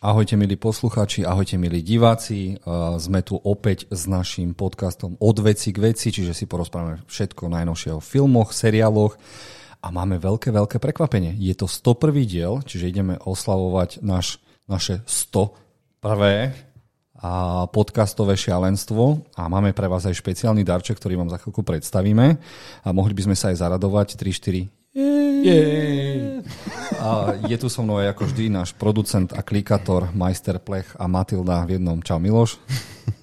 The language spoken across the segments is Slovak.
Ahojte milí poslucháči, ahojte milí diváci. Sme tu opäť s našim podcastom Od veci k veci, čiže si porozprávame všetko najnovšie o filmoch, seriáloch a máme veľké, veľké prekvapenie. Je to 101. diel, čiže ideme oslavovať naš, naše 101. A podcastové šialenstvo a máme pre vás aj špeciálny darček, ktorý vám za chvíľku predstavíme a mohli by sme sa aj zaradovať 3-4 Jej. A je tu so mnou aj ako vždy náš producent a klikator, majster Plech a Matilda v jednom. Čau Miloš.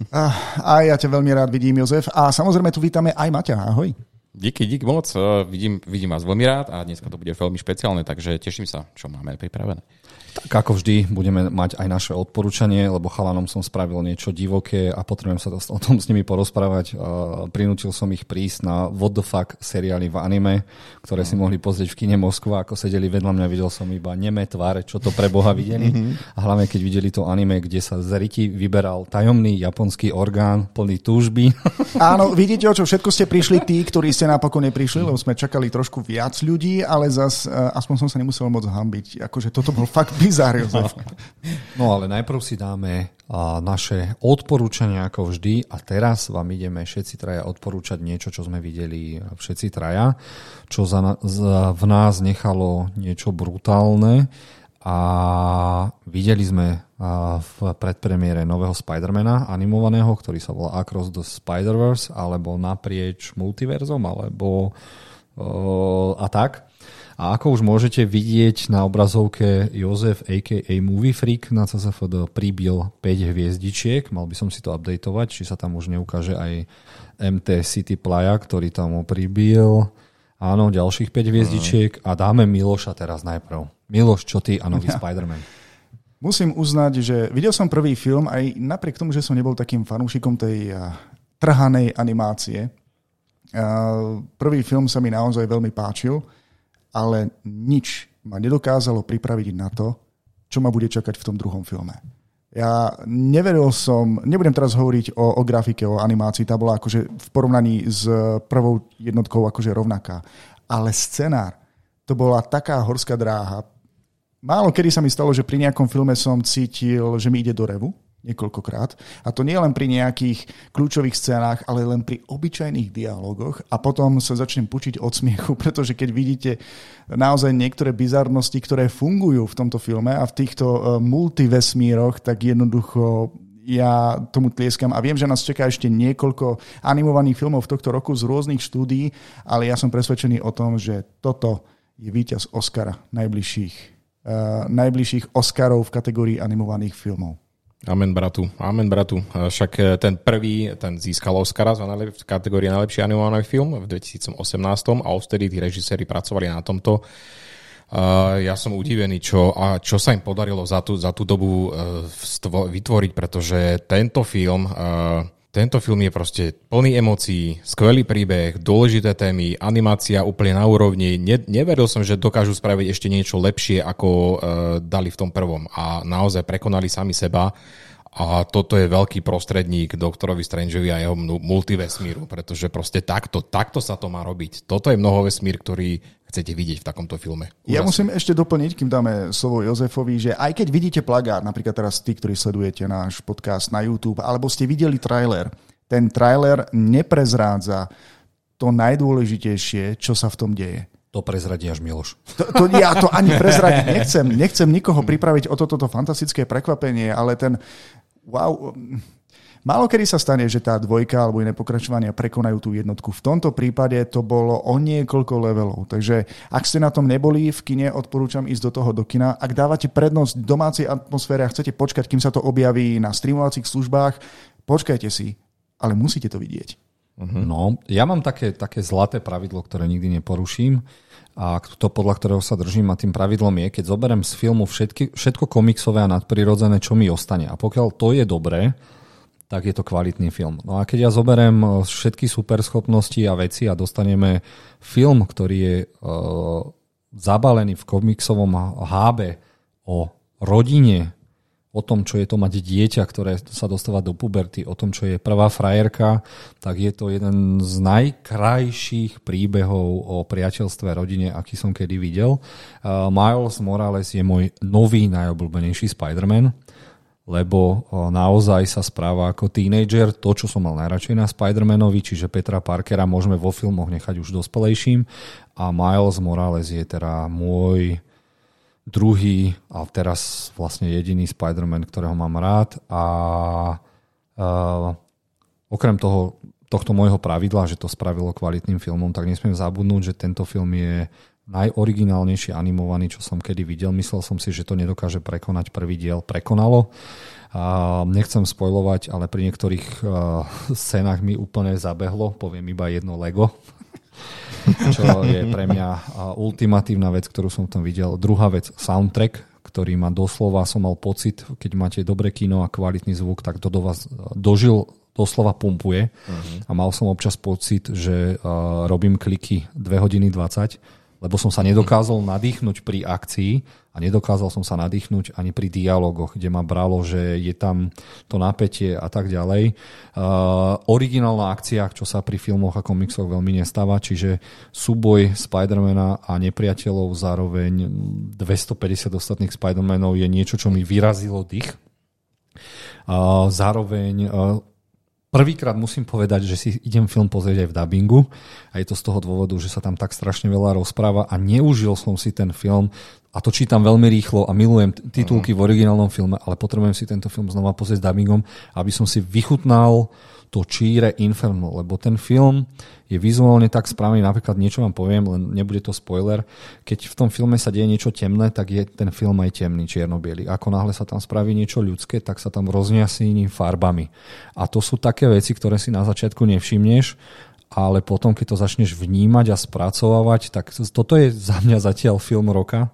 A, a ja ťa veľmi rád vidím, Jozef. A samozrejme tu vítame aj Maťa. Ahoj. Díky, díky moc. Vidím, vidím vás veľmi rád a dneska to bude veľmi špeciálne, takže teším sa, čo máme pripravené. Tak ako vždy budeme mať aj naše odporúčanie, lebo chalanom som spravil niečo divoké a potrebujem sa o tom s nimi porozprávať. Prinútil som ich prísť na What the fuck seriály v anime, ktoré si mohli pozrieť v kine Moskva, ako sedeli vedľa mňa, videl som iba nemé tváre, čo to pre Boha videli. A hlavne keď videli to anime, kde sa z riti vyberal tajomný japonský orgán plný túžby. Áno, vidíte, o čo všetko ste prišli tí, ktorí ste napokon neprišli, lebo sme čakali trošku viac ľudí, ale zas, aspoň som sa nemusel moc hambiť. Akože toto bol fakt bizár, Jozef. No ale najprv si dáme naše odporúčania ako vždy a teraz vám ideme všetci traja odporúčať niečo, čo sme videli všetci traja, čo za, za, v nás nechalo niečo brutálne a videli sme v predpremiére nového Spidermana animovaného, ktorý sa volá Across the Spider-Verse alebo naprieč multiverzom alebo a tak. A ako už môžete vidieť na obrazovke Jozef aka Movie Freak na CZFD pribil 5 hviezdičiek, mal by som si to updateovať, či sa tam už neukáže aj MT City Playa, ktorý tam pribil. Áno, ďalších 5 hviezdičiek a dáme Miloša teraz najprv. Miloš, čo ty a nový ja. Spider-Man? Musím uznať, že videl som prvý film aj napriek tomu, že som nebol takým fanúšikom tej trhanej animácie. Prvý film sa mi naozaj veľmi páčil ale nič ma nedokázalo pripraviť na to, čo ma bude čakať v tom druhom filme. Ja neveril som, nebudem teraz hovoriť o, o grafike, o animácii, tá bola akože v porovnaní s prvou jednotkou akože rovnaká. Ale scenár, to bola taká horská dráha. Málo kedy sa mi stalo, že pri nejakom filme som cítil, že mi ide do revu, niekoľkokrát. A to nie len pri nejakých kľúčových scénách, ale len pri obyčajných dialogoch. A potom sa začnem pučiť od smiechu, pretože keď vidíte naozaj niektoré bizarnosti, ktoré fungujú v tomto filme a v týchto e, multivesmíroch, tak jednoducho ja tomu tlieskam a viem, že nás čaká ešte niekoľko animovaných filmov v tohto roku z rôznych štúdií, ale ja som presvedčený o tom, že toto je víťaz Oscara najbližších, uh, najbližších Oscarov v kategórii animovaných filmov. Amen, bratu. Amen, bratu. Však e, ten prvý, ten získal Oscara za najlep- kategórie najlepší animovaný film v 2018 a odtedy tí režiséri pracovali na tomto. Uh, ja som udivený, čo, a čo sa im podarilo za tú, za tú dobu uh, stvo, vytvoriť, pretože tento film tento film je proste plný emócií, skvelý príbeh, dôležité témy, animácia úplne na úrovni. Ne, neveril som, že dokážu spraviť ešte niečo lepšie, ako uh, dali v tom prvom. A naozaj prekonali sami seba. A toto je veľký prostredník doktorovi Strangeovi a jeho multivesmíru, pretože proste takto, takto sa to má robiť. Toto je mnohovesmír, ktorý chcete vidieť v takomto filme. Úžasný. Ja musím ešte doplniť, kým dáme slovo Jozefovi, že aj keď vidíte plagát, napríklad teraz tí, ktorí sledujete náš podcast na YouTube, alebo ste videli trailer, ten trailer neprezrádza to najdôležitejšie, čo sa v tom deje. To prezradí až Miloš. To, to, ja to ani prezradiť nechcem. Nechcem nikoho pripraviť o toto fantastické prekvapenie, ale ten wow, Málo kedy sa stane, že tá dvojka alebo iné pokračovania prekonajú tú jednotku. V tomto prípade to bolo o niekoľko levelov. Takže ak ste na tom neboli v kine, odporúčam ísť do toho do kina. Ak dávate prednosť domácej atmosfére a chcete počkať, kým sa to objaví na streamovacích službách, počkajte si, ale musíte to vidieť. Uh-huh. No, ja mám také, také zlaté pravidlo, ktoré nikdy neporuším a to podľa ktorého sa držím a tým pravidlom je, keď zoberiem z filmu všetky, všetko komiksové a nadprirodzené, čo mi ostane. A pokiaľ to je dobré, tak je to kvalitný film. No a keď ja zoberiem eh, všetky superschopnosti a veci a dostaneme film, ktorý je uh, zabalený v komiksovom hábe o rodine, o tom, čo je to mať dieťa, ktoré sa dostáva do puberty, o tom, čo je prvá frajerka, tak je to jeden z najkrajších príbehov o priateľstve rodine, aký som kedy videl. Uh, Miles Morales je môj nový najobľúbenejší Spider-Man, lebo uh, naozaj sa správa ako teenager, to, čo som mal najradšej na Spider-Manovi, čiže Petra Parkera môžeme vo filmoch nechať už dospelejším a Miles Morales je teda môj druhý a teraz vlastne jediný Spider-Man, ktorého mám rád a uh, okrem toho, tohto môjho pravidla, že to spravilo kvalitným filmom, tak nesmiem zabudnúť, že tento film je najoriginálnejší animovaný, čo som kedy videl. Myslel som si, že to nedokáže prekonať prvý diel. Prekonalo. A nechcem spojovať, ale pri niektorých uh, scénach mi úplne zabehlo. Poviem iba jedno Lego čo je pre mňa ultimatívna vec, ktorú som tam videl. Druhá vec, soundtrack, ktorý ma doslova, som mal pocit, keď máte dobré kino a kvalitný zvuk, tak to do vás dožil doslova pumpuje uh-huh. a mal som občas pocit, že uh, robím kliky 2 hodiny 20 lebo som sa nedokázal nadýchnuť pri akcii a nedokázal som sa nadýchnuť ani pri dialogoch, kde ma bralo, že je tam to napätie a tak ďalej. Uh, originálna akcia, čo sa pri filmoch a komiksoch veľmi nestáva, čiže súboj Spidermana a nepriateľov zároveň 250 ostatných Spidermanov je niečo, čo mi vyrazilo dých. Uh, zároveň uh, Prvýkrát musím povedať, že si idem film pozrieť aj v dubbingu a je to z toho dôvodu, že sa tam tak strašne veľa rozpráva a neužil som si ten film a to čítam veľmi rýchlo a milujem titulky v originálnom filme, ale potrebujem si tento film znova pozrieť s dubbingom, aby som si vychutnal to číre inferno, lebo ten film je vizuálne tak správny, napríklad niečo vám poviem, len nebude to spoiler, keď v tom filme sa deje niečo temné, tak je ten film aj temný, čierno Ako náhle sa tam spraví niečo ľudské, tak sa tam rozniasní farbami. A to sú také veci, ktoré si na začiatku nevšimneš, ale potom, keď to začneš vnímať a spracovávať, tak toto je za mňa zatiaľ film roka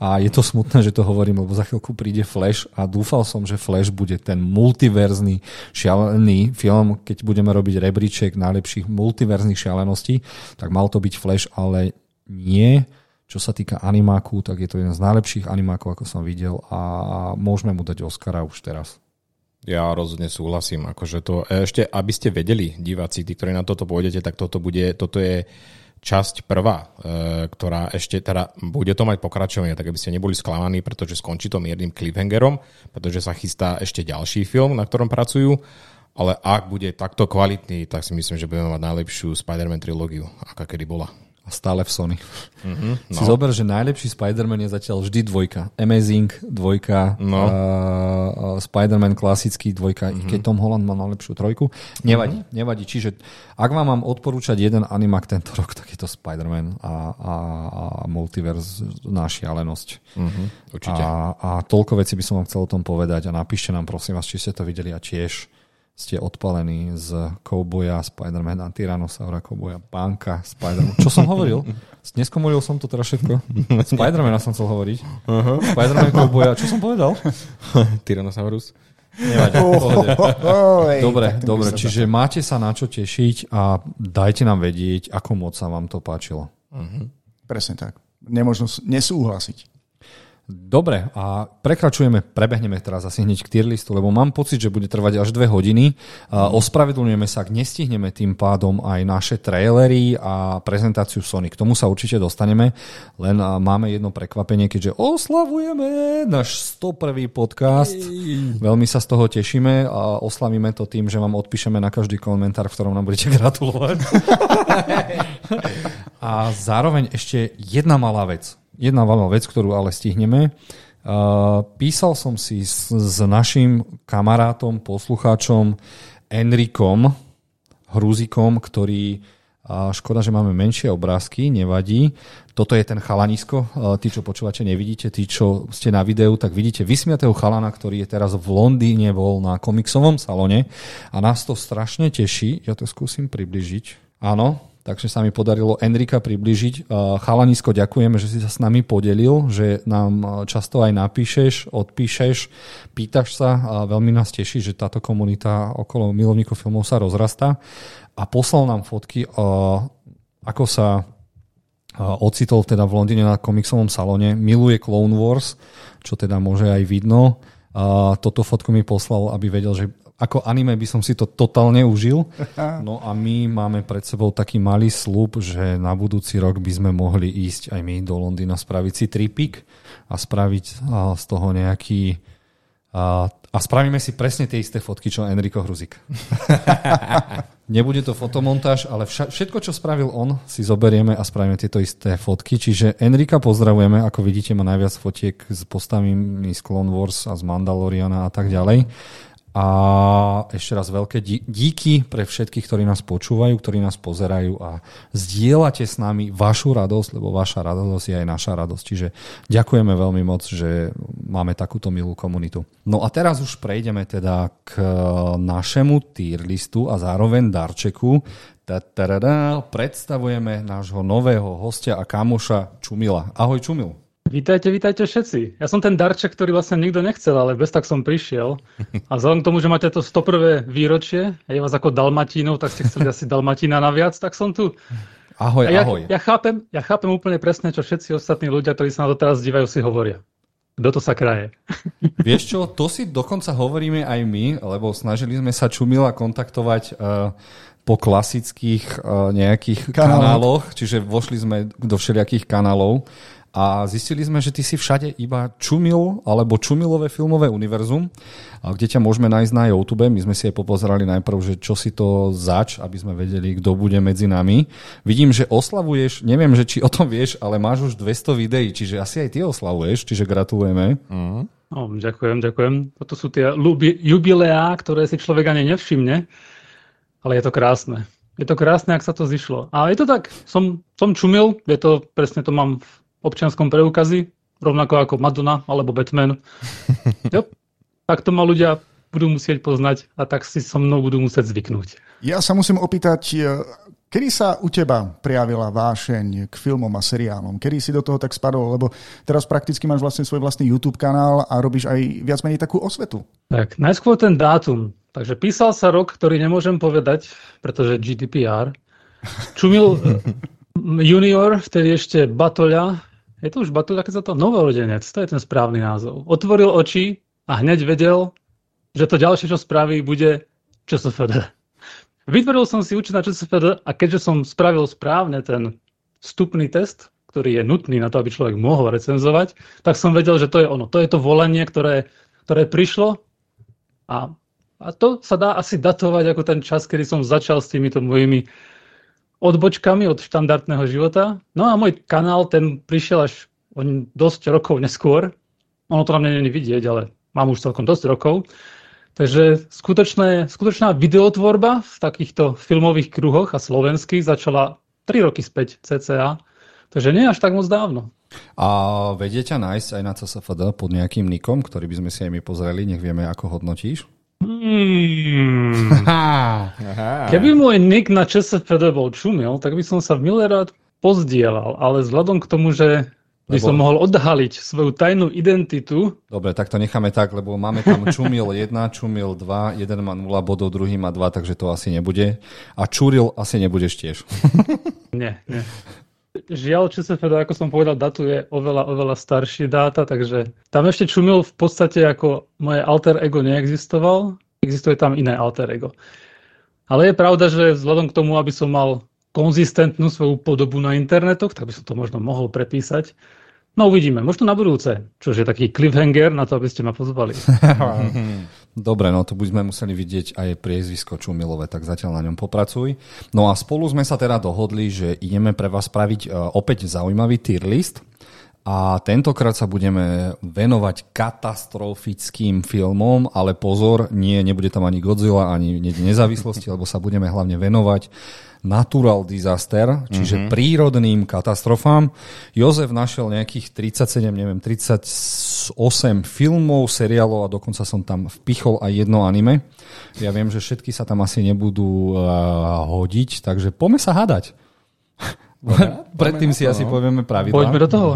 a je to smutné, že to hovorím, lebo za chvíľku príde Flash a dúfal som, že Flash bude ten multiverzný šialený film, keď budeme robiť rebríček najlepších multiverzných šialeností, tak mal to byť Flash, ale nie. Čo sa týka animáku, tak je to jeden z najlepších animákov, ako som videl a môžeme mu dať Oscara už teraz. Ja rozhodne súhlasím. Akože to, ešte, aby ste vedeli, diváci, tí, ktorí na toto pôjdete, tak toto, bude, toto je časť prvá, e, ktorá ešte teda bude to mať pokračovanie, tak aby ste neboli sklamaní, pretože skončí to miernym cliffhangerom, pretože sa chystá ešte ďalší film, na ktorom pracujú, ale ak bude takto kvalitný, tak si myslím, že budeme mať najlepšiu Spider-Man trilógiu, aká kedy bola stále v Sony. Mm-hmm, no. Si zober, že najlepší Spider-Man je zatiaľ vždy dvojka. Amazing dvojka, no. uh, Spider-Man klasický dvojka, mm-hmm. keď Tom Holland má najlepšiu trojku. Nevadí, mm-hmm. nevadí. Čiže ak vám mám odporúčať jeden animak tento rok, tak je to Spider-Man a, a, a Multiverse na šialenosť. Mm-hmm, určite. A, a toľko vecí by som vám chcel o tom povedať a napíšte nám prosím vás, či ste to videli a tiež ste odpalení z Cowboya, Spider-Man, Tyrannosaura, Cowboya, Pánka, Spider-Man. Čo som hovoril? Neskomolil som to teraz všetko? Spider-Mana som chcel hovoriť. Uh-huh. Spider-Man, Cowboya. Čo som povedal? Tyrannosaurus. Nevadí, dobre, dobre. Čiže máte sa na čo tešiť a dajte nám vedieť, ako moc sa vám to páčilo. Uh-huh. Presne tak. Nemožno nesúhlasiť. Dobre, a prekračujeme, prebehneme teraz asi hneď k tier listu, lebo mám pocit, že bude trvať až dve hodiny. Ospravedlňujeme sa, ak nestihneme tým pádom aj naše trailery a prezentáciu Sony. K tomu sa určite dostaneme, len máme jedno prekvapenie, keďže oslavujeme náš 101. podcast. Veľmi sa z toho tešíme a oslavíme to tým, že vám odpíšeme na každý komentár, v ktorom nám budete gratulovať. a zároveň ešte jedna malá vec jedna malá vec, ktorú ale stihneme. Písal som si s, s našim kamarátom, poslucháčom Enrikom Hruzikom, ktorý a škoda, že máme menšie obrázky, nevadí. Toto je ten chalanisko. Tí, čo počúvate, nevidíte. Tí, čo ste na videu, tak vidíte vysmiatého chalana, ktorý je teraz v Londýne, bol na komiksovom salone a nás to strašne teší. Ja to skúsim približiť. Áno, takže sa mi podarilo Enrika približiť. Chalanisko, ďakujeme, že si sa s nami podelil, že nám často aj napíšeš, odpíšeš, pýtaš sa a veľmi nás teší, že táto komunita okolo milovníkov filmov sa rozrastá. A poslal nám fotky, ako sa ocitol teda v Londýne na komiksovom salóne, miluje Clone Wars, čo teda môže aj vidno. A toto fotku mi poslal, aby vedel, že ako anime by som si to totálne užil. No a my máme pred sebou taký malý slúb, že na budúci rok by sme mohli ísť aj my do Londýna spraviť si tripik a spraviť z toho nejaký a, a spravíme si presne tie isté fotky, čo Enrico Hruzik. Nebude to fotomontáž, ale vša- všetko, čo spravil on, si zoberieme a spravíme tieto isté fotky. Čiže Enrika pozdravujeme, ako vidíte, má najviac fotiek s postavami z Clone Wars a z Mandaloriana a tak ďalej. A ešte raz veľké díky pre všetkých, ktorí nás počúvajú, ktorí nás pozerajú a zdieľate s nami vašu radosť, lebo vaša radosť je aj naša radosť. Čiže ďakujeme veľmi moc, že máme takúto milú komunitu. No a teraz už prejdeme teda k našemu tier listu a zároveň darčeku. Predstavujeme nášho nového hostia a kamoša Čumila. Ahoj Čumil. Vítajte, vítajte všetci. Ja som ten darček, ktorý vlastne nikto nechcel, ale bez tak som prišiel. A vzhľadom k tomu, že máte to 101. výročie a je vás ako Dalmatínov, tak ste chceli asi Dalmatína naviac, tak som tu. Ahoj, ja, ahoj. Ja chápem, ja chápem úplne presne, čo všetci ostatní ľudia, ktorí sa na to teraz dívajú, si hovoria. Kto to sa kraje? Vieš čo, to si dokonca hovoríme aj my, lebo snažili sme sa Čumila kontaktovať uh, po klasických uh, nejakých kanáloch, čiže vošli sme do všelijakých kanálov a zistili sme, že ty si všade iba čumil alebo čumilové filmové univerzum, kde ťa môžeme nájsť na YouTube. My sme si aj popozerali najprv, že čo si to zač, aby sme vedeli, kto bude medzi nami. Vidím, že oslavuješ, neviem, že či o tom vieš, ale máš už 200 videí, čiže asi aj ty oslavuješ, čiže gratulujeme. Uh-huh. No, ďakujem, ďakujem. Toto sú tie jubileá, ktoré si človek ani nevšimne, ale je to krásne. Je to krásne, ak sa to zišlo. A je to tak, som, som čumil, je to, presne to mám v občianskom preukazy, rovnako ako Madonna alebo Batman. jo, tak to ma ľudia budú musieť poznať a tak si so mnou budú musieť zvyknúť. Ja sa musím opýtať, e, kedy sa u teba prijavila vášeň k filmom a seriálom? Kedy si do toho tak spadol? Lebo teraz prakticky máš vlastne svoj vlastný YouTube kanál a robíš aj viac menej takú osvetu. Tak, najskôr ten dátum. Takže písal sa rok, ktorý nemôžem povedať, pretože GDPR. Čumil e, junior, vtedy ešte Batoľa, je to už Batúra, keď sa to novorodenec, to je ten správny názov. Otvoril oči a hneď vedel, že to ďalšie, čo spraví, bude ČSFD. Vytvoril som si účet na ČSFD a keďže som spravil správne ten vstupný test, ktorý je nutný na to, aby človek mohol recenzovať, tak som vedel, že to je ono. To je to volenie, ktoré, ktoré prišlo a, a to sa dá asi datovať ako ten čas, kedy som začal s týmito mojimi odbočkami od štandardného života. No a môj kanál, ten prišiel až dosť rokov neskôr. Ono to na mne není vidieť, ale mám už celkom dosť rokov. Takže skutočné, skutočná videotvorba v takýchto filmových kruhoch a slovenských začala 3 roky späť cca. Takže nie až tak moc dávno. A vedie ťa nájsť aj na CSFD pod nejakým nikom, ktorý by sme si aj my pozreli, nech vieme, ako hodnotíš? Hmm. Keby môj nick na ČSFD bol čumil, tak by som sa milé rád pozdielal, ale vzhľadom k tomu, že by lebo... som mohol odhaliť svoju tajnú identitu. Dobre, tak to necháme tak, lebo máme tam Čumil 1, Čumil 2, jeden má 0 bodov, druhý má 2, takže to asi nebude. A Čuril asi nebudeš tiež. nie, nie. Žiaľ, ČSFD, ako som povedal, datuje oveľa, oveľa staršie dáta, takže tam ešte Čumil v podstate ako moje alter ego neexistoval, existuje tam iné alter ego. Ale je pravda, že vzhľadom k tomu, aby som mal konzistentnú svoju podobu na internetoch, tak by som to možno mohol prepísať. No uvidíme, možno na budúce, čo je taký cliffhanger na to, aby ste ma pozvali. Dobre, no to by sme museli vidieť aj priezvisko Čumilové, tak zatiaľ na ňom popracuj. No a spolu sme sa teda dohodli, že ideme pre vás spraviť uh, opäť zaujímavý tier list. A tentokrát sa budeme venovať katastrofickým filmom, ale pozor, nie, nebude tam ani Godzilla, ani nezávislosti, lebo sa budeme hlavne venovať natural disaster, čiže mm-hmm. prírodným katastrofám. Jozef našiel nejakých 37, neviem, 38 filmov, seriálov a dokonca som tam vpichol aj jedno anime. Ja viem, že všetky sa tam asi nebudú uh, hodiť, takže poďme sa hádať. Predtým si asi povieme pravidla. Poďme do toho.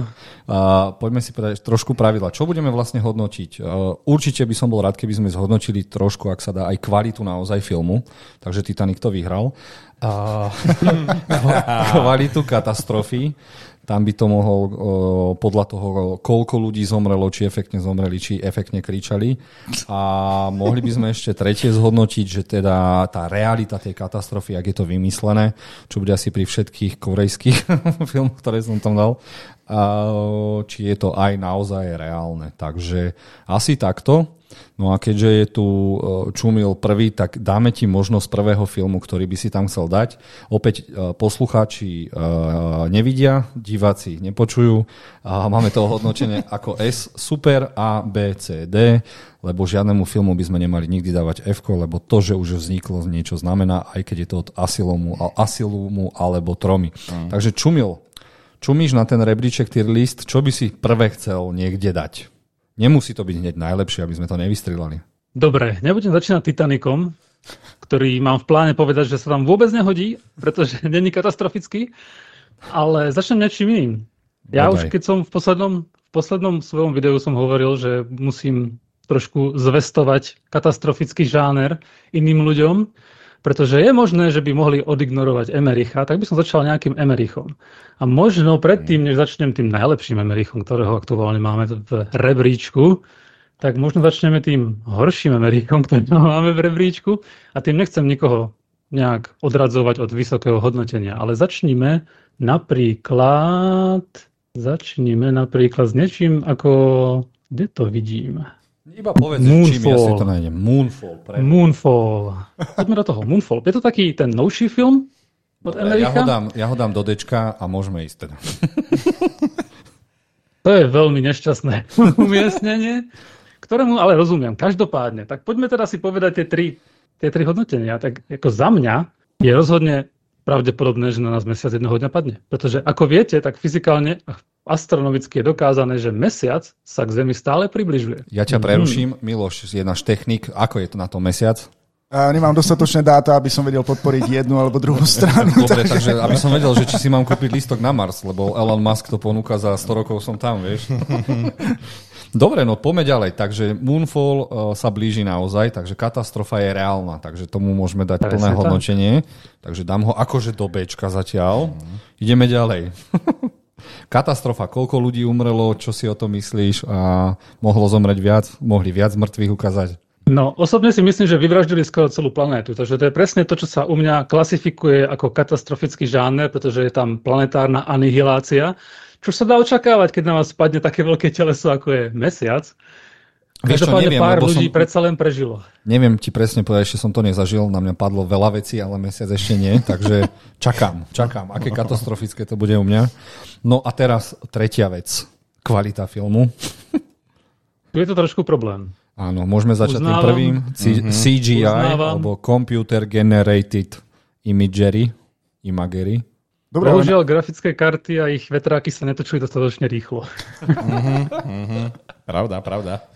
Uh, poďme si povedať trošku pravidla. Čo budeme vlastne hodnotiť? Uh, určite by som bol rád, keby sme zhodnotili trošku, ak sa dá, aj kvalitu naozaj filmu. Takže Titanic to vyhral. Kvalitu katastrofy. tam by to mohol podľa toho, koľko ľudí zomrelo, či efektne zomreli, či efektne kričali. A mohli by sme ešte tretie zhodnotiť, že teda tá realita tej katastrofy, ak je to vymyslené, čo bude asi pri všetkých korejských filmoch, ktoré som tam dal, či je to aj naozaj reálne. Takže asi takto. No a keďže je tu e, Čumil prvý, tak dáme ti možnosť prvého filmu, ktorý by si tam chcel dať. Opäť e, poslucháči e, nevidia, diváci nepočujú. A máme to hodnočenie ako S, super, A, B, C, D, lebo žiadnemu filmu by sme nemali nikdy dávať F, lebo to, že už vzniklo niečo znamená, aj keď je to od Asilomu, Asilumu alebo Tromy. Mm. Takže Čumil, čumíš na ten rebríček tier list, čo by si prvé chcel niekde dať? Nemusí to byť hneď najlepšie, aby sme to nevystrelali. Dobre, nebudem začínať Titanikom, ktorý mám v pláne povedať, že sa tam vôbec nehodí, pretože není katastrofický, ale začnem niečím iným. Ja Bodaj. už keď som v poslednom, v poslednom svojom videu som hovoril, že musím trošku zvestovať katastrofický žáner iným ľuďom, pretože je možné, že by mohli odignorovať Emericha, tak by som začal nejakým Emerichom. A možno predtým, než začnem tým najlepším Emerichom, ktorého aktuálne máme v rebríčku, tak možno začneme tým horším Emerichom, ktorého máme v rebríčku a tým nechcem nikoho nejak odradzovať od vysokého hodnotenia. Ale začníme napríklad, začnime napríklad s niečím ako, kde to vidím? Iba povedz, Moonfall. čím ja si to nájdem. Moonfall. Pre... Moonfall. Poďme do toho. Moonfall. Je to taký ten novší film od Amerika? Ja ho, dám, ja ho dám do dečka a môžeme ísť teda. to je veľmi nešťastné umiestnenie, ktorému ale rozumiem. Každopádne. Tak poďme teda si povedať tie tri, tie tri hodnotenia. Tak ako za mňa je rozhodne pravdepodobné, že na nás mesiac jednoho dňa padne. Pretože ako viete, tak fyzikálne astronomicky je dokázané, že mesiac sa k Zemi stále približuje. Ja ťa preruším, mm. Miloš je náš technik. Ako je to na tom mesiac? A nemám dostatočné dáta, aby som vedel podporiť jednu alebo druhú stranu. Dobre, takže... takže aby som vedel, že či si mám kúpiť listok na Mars, lebo Elon Musk to ponúka za 100 rokov som tam, vieš. Dobre, no poďme ďalej. Takže Moonfall uh, sa blíži naozaj, takže katastrofa je reálna, takže tomu môžeme dať plné hodnotenie. Takže dám ho akože do Bčka zatiaľ. Mm. Ideme ďalej. Katastrofa, koľko ľudí umrelo, čo si o tom myslíš a mohlo zomrieť viac, mohli viac mŕtvych ukázať? No, osobne si myslím, že vyvraždili skoro celú planétu, takže to je presne to, čo sa u mňa klasifikuje ako katastrofický žáner, pretože je tam planetárna anihilácia, čo sa dá očakávať, keď na vás spadne také veľké teleso, ako je mesiac. Vieš čo, neviem, pár ľudí som... predsa len prežilo. Neviem ti presne povedať, ešte som to nezažil, na mňa padlo veľa vecí, ale mesiac ešte nie, takže čakám, čakám, aké katastrofické to bude u mňa. No a teraz tretia vec, kvalita filmu. Tu je to trošku problém. Áno, môžeme začať Uznávam. tým prvým. C- mm-hmm. CGI, Uznávam. alebo Computer Generated Imagery. Imagery. Dobre, Bohužiaľ, ale... grafické karty a ich vetráky sa netočili dostatočne rýchlo. mm-hmm, mm-hmm. Pravda, pravda.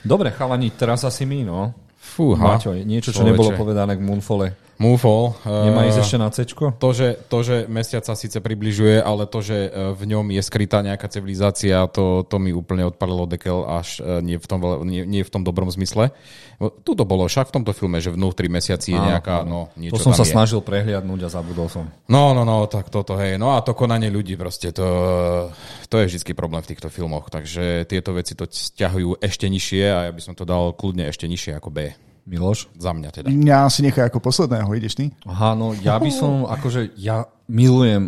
Dobre, chalani, teraz asi my, no. Fúha. Maťo, niečo, čo Človeče. nebolo povedané k Moonfole. Moonfall. Nemá ísť eh, ešte na C? To že, to, že mesiac sa síce približuje, ale to, že eh, v ňom je skrytá nejaká civilizácia, to, to mi úplne odpalilo dekel až eh, nie v tom, nie, nie v tom dobrom zmysle. Tu to bolo však v tomto filme, že vnútri mesiaci je nejaká, no, niečo To som sa je. snažil prehliadnúť a zabudol som. No, no, no, tak toto, hej. No a to konanie ľudí proste, to, to je vždy problém v týchto filmoch. Takže tieto veci to stiahujú ešte nižšie a ja by som to dal kľudne ešte nižšie ako B. Miloš? Za mňa teda. Mňa si nechaj ako posledného, ideš ty? Aha, no ja by som, akože ja milujem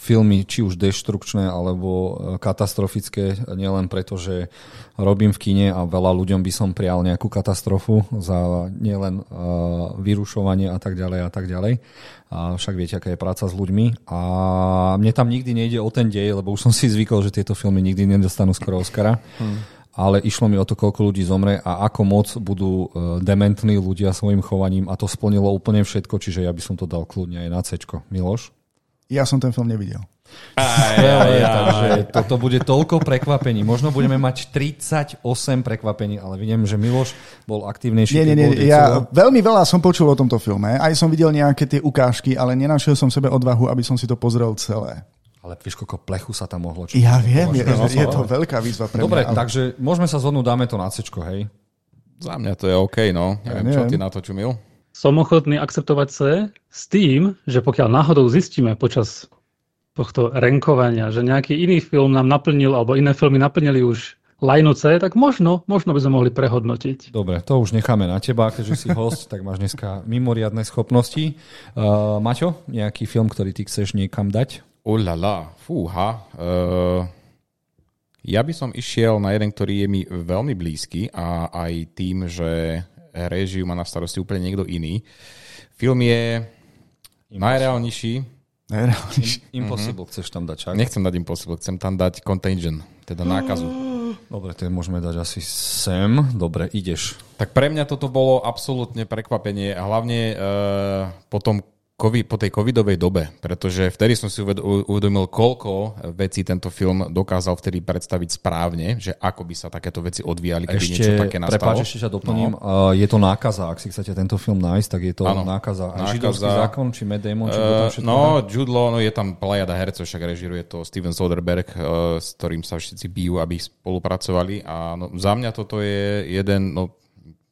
filmy, či už deštrukčné, alebo e, katastrofické, nielen preto, že robím v kine a veľa ľuďom by som prial nejakú katastrofu za nielen uh, vyrušovanie a tak ďalej a tak ďalej. A však viete, aká je práca s ľuďmi. A mne tam nikdy nejde o ten dej, lebo už som si zvykol, že tieto filmy nikdy nedostanú skoro Oscara. Hmm ale išlo mi o to, koľko ľudí zomre a ako moc budú e, dementní ľudia svojim chovaním a to splnilo úplne všetko, čiže ja by som to dal kľudne aj na C. Miloš? Ja som ten film nevidel. Aj, aj, aj, takže toto bude toľko prekvapení. Možno budeme mať 38 prekvapení, ale vidím, že Miloš bol aktívnejší. Nie, nie, nie. Ja veľmi veľa som počul o tomto filme. Aj som videl nejaké tie ukážky, ale nenašiel som sebe odvahu, aby som si to pozrel celé. Ale vieš, koľko plechu sa tam mohlo... Čo ja viem, je, je to veľká výzva pre Dobre, mňa. ale... takže môžeme sa zhodnúť, dáme to na C, hej? Za mňa to je OK, no. Neviem, ja čo ty na to čumil? Som ochotný akceptovať C s tým, že pokiaľ náhodou zistíme počas tohto renkovania, že nejaký iný film nám naplnil, alebo iné filmy naplnili už lajnu C, tak možno, možno by sme mohli prehodnotiť. Dobre, to už necháme na teba, keďže si host, tak máš dneska mimoriadne schopnosti. Uh, Maťo, nejaký film, ktorý ty chceš niekam dať? Ulala, fúha. Uh, ja by som išiel na jeden, ktorý je mi veľmi blízky a aj tým, že režiu má na starosti úplne niekto iný. Film je najreálnejší. Najreálnejší. Impossible mm-hmm. chceš tam dať, čak? Nechcem dať Impossible, chcem tam dať Contagion, teda nákazu. Dobre, to môžeme dať asi sem. Dobre, ideš. Tak pre mňa toto bolo absolútne prekvapenie a hlavne uh, potom COVID, po tej covidovej dobe, pretože vtedy som si uvedomil, koľko vecí tento film dokázal vtedy predstaviť správne, že ako by sa takéto veci odvíjali, keby ešte, niečo také nastalo. Prepáč, ešte sa doplním. No. Je to nákaza, ak si chcete tento film nájsť, tak je to ano, nákaza. Nákaza. židovský zákon, či Matt Damon, či uh, všetko. No, Jude Law, no je tam plejada hercov, však režiruje to Steven Soderbergh, uh, s ktorým sa všetci bijú, aby spolupracovali. A no, za mňa toto je jeden, no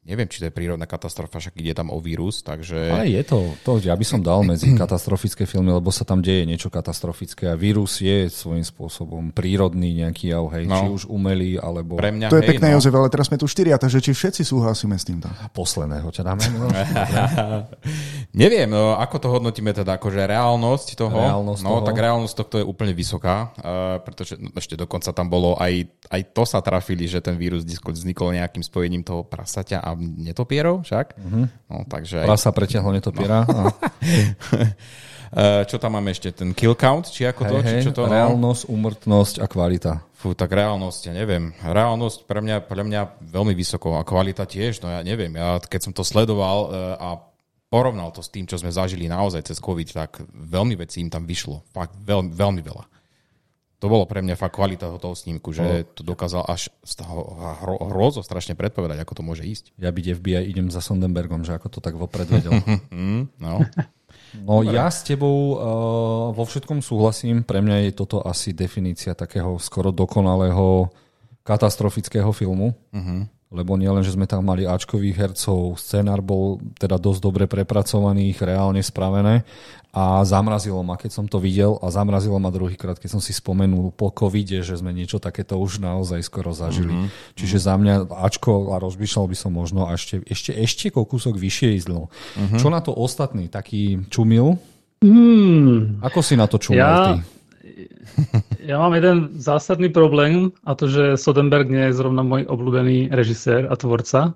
Neviem, či to je prírodná katastrofa, však ide tam o vírus, takže... Ale je to, to ja by som dal medzi katastrofické filmy, lebo sa tam deje niečo katastrofické a vírus je svojím spôsobom prírodný nejaký jav, hej, no. či už umelý, alebo... Pre mňa, to je hej, pekné, no. Jozef, ale teraz sme tu štyria, takže či všetci súhlasíme s týmto? Posledného ťa dáme. No. Neviem, no, ako to hodnotíme teda, akože reálnosť toho? Reálnosť no, toho. tak reálnosť tohto je úplne vysoká, uh, pretože no, ešte dokonca tam bolo aj, aj to sa trafili, že ten vírus vznikol nejakým spojením toho prasaťa a netopierov však. Uh-huh. No, takže. Prasa preťahol netopiera. No. Eh, čo tam máme ešte? Ten kill count? Či ako to? Hej, či čo to reálnosť, umrtnosť a kvalita. Fú, tak reálnosť, ja neviem. Reálnosť pre mňa, pre mňa veľmi vysoko a kvalita tiež, no ja neviem. Ja keď som to sledoval eh, a porovnal to s tým, čo sme zažili naozaj cez COVID, tak veľmi vecí im tam vyšlo. Fakt veľmi, veľmi veľa to bolo pre mňa fakt kvalita toho snímku, že to dokázal až hro, hrozo strašne predpovedať, ako to môže ísť. Ja byť FBI idem za Sondenbergom, že ako to tak vopred vedel. Mm, no. No Dobre. ja s tebou uh, vo všetkom súhlasím. Pre mňa je toto asi definícia takého skoro dokonalého katastrofického filmu. Uh-huh lebo nielen, že sme tam mali Ačkových hercov, scenár bol teda dosť dobre prepracovaný, reálne spravené a zamrazilo ma, keď som to videl a zamrazilo ma druhýkrát, keď som si spomenul po covide, že sme niečo takéto už naozaj skoro zažili. Mm-hmm. Čiže za mňa Ačko a rozmýšľal by som možno a ešte, ešte, ešte kúsok vyššie ísť. Mm-hmm. Čo na to ostatný? Taký čumil? Mm. Ako si na to čumil ja... ty? Ja mám jeden zásadný problém a to, že Sodenberg nie je zrovna môj obľúbený režisér a tvorca,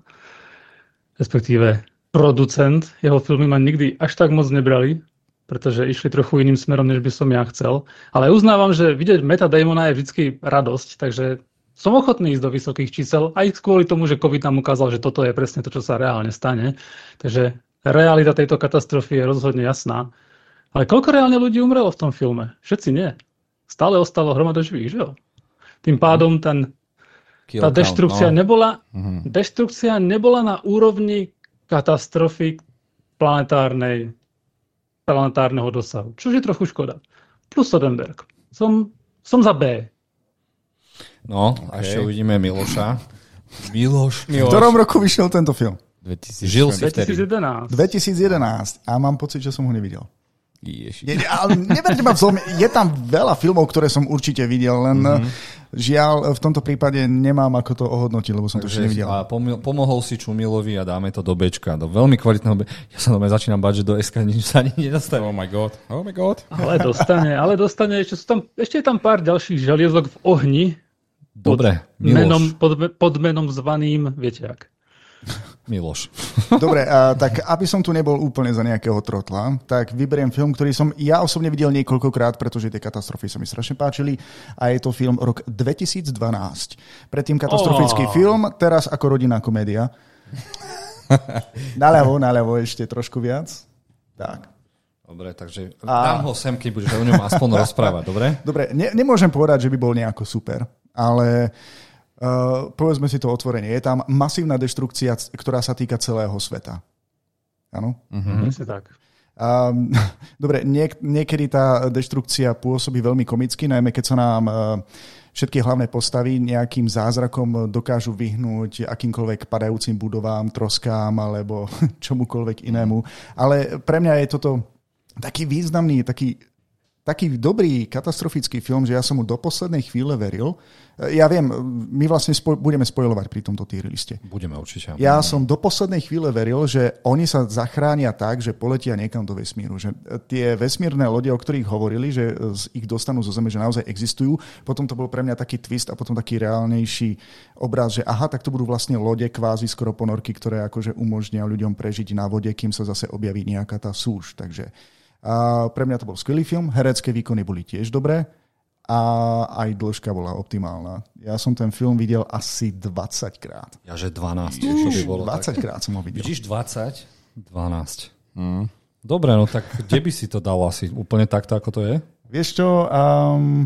respektíve producent. Jeho filmy ma nikdy až tak moc nebrali, pretože išli trochu iným smerom, než by som ja chcel. Ale uznávam, že vidieť Meta Damona je vždy radosť, takže som ochotný ísť do vysokých čísel, aj kvôli tomu, že COVID nám ukázal, že toto je presne to, čo sa reálne stane. Takže realita tejto katastrofy je rozhodne jasná. Ale koľko reálne ľudí umrelo v tom filme? Všetci nie stále ostalo hromada živých, že jo? Tým pádom ten, tá deštrukcia, no. nebola, uh-huh. deštrukcia nebola na úrovni katastrofy planetárnej, planetárneho dosahu, čo je trochu škoda. Plus Sodenberg. Som, som za B. No, okay. a ešte uvidíme Miloša. Miloš. Miloš. V ktorom roku vyšiel tento film? 2000, Žil si 2011. 2011. A mám pocit, že som ho nevidel. Ježiš. Nie, ale neberte ma je tam veľa filmov, ktoré som určite videl, len mm-hmm. Žiaľ v tomto prípade nemám ako to ohodnotiť, lebo som Takže, to ešte nevidel. A pomohol si Čumilovi a dáme to do Bčka, do veľmi kvalitného Bčka. Ja sa doma začínam bať, že do SK nič sa ani nedostane. Oh my god, oh my god. Ale dostane, ale dostane, ešte, sú tam, ešte je tam pár ďalších želiezok v ohni. Dobre, pod menom, pod, pod menom zvaným, viete ak. Miloš. Dobre, a, tak aby som tu nebol úplne za nejakého trotla, tak vyberiem film, ktorý som ja osobne videl niekoľkokrát, pretože tie katastrofy sa mi strašne páčili a je to film rok 2012. Predtým katastrofický oh. film, teraz ako rodinná komédia. naľavo, naľavo ešte trošku viac. Tak. Dobre, takže a... dám ho sem, keď budeš o ňom aspoň rozprávať, dobre? Dobre, ne, nemôžem povedať, že by bol nejako super, ale uh, Uh, povedzme si to otvorenie. Je tam masívna deštrukcia, ktorá sa týka celého sveta. Áno? Uh-huh. tak. Um, dobre, niek- niekedy tá deštrukcia pôsobí veľmi komicky, najmä keď sa nám uh, všetky hlavné postavy nejakým zázrakom dokážu vyhnúť akýmkoľvek padajúcim budovám, troskám alebo čomukoľvek inému. Ale pre mňa je toto taký významný, taký taký dobrý katastrofický film, že ja som mu do poslednej chvíle veril. E, ja viem, my vlastne spo- budeme spojovať pri tomto tier liste. Budeme určite. Ja som do poslednej chvíle veril, že oni sa zachránia tak, že poletia niekam do vesmíru. Že tie vesmírne lode, o ktorých hovorili, že ich dostanú zo Zeme, že naozaj existujú. Potom to bol pre mňa taký twist a potom taký reálnejší obraz, že aha, tak to budú vlastne lode kvázi skoro ponorky, ktoré akože umožnia ľuďom prežiť na vode, kým sa zase objaví nejaká tá súž. Takže a pre mňa to bol skvelý film, herecké výkony boli tiež dobré a aj dĺžka bola optimálna. Ja som ten film videl asi 20 krát. Ja, že 12. Ježiš, by bolo 20 tak. krát som ho videl. Vidíš 20? 12. Mm. Dobre, no tak kde by si to dal asi? Úplne takto, ako to je? Vieš čo, um,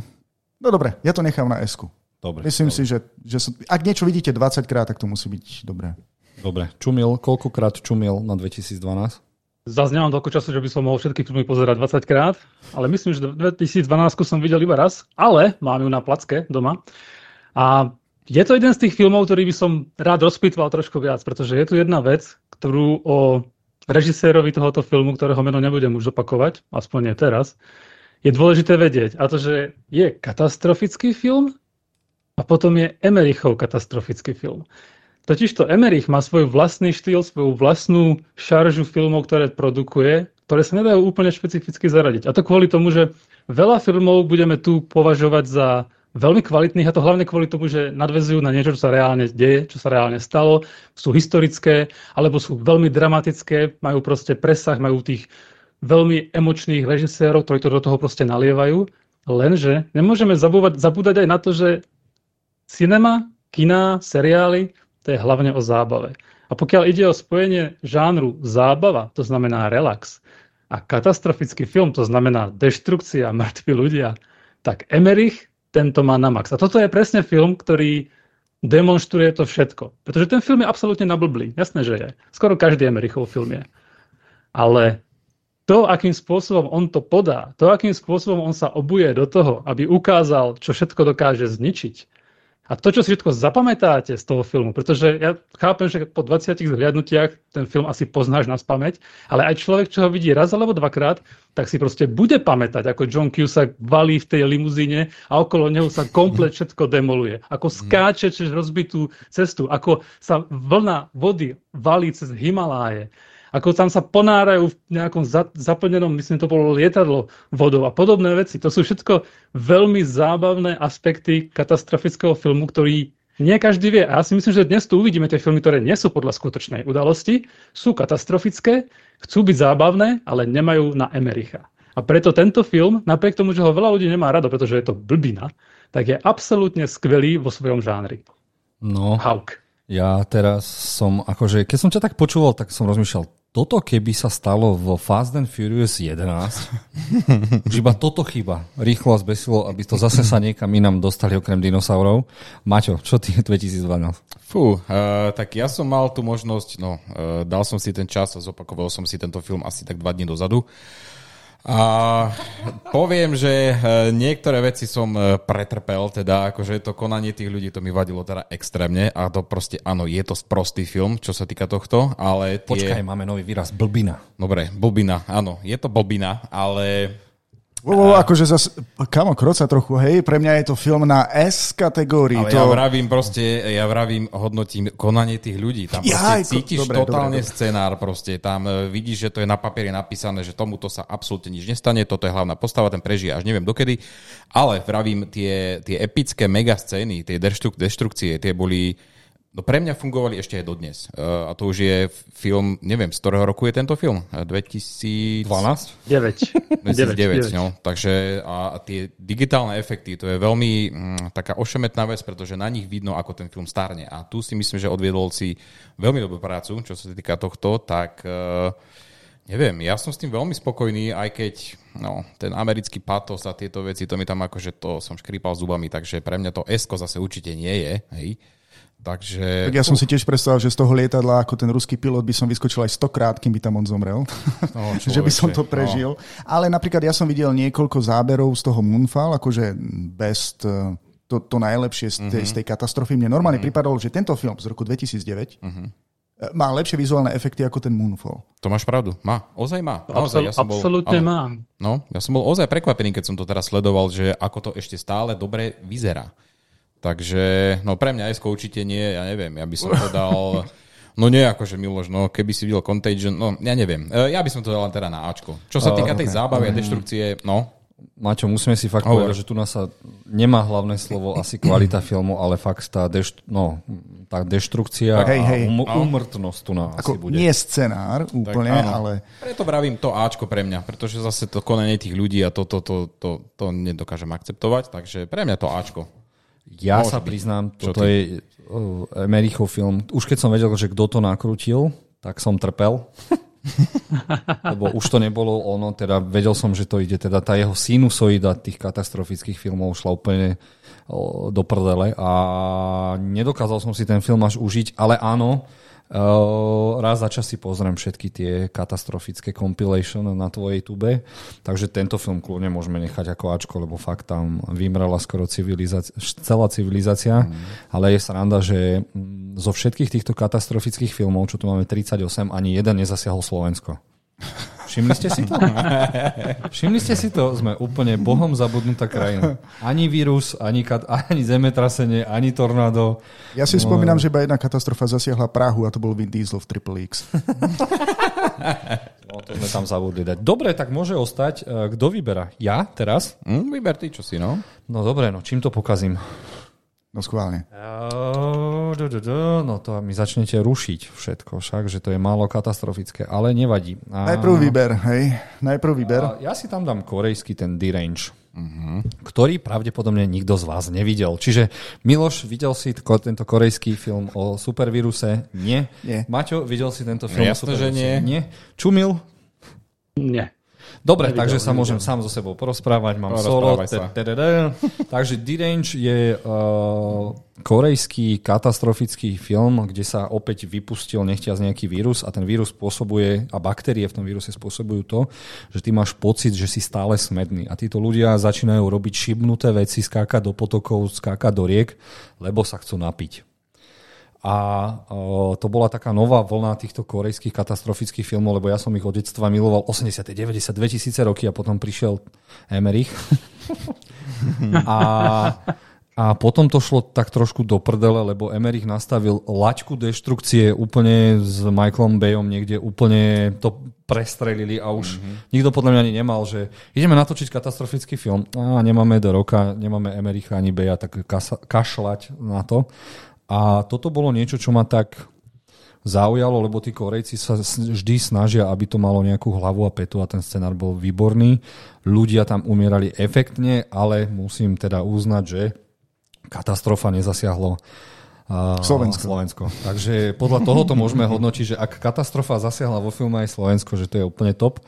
no dobre, ja to nechám na s Dobre. Myslím dobre. si, že, že som, ak niečo vidíte 20 krát, tak to musí byť dobré. Dobre. Čumil, koľkokrát čumil na 2012? Zase nemám toľko času, že by som mohol všetky filmy pozerať 20 krát, ale myslím, že 2012 som videl iba raz, ale mám ju na placke doma. A je to jeden z tých filmov, ktorý by som rád rozpýtval trošku viac, pretože je tu jedna vec, ktorú o režisérovi tohoto filmu, ktorého meno nebudem už opakovať, aspoň nie teraz, je dôležité vedieť. A to, že je katastrofický film a potom je Emerichov katastrofický film. Totižto Emerich má svoj vlastný štýl, svoju vlastnú šaržu filmov, ktoré produkuje, ktoré sa nedajú úplne špecificky zaradiť. A to kvôli tomu, že veľa filmov budeme tu považovať za veľmi kvalitných a to hlavne kvôli tomu, že nadvezujú na niečo, čo sa reálne deje, čo sa reálne stalo, sú historické alebo sú veľmi dramatické, majú proste presah, majú tých veľmi emočných režisérov, ktorí to do toho proste nalievajú. Lenže nemôžeme zabúvať, zabúdať aj na to, že cinema, kina, seriály to je hlavne o zábave. A pokiaľ ide o spojenie žánru zábava, to znamená relax, a katastrofický film, to znamená deštrukcia, mŕtvi ľudia, tak Emerich tento má na max. A toto je presne film, ktorý demonstruje to všetko. Pretože ten film je absolútne nablblý. Jasné, že je. Skoro každý Emerichov film je. Ale to, akým spôsobom on to podá, to, akým spôsobom on sa obuje do toho, aby ukázal, čo všetko dokáže zničiť, a to, čo si všetko zapamätáte z toho filmu, pretože ja chápem, že po 20 zhliadnutiach ten film asi poznáš na spameť, ale aj človek, čo ho vidí raz alebo dvakrát, tak si proste bude pamätať, ako John Cusack valí v tej limuzíne a okolo neho sa komplet všetko demoluje. Ako skáče cez rozbitú cestu, ako sa vlna vody valí cez Himaláje ako tam sa ponárajú v nejakom za, zaplnenom, myslím, to bolo lietadlo vodou a podobné veci. To sú všetko veľmi zábavné aspekty katastrofického filmu, ktorý nie každý vie. A ja si myslím, že dnes tu uvidíme tie filmy, ktoré nie sú podľa skutočnej udalosti, sú katastrofické, chcú byť zábavné, ale nemajú na Emericha. A preto tento film, napriek tomu, že ho veľa ľudí nemá rado, pretože je to blbina, tak je absolútne skvelý vo svojom žánri. No, Hawk. Ja teraz som, akože, keď som ťa tak počúval, tak som rozmýšľal, toto keby sa stalo vo Fast and Furious 11, už iba toto chyba. Rýchlo a zbesilo, aby to zase sa niekam inám dostali okrem dinosaurov. Maťo, čo ty 2012? Fú, uh, tak ja som mal tú možnosť, no, uh, dal som si ten čas a zopakoval som si tento film asi tak dva dní dozadu. A poviem, že e, niektoré veci som e, pretrpel, teda akože to konanie tých ľudí, to mi vadilo teda extrémne a to proste, áno, je to sprostý film, čo sa týka tohto, ale tie... Počkaj, máme nový výraz, blbina. Dobre, blbina, áno, je to blbina, ale Wow, akože zase, kamo, kroca trochu, hej, pre mňa je to film na S kategórii. Ale to... ja vravím proste, ja vravím, hodnotím konanie tých ľudí. Tam proste ja, cítiš dobre, totálne dobre, dobre. scenár, proste tam e, vidíš, že to je na papieri napísané, že tomuto sa absolútne nič nestane, toto je hlavná postava, ten prežije až neviem dokedy, ale vravím, tie, tie epické mega scény, tie deštrukcie, tie boli No pre mňa fungovali ešte aj dodnes. Uh, a to už je film, neviem, z ktorého roku je tento film? 2012? 9. 2009, 9, 9. no. Takže a, a tie digitálne efekty, to je veľmi mm, taká ošemetná vec, pretože na nich vidno, ako ten film starne. A tu si myslím, že odviedol si veľmi dobrú prácu, čo sa týka tohto, tak uh, neviem, ja som s tým veľmi spokojný, aj keď no, ten americký patos a tieto veci, to mi tam akože to som škrípal zubami, takže pre mňa to esko zase určite nie je, hej. Takže... Tak ja som si tiež predstavil, že z toho lietadla ako ten ruský pilot by som vyskočil aj stokrát, kým by tam on zomrel. No, že by som to no. prežil. No. Ale napríklad ja som videl niekoľko záberov z toho Moonfall, akože best, eh, to, to najlepšie z tej, mm-hmm. z tej katastrofy. Mne normálne mm-hmm. pripadalo, že tento film z roku 2009 mm-hmm. Má lepšie vizuálne efekty ako ten Moonfall. To máš pravdu. Má. Ozaj má. Naozaj, ja som bol, absolútne má. No, ja som bol ozaj prekvapený, keď som to teraz sledoval, že ako to ešte stále dobre vyzerá. Takže, no pre mňa Esko určite nie, ja neviem, ja by som to dal... No nie, akože Miloš, no keby si videl Contagion, no ja neviem. E, ja by som to dal teda na Ačko. Čo sa týka tej zábavy a deštrukcie, no, Maťo, musíme si fakt Hovor. povedať, že tu nás sa nemá hlavné slovo asi kvalita filmu, ale fakt tá, deš, no, tá deštrukcia hej, hej. a um, umrtnosť tu nás Ako asi bude. Nie scenár úplne, tak, ale... Preto vravím to Ačko pre mňa, pretože zase to konanie tých ľudí a to, to, to, to, to nedokážem akceptovať, takže pre mňa to Ačko. Ja Môže sa priznám, Čo toto je uh, Emerichov film. Už keď som vedel, že kto to nakrutil, tak som trpel. Lebo už to nebolo ono, teda vedel som, že to ide, teda tá jeho sinusoida tých katastrofických filmov šla úplne do prdele a nedokázal som si ten film až užiť, ale áno, Uh, raz za čas si pozriem všetky tie katastrofické compilation na tvojej tube, takže tento film kľudne môžeme nechať ako Ačko, lebo fakt tam vymrela skoro civilizácia, celá civilizácia, mm. ale je sranda, že mm, zo všetkých týchto katastrofických filmov, čo tu máme 38, ani jeden nezasiahol Slovensko. Všimli ste si to? Všimli ste si to? Sme úplne bohom zabudnutá krajina. Ani vírus, ani, kat- ani zemetrasenie, ani tornádo. Ja si no... spomínam, že iba jedna katastrofa zasiahla Prahu a to bol Vin Diesel v Triple X. no, to sme tam zabudli dať. Dobre, tak môže ostať. E, kto vyberá? Ja teraz? Mm, vyber ty, čo si, no. No dobre, no čím to pokazím? No schválne. No to mi začnete rušiť všetko, však, že to je málo katastrofické, ale nevadí. A... Najprv výber, hej? Najprv výber. A ja si tam dám korejský ten D-Range, uh-huh. ktorý pravdepodobne nikto z vás nevidel. Čiže Miloš, videl si tento korejský film o supervíruse? Nie. nie. Maťo, videl si tento film no, jasne, o supervíruse? že nie. Nie. Čumil? Nie. Dobre, nevidel, takže sa nevidel. môžem sám so sebou porozprávať, mám no, solo. Takže D-Range je uh, korejský katastrofický film, kde sa opäť vypustil nechťaz nejaký vírus a ten vírus spôsobuje, a baktérie v tom víruse spôsobujú to, že ty máš pocit, že si stále smedný. A títo ľudia začínajú robiť šibnuté veci, skákať do potokov, skákať do riek, lebo sa chcú napiť. A to bola taká nová vlna týchto korejských katastrofických filmov, lebo ja som ich od detstva miloval 80., 90., 2000 roky a potom prišiel Emerich. a, a potom to šlo tak trošku do prdele, lebo Emerich nastavil laťku deštrukcie úplne s Michaelom Bayom niekde úplne to prestrelili a už mm-hmm. nikto podľa mňa ani nemal, že ideme natočiť katastrofický film a nemáme do roka, nemáme Emericha ani Beja, tak kašľať na to. A toto bolo niečo, čo ma tak zaujalo, lebo tí Korejci sa vždy snažia, aby to malo nejakú hlavu a petu a ten scenár bol výborný. Ľudia tam umierali efektne, ale musím teda uznať, že katastrofa nezasiahlo uh, Slovensko. Slovensko. Takže podľa tohoto môžeme hodnotiť, že ak katastrofa zasiahla vo filme aj Slovensko, že to je úplne top.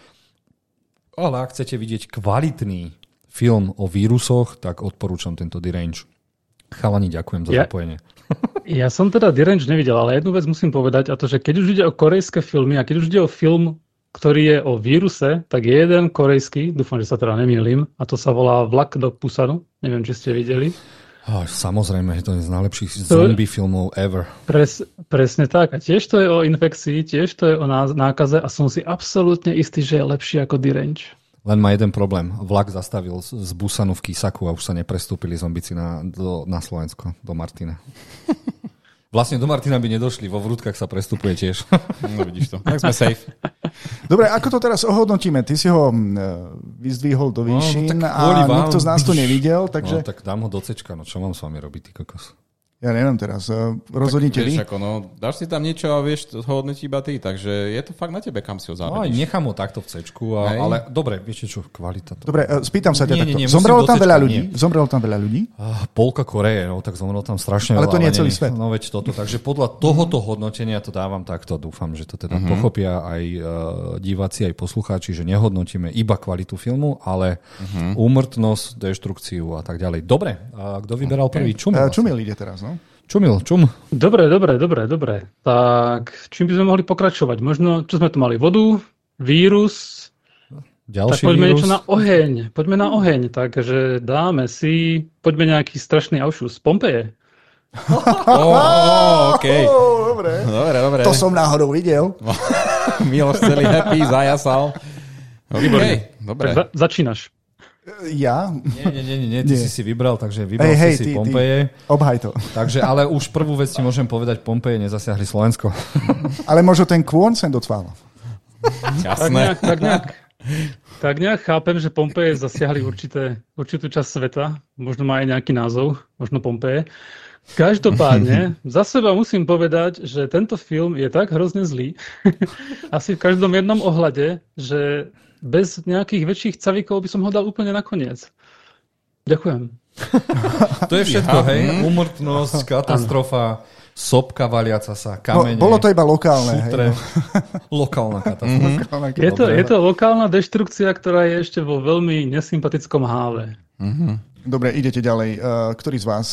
Ale ak chcete vidieť kvalitný film o vírusoch, tak odporúčam tento Derange. Chalani, ďakujem za ja, zapojenie. Ja som teda Derange nevidel, ale jednu vec musím povedať, a to, že keď už ide o korejské filmy a keď už ide o film, ktorý je o víruse, tak je jeden korejský, dúfam, že sa teda nemýlim, a to sa volá Vlak do Pusanu. Neviem, či ste videli. Oh, samozrejme, že to je z najlepších to, zombie filmov ever. Pres, presne tak. A tiež to je o infekcii, tiež to je o nákaze a som si absolútne istý, že je lepší ako Derange. Len má jeden problém. Vlak zastavil z Busanu v Kisaku a už sa neprestúpili zombici na, do, na Slovensko, do Martina. Vlastne do Martina by nedošli, vo vrútkach sa prestupuje tiež. No vidíš to. Tak sme safe. Dobre, ako to teraz ohodnotíme? Ty si ho vyzdvihol do no, výšin no, a vám. nikto z nás to nevidel, takže... No, tak dám ho do cečka, no čo mám s vami robiť, ty kokos? Ja neviem teraz, e, rozhodnite vy. Ako, no, dáš si tam niečo a vieš hodnotiť iba ty, takže je to fakt na tebe, kam si ho zavedíš. No, nechám ho takto v C, ale dobre, viete čo, kvalita. To... Dobre, e, spýtam sa ťa takto. Nie, nie, zomrelo tam veľa ľudí? Nie. Zomrelo tam veľa ľudí? Uh, polka Koreje, no, tak zomrelo tam strašne ale veľa. Ale to nie je celý svet. No veď toto, takže podľa tohoto hodnotenia to dávam takto. Dúfam, že to teda uh-huh. pochopia aj uh, diváci, aj poslucháči, že nehodnotíme iba kvalitu filmu, ale uh-huh. úmrtnosť, deštrukciu a tak ďalej. Dobre, a kto vyberal okay. prvý? Čumil. Uh, Čumil ide teraz, no? Čumil, čum. Dobre, dobre, dobre, dobre. Tak čím by sme mohli pokračovať? Možno, čo sme tu mali? Vodu, vírus. Ďalší tak poďme vírus. niečo na oheň. Poďme na oheň. Takže dáme si, poďme nejaký strašný aušus. Pompeje. Oh, OK. Oh, dobre. Dobre, dobre. To som náhodou videl. Miloš celý happy, zajasal. OK, dobre. Tak za, začínaš. Ja? Nie, nie, nie, nie, ty Nie. si si vybral, takže vybral hej, si si ty, ty. Pompeje. Obhaj to. Takže, ale už prvú vec ti môžem povedať, Pompeje nezasiahli Slovensko. Ale možno ten kôň sem docvával. Tak Jasné. nejak, tak nejak, tak nejak chápem, že Pompeje zasiahli určité, určitú časť sveta. Možno má aj nejaký názov, možno Pompeje. Každopádne, za seba musím povedať, že tento film je tak hrozne zlý, asi v každom jednom ohľade, že bez nejakých väčších cavikov by som ho dal úplne nakoniec. Ďakujem. To je všetko, hej? Umrtnosť, katastrofa, sopka valiaca sa, No, kamene, bolo to iba lokálne. šutre. Hej, Lokálna katastrofa. no. Je to, Dobre. je to lokálna deštrukcia, ktorá je ešte vo veľmi nesympatickom háve. Dobre, idete ďalej. Uh, ktorý z vás?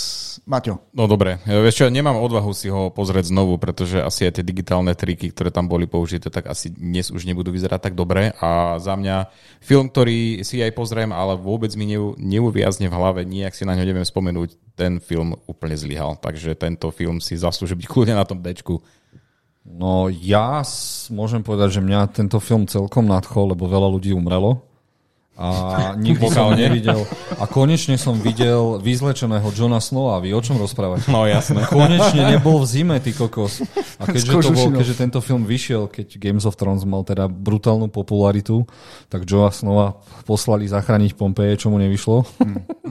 Maťo. No dobre, Ja, vieš čo, nemám odvahu si ho pozrieť znovu, pretože asi aj tie digitálne triky, ktoré tam boli použité, tak asi dnes už nebudú vyzerať tak dobre a za mňa film, ktorý si aj pozriem, ale vôbec mi neu, neuviazne v hlave, nijak si na ňo neviem spomenúť, ten film úplne zlyhal, takže tento film si zaslúži byť kľudne na tom Bčku. No ja môžem povedať, že mňa tento film celkom nadchol, lebo veľa ľudí umrelo. A nikdy som nevidel. A konečne som videl vyzlečeného Johna Snowa. Vy o čom rozprávate? No jasné. Konečne nebol v zime, ty kokos. A keďže, to bol, keďže tento film vyšiel, keď Games of Thrones mal teda brutálnu popularitu, tak Joa Snova poslali zachrániť Pompeje, čo mu nevyšlo.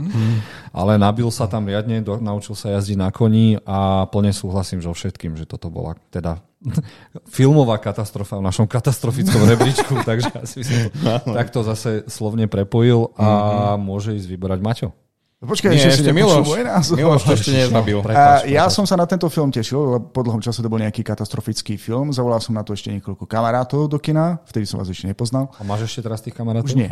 Ale nabil sa tam riadne, do, naučil sa jazdiť na koni a plne súhlasím so všetkým, že toto bola teda filmová katastrofa v našom katastrofickom rebríčku, takže asi som to takto zase slovne prepojil a môže ísť vyberať Maťo. Počkaj, Nie, ešte, ešte Miloš. Miloš to ešte nezabil. A ja som sa na tento film tešil, lebo po dlhom čase to bol nejaký katastrofický film. Zavolal som na to ešte niekoľko kamarátov do kina, vtedy som vás ešte nepoznal. A máš ešte teraz tých kamarátov? Už nie.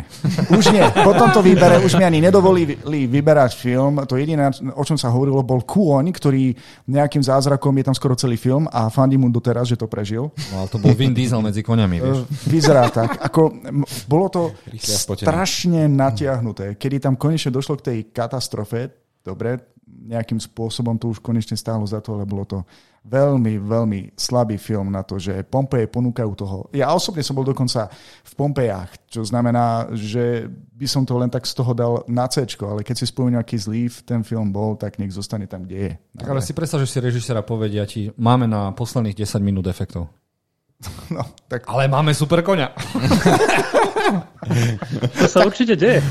Už nie. Po tomto výbere už mi ani nedovolili vyberať film. To jediné, o čom sa hovorilo, bol kôň, ktorý nejakým zázrakom je tam skoro celý film a fandím mu doteraz, že to prežil. No, ale to bol Vin Diesel medzi koňami, vieš. Vyzerá tak. Ako, bolo to strašne natiahnuté. Kedy tam konečne došlo k tej katastrofe, dobre, nejakým spôsobom to už konečne stálo za to, ale bolo to veľmi, veľmi slabý film na to, že Pompeje ponúkajú toho. Ja osobne som bol dokonca v Pompejách, čo znamená, že by som to len tak z toho dal na C, ale keď si spomenul, aký zlý ten film bol, tak nech zostane tam, kde je. Tak ale si predstav, že si režiséra povedia ti, máme na posledných 10 minút efektov. No, tak Ale máme super koňa. To sa určite deje.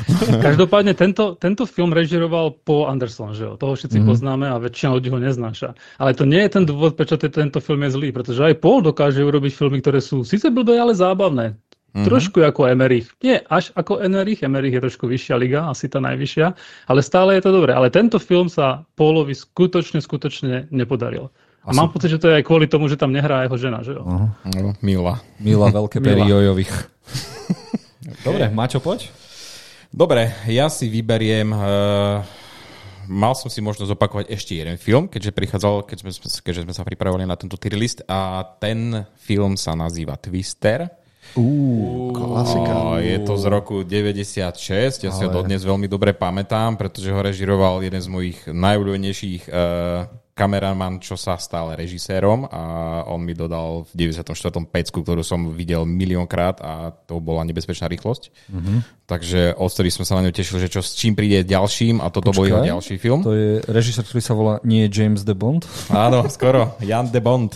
Každopádne tento, tento film režiroval Paul Anderson, že jo? Toho všetci mm-hmm. poznáme a väčšina ľudí ho neznáša. Ale to nie je ten dôvod, prečo te- tento film je zlý, pretože aj Paul dokáže urobiť filmy, ktoré sú síce blbé, ale zábavné. Mm-hmm. Trošku ako Emerich. Nie až ako Emerich, Emerich je trošku vyššia liga, asi tá najvyššia, ale stále je to dobré. Ale tento film sa Paulovi skutočne, skutočne nepodaril. A mám pocit, že to je aj kvôli tomu, že tam nehrá jeho žena, že jo? No, Mila. Mila veľké pery jojových. Dobre, Maťo, poď. Dobre, ja si vyberiem... Uh, mal som si možnosť zopakovať ešte jeden film, keďže prichádzal, keď sme, keďže sme sa pripravovali na tento tier list a ten film sa nazýva Twister. Uú, klasika. Je to z roku 96, ja si ho Ale- dodnes veľmi dobre pamätám, pretože ho režiroval jeden z mojich najobľúbenejších uh, kameraman, čo sa stal režisérom a on mi dodal v 94. pecku, ktorú som videl miliónkrát a to bola nebezpečná rýchlosť. Mm-hmm. Takže odtedy som sa na ňu tešil, že čo s čím príde ďalším a toto bol jeho ďalší film. To je režisér, ktorý sa volá nie James de Bond. Áno, skoro. Jan de Bond.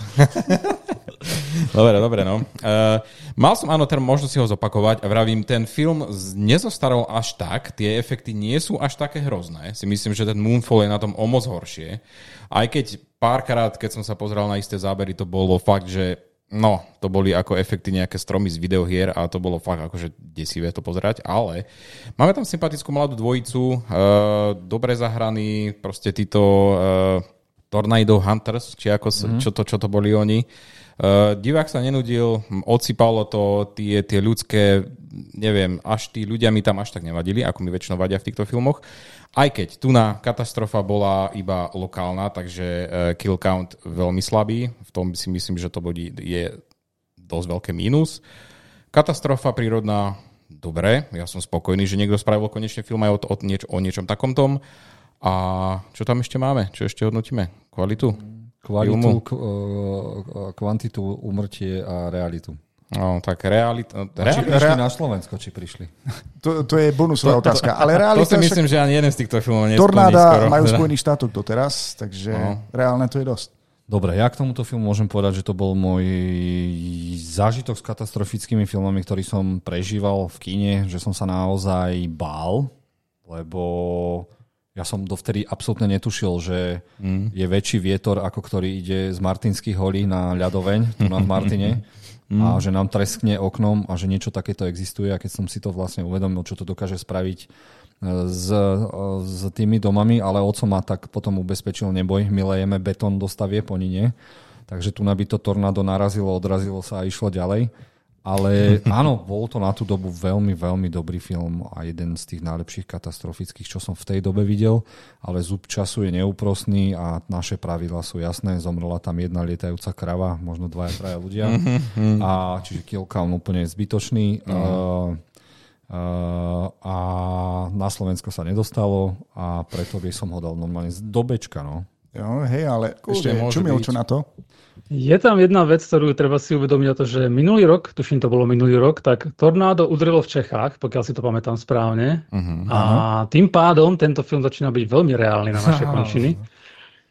dobre, dobre, no. Uh, mal som, áno, teda možno si ho zopakovať a vravím, ten film nezostaral až tak, tie efekty nie sú až také hrozné. Si myslím, že ten Moonfall je na tom o moc horšie. Aj keď párkrát, keď som sa pozrel na isté zábery, to bolo fakt, že no, to boli ako efekty nejaké stromy z videohier a to bolo fakt akože desivé to pozerať, ale máme tam sympatickú mladú dvojicu, uh, dobre zahraní, proste títo uh, Tornado Hunters, či ako, mm-hmm. čo, to, čo to boli oni. Uh, divák sa nenudil, odsypalo to tie, tie ľudské, neviem, až tí ľudia mi tam až tak nevadili, ako mi väčšinou vadia v týchto filmoch. Aj keď tu na katastrofa bola iba lokálna, takže uh, kill count veľmi slabý, v tom si myslím, že to je dosť veľké mínus. Katastrofa prírodná, dobre, ja som spokojný, že niekto spravil konečne film aj o, o, nieč, o niečom takomtom. A čo tam ešte máme? Čo ešte hodnotíme? Kvalitu? Kvalitu, k, uh, kvantitu, umrtie a realitu. No, tak realita... A či prišli na Slovensko, či prišli? To, to je bonusová otázka. Ale to realita si však- myslím, že ani jeden z týchto filmov nesplní Tornáda skoro. majú Teda. Spojených štátoch doteraz, takže No. reálne to je dosť. Dobre, ja k tomuto filmu môžem povedať, že to bol môj zážitok s katastrofickými filmami, ktorý som prežíval v kine, že som sa naozaj bál, lebo ja som dovtedy absolútne netušil, že mm. je väčší vietor, ako ktorý ide z Martinských holí na ľadoveň, tu na v Martine, a že nám treskne oknom a že niečo takéto existuje a keď som si to vlastne uvedomil, čo to dokáže spraviť s, s tými domami, ale oco ma tak potom ubezpečil, neboj, my lejeme betón do stavieb, oni nie. Takže tu by to tornádo narazilo, odrazilo sa a išlo ďalej. Ale áno, bol to na tú dobu veľmi, veľmi dobrý film a jeden z tých najlepších katastrofických, čo som v tej dobe videl, ale zub času je neúprosný a naše pravidla sú jasné. Zomrela tam jedna lietajúca krava, možno dvaja, traja ľudia. A čiže kill count úplne zbytočný. Uh, Uh, a na Slovensko sa nedostalo a preto by som ho dal normálne z dobečka. No. Jo, hej, ale Kľudne ešte čo na to? Je tam jedna vec, ktorú treba si uvedomiť, a to, že minulý rok, tuším to bolo minulý rok, tak tornádo udrelo v Čechách, pokiaľ si to pamätám správne. Mhm. A tým pádom tento film začína byť veľmi reálny na naše končiny.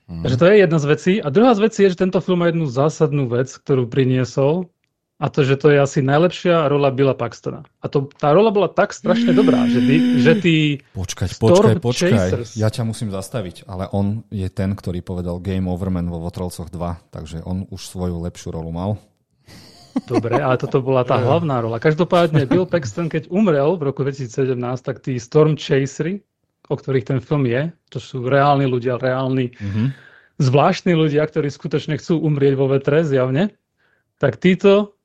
Takže to je jedna z vecí. A druhá z vecí je, že tento film má jednu zásadnú vec, ktorú priniesol, a to, že to je asi najlepšia rola Billa Paxtona. A to, tá rola bola tak strašne dobrá, že ty, že ty Počkať, Storm počkaj, počkaj. Chasers. Ja ťa musím zastaviť, ale on je ten, ktorý povedal Game Over Man vo Votrelcoch 2, takže on už svoju lepšiu rolu mal. Dobre, ale toto bola tá hlavná rola. Každopádne Bill Paxton, keď umrel v roku 2017, tak tí Storm Chasery, o ktorých ten film je, to sú reálni ľudia, reálni, Mhm. zvláštni ľudia, ktorí skutočne chcú umrieť vo vetre, zjavne, tak títo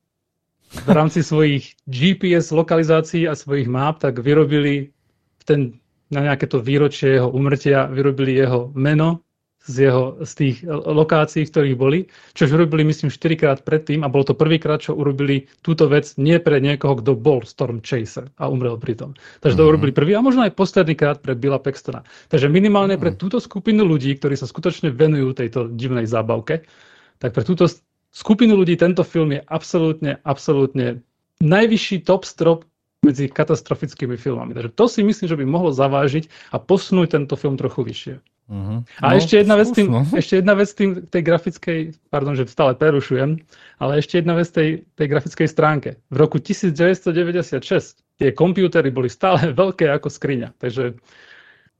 v rámci svojich GPS lokalizácií a svojich map tak vyrobili v ten, na nejaké to výročie jeho umrtia, vyrobili jeho meno z, jeho, z tých lokácií, v ktorých boli, čo urobili myslím 4 krát predtým a bolo to prvýkrát, čo urobili túto vec nie pre niekoho, kto bol Storm Chaser a umrel pri tom. Takže to urobili prvý a možno aj posledný krát pre Billa Paxtona. Takže minimálne pre túto skupinu ľudí, ktorí sa skutočne venujú tejto divnej zábavke, tak pre túto skupinu ľudí tento film je absolútne, absolútne najvyšší top strop medzi katastrofickými filmami. Takže to si myslím, že by mohlo zavážiť a posunúť tento film trochu vyššie. Uh-huh. A ešte jedna vec tým, no. ešte jedna vec tým tej grafickej, pardon, že stále prerušujem, ale ešte jedna vec tej, tej grafickej stránke. V roku 1996 tie počítače boli stále veľké ako skriňa, takže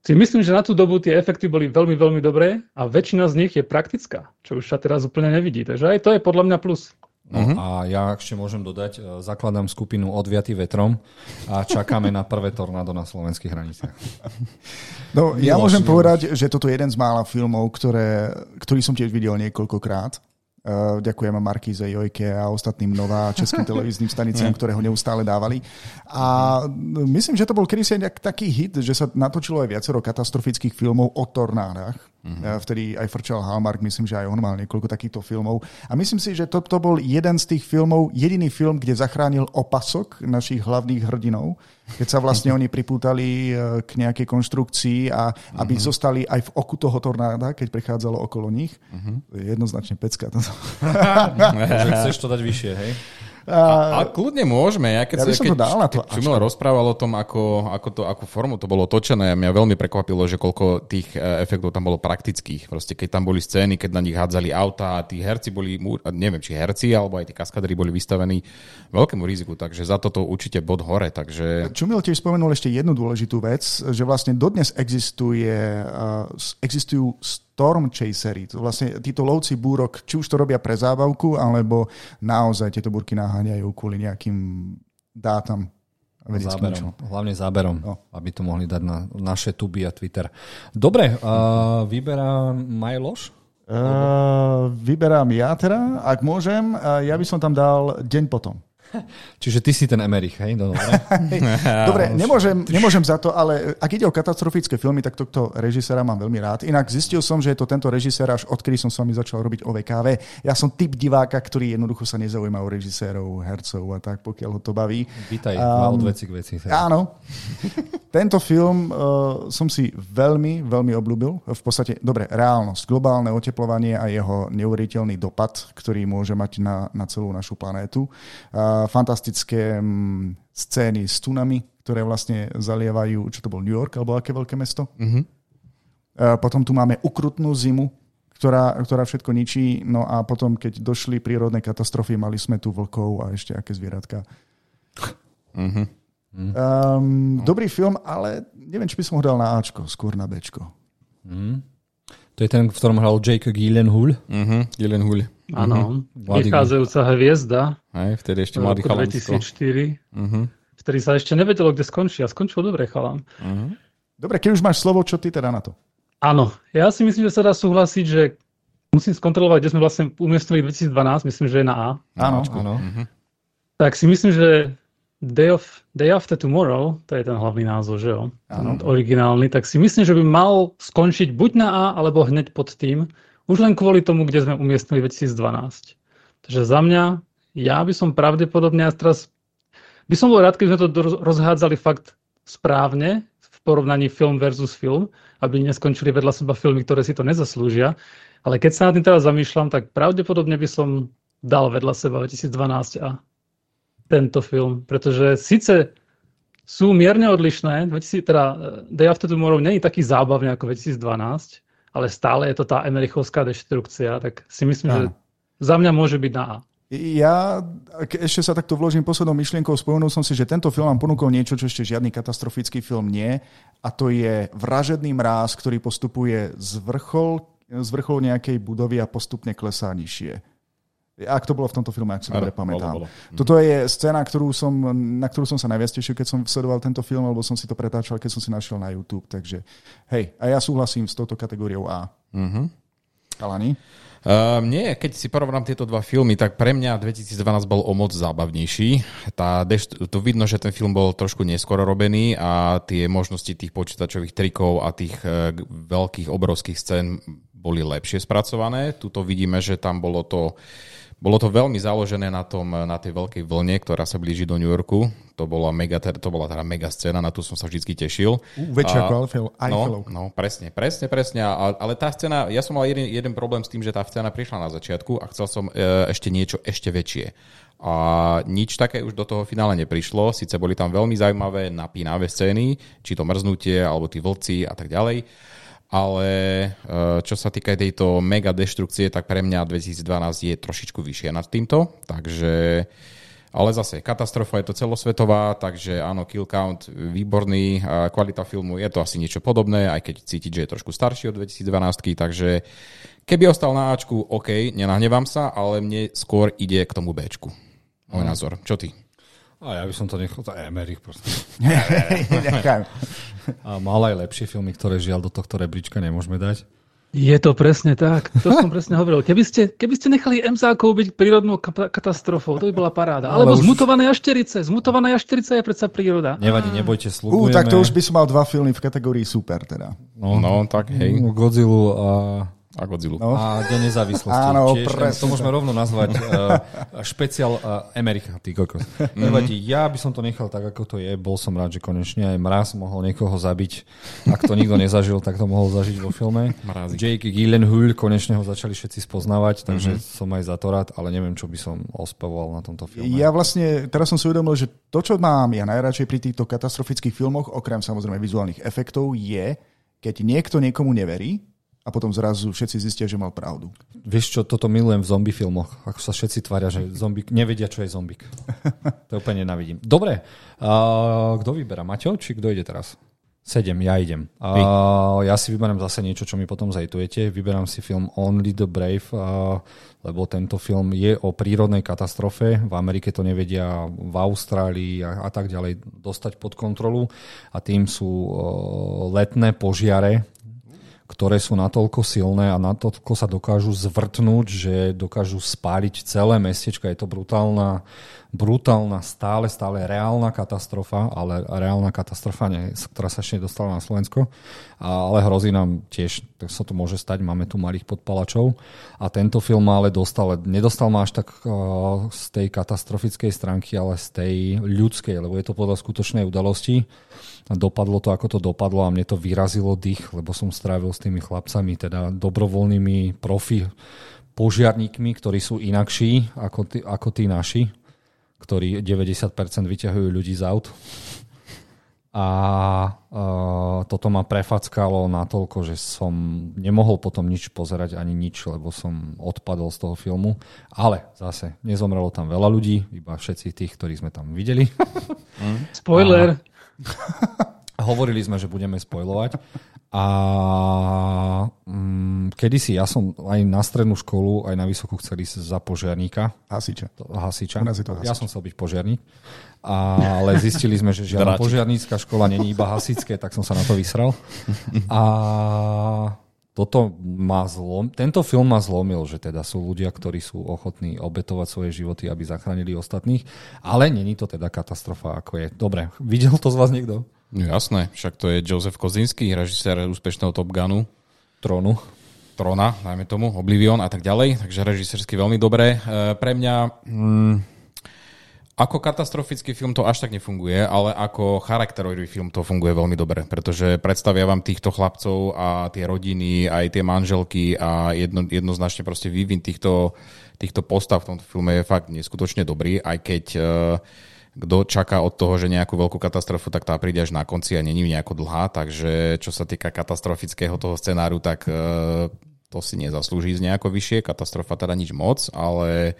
si myslím, že na tú dobu tie efekty boli veľmi, veľmi dobré a väčšina z nich je praktická, čo už sa teraz úplne nevidí. Takže aj to je podľa mňa plus. No, A ja ešte môžem dodať, e, zakladám skupinu Odviatý vetrom a čakáme na prvé tornádo na slovenských hraniciach. No, ja môžem povedať, že toto je jeden z mála filmov, ktoré, ktorý som tiež videl niekoľkokrát. Uh, ďakujem Markíze, Jojke a ostatným Nová českým televíznym staniciam, ktoré ho neustále dávali. A myslím, že to bol kedysi taký hit, že sa natočilo aj viacero katastrofických filmov o tornádach. Uh, vtedy aj frčal Hallmark, myslím, že aj on mal niekoľko takýchto filmov. A myslím si, že to, to bol jeden z tých filmov, jediný film, kde zachránil opasok našich hlavných hrdinov, keď sa vlastne oni pripútali eh, k nejakej konštrukcii a aby zostali aj v oku toho tornáda, keď prechádzalo okolo nich. Je jednoznačne pecka. chceš to dať vyššie, hej? A, a kľudne môžeme. Ja, keď Ja by som keď, to dal na to Keď Čumil rozprával o tom, ako, ako to, akú formu to bolo točené, mňa veľmi prekvapilo, že koľko tých e, efektov tam bolo praktických. Proste keď tam boli scény, keď na nich hádzali auta a tí herci boli, neviem, či herci, alebo aj tí kaskadri boli vystavení veľkému riziku, takže za toto určite bod hore. Takže Čumil tiež spomenul ešte jednu dôležitú vec, že vlastne dodnes existuje, s- existujú storm chasery. To vlastne títo lovci búrok, či už to robia pre zábavku, alebo naozaj tieto búrky naháňajú kvôli nejakým dátam. Záberom, hlavne záberom, No. aby to mohli dať na naše tuby a Twitter. Dobre, uh, vyberá Majloš? Uh, vyberám ja teda, ak môžem, uh, ja by som tam dal deň potom. Čiže ty si ten Emerich, hej? No, dobre. Dobre, nemôžem, nemôžem za to, ale ak ide o katastrofické filmy, tak tohto režisera mám veľmi rád. Inak zistil som, že je to tento režisér až odkedy som s vami začal robiť OVKV. Ja som typ diváka, ktorý jednoducho sa nezaujíma o režisérov, hercov a tak, pokiaľ ho to baví. Vítaj, Um, um, od veci k veci. hej. Áno. tento film uh, som si veľmi, veľmi obľúbil. V podstate, dobre, reálnosť, globálne oteplovanie a jeho neuveriteľný dopad, ktorý môže mať na, na celú našu planétu. Uh, fantastické um, scény s tunami, ktoré vlastne zalievajú, čo to bol New York, alebo aké veľké mesto. Mm-hmm. Potom tu máme ukrutnú zimu, ktorá, ktorá všetko ničí. No a potom, keď došli prírodné katastrofy, mali sme tu vlkov a ešte aké zvieratka. Mm-hmm. Um, dobrý film, ale neviem, či by som ho dal na Ačko, skôr na Bčko. Mm. To je ten, v ktorom hral Jake Gyllenhaal. Mm-hmm, Gyllenhaal. Áno, mm-hmm. vychádzajúca hviezda. Aj, vtedy ešte mladý chalan. 2004. Mm-hmm. Vtedy sa ešte nevedelo, kde skončí a skončil dobre chalan. Mm-hmm. Dobre, keď už máš slovo, čo ty teda na to? Áno, ja si myslím, že sa dá súhlasiť, že musím skontrolovať, kde sme vlastne umiestnili 2012, myslím, že je na A. Áno, áno. Mm-hmm. Tak si myslím, že Day, of, Day After Tomorrow, to je ten hlavný názov, že jo? Ano. Originálny, tak si myslím, že by mal skončiť buď na A, alebo hneď pod tým, už len kvôli tomu, kde sme umiestnili 2012. Takže za mňa, ja by som pravdepodobne, a teraz by som bol rád, keď sme to rozhádzali fakt správne, v porovnaní film versus film, aby neskončili vedľa seba filmy, ktoré si to nezaslúžia. Ale keď sa na tým teraz zamýšľam, tak pravdepodobne by som dal vedľa seba 2012 a tento film, pretože síce sú mierne odlišné, 2000, teda eh, Day After Tomorrow nie je taký zábavný ako 2012, ale stále je to tá emerichovská deštrukcia, tak si myslím, Áno. že za mňa môže byť na A. Ja ešte sa takto vložím poslednou myšlienkou, spomenul som si, že tento film vám ponúkol niečo, čo ešte žiadny katastrofický film nie, a to je vražedný mráz, ktorý postupuje z vrchol, z vrchol nejakej budovy a postupne klesá nižšie. Ak to bolo v tomto filme, ak si dobre pamätám. Bolo, bolo. Hm. Toto je scéna, ktorú som, na ktorú som sa najviac tešil, keď som sledoval tento film, alebo som si to pretáčal, keď som si našiel na YouTube. Takže hej, a ja súhlasím s touto kategóriou A. Uh-huh. Alani? Uh, nie, keď si porovnám tieto dva filmy, tak pre mňa 2012 bol o moc zábavnejší. Tá, to vidno, že ten film bol trošku neskoro robený a tie možnosti tých počítačových trikov a tých uh, veľkých, obrovských scén boli lepšie spracované. Tuto vidíme, že tam bolo to bolo to veľmi založené na, tom, na tej veľkej vlne, ktorá sa blíži do New Yorku. To bola, mega, to bola teda mega scéna, na tú som sa vždy tešil. Väčšia ako Eiffelov. No, no, presne, presne, presne. A, ale tá scéna, ja som mal jeden, jeden problém s tým, že tá scéna prišla na začiatku a chcel som e, ešte niečo ešte väčšie. A nič také už do toho finále neprišlo. Sice boli tam veľmi zaujímavé, napínavé scény, či to mrznutie, alebo tí vlci a tak ďalej ale e, čo sa týka tejto mega deštrukcie, tak pre mňa 2012 je trošičku vyššie nad týmto, takže ale zase, katastrofa je to celosvetová, takže áno, kill count výborný, kvalita filmu je to asi niečo podobné, aj keď cítiť, že je trošku starší od 2012, takže keby ostal na Ačku, OK, nenahnevám sa, ale mne skôr ide k tomu Bčku. Môj mm. názor. Čo ty? A ja by som to nechal, to je Emerich proste. A mal aj lepšie filmy, ktoré žiaľ do tohto rebríčka nemôžeme dať. Je to presne tak. To som presne hovoril. Keby ste, keby ste nechali MZákov byť prírodnou katastrofou, to by bola paráda. Alebo už... zmutované jašterice. Zmutované jašterice je predsa príroda. Nevadí, nebojte, slúbujeme. Uh, tak to už by som mal dva filmy v kategórii super teda. No, no tak hej. Godzilla a a Godzilla. No. A Deň nezávislosti. Áno, presne. To môžeme rovno nazvať uh, špeciál uh, Amerika, ty kokos. Mm-hmm. Ja by som to nechal tak, ako to je. Bol som rád, že konečne aj mraz mohol niekoho zabiť. Ak to nikto nezažil, tak to mohol zažiť vo filme. Mrázik. Jake Gyllenhaal, konečne ho začali všetci spoznávať, takže mm-hmm. som aj za to rád, ale neviem, čo by som ospevoval na tomto filme. Ja vlastne, teraz som si uvedomil, že to, čo mám ja najradšej pri týchto katastrofických filmoch, okrem samozrejme vizuálnych efektov, je, keď niekto niekomu neverí, a potom zrazu všetci zistia, že mal pravdu. Vieš čo, toto milujem v zombie filmoch. Ako sa všetci tvária, že zombik nevedia, čo je zombik. to úplne nenavidím. Dobre, uh, kto vyberá? Maťo, či kto ide teraz? Sedem, ja idem. Uh, ja si vyberám zase niečo, čo mi potom zajtujete. Vyberám si film Only the Brave, uh, lebo tento film je o prírodnej katastrofe. V Amerike to nevedia, v Austrálii a, a tak ďalej dostať pod kontrolu. A tým sú uh, letné požiare ktoré sú natoľko silné a natoľko sa dokážu zvrtnúť, že dokážu spáliť celé mestečka. Je to brutálna brutálna, stále, stále reálna katastrofa, ale reálna katastrofa, nie, ktorá sa ešte nedostala na Slovensko, ale hrozí nám tiež, tak sa to môže stať, máme tu malých podpalačov. A tento film ale dostal, nedostal ma až tak uh, z tej katastrofickej stránky, ale z tej ľudskej, lebo je to podľa skutočnej udalosti. Dopadlo to, ako to dopadlo a mne to vyrazilo dých, lebo som strávil s tými chlapcami, teda dobrovoľnými profi požiarníkmi, ktorí sú inakší ako tí, ako tí naši ktorí 90% vyťahujú ľudí z aut. A uh, toto ma prefackalo natoľko, že som nemohol potom nič pozerať ani nič, lebo som odpadol z toho filmu. Ale zase, nezomrelo tam veľa ľudí, iba všetci tých, ktorí sme tam videli. Spoiler! A hovorili sme, že budeme spojlovať. A um, kedysi ja som aj na strednú školu, aj na vysokú chceli za požiarníka. Hasiča. Hasiča. To hasič. Ja som chcel byť požiarník. Ale zistili sme, že žiadna požiarnícka škola není iba hasičské, tak som sa na to vysral. A toto ma zlom, tento film ma zlomil, že teda sú ľudia, ktorí sú ochotní obetovať svoje životy, aby zachránili ostatných, ale není to teda katastrofa, ako je. Dobre, videl to z vás niekto? Jasné, však to je Joseph Kozinský, režisér úspešného Top Gunu. Trónu. Trona, najmä tomu, Oblivion a tak ďalej, takže režisérsky veľmi dobré. E, pre mňa mm, ako katastrofický film to až tak nefunguje, ale ako charakterový film to funguje veľmi dobre, pretože predstavia vám týchto chlapcov a tie rodiny, aj tie manželky a jedno, jednoznačne proste vývin týchto, týchto postav v tomto filme je fakt neskutočne dobrý, aj keď uh, kto čaká od toho, že nejakú veľkú katastrofu, tak tá príde až na konci a není nejako dlhá, takže čo sa týka katastrofického toho scenáru, tak uh, to si nezaslúži z nejako vyššie, katastrofa teda nič moc, ale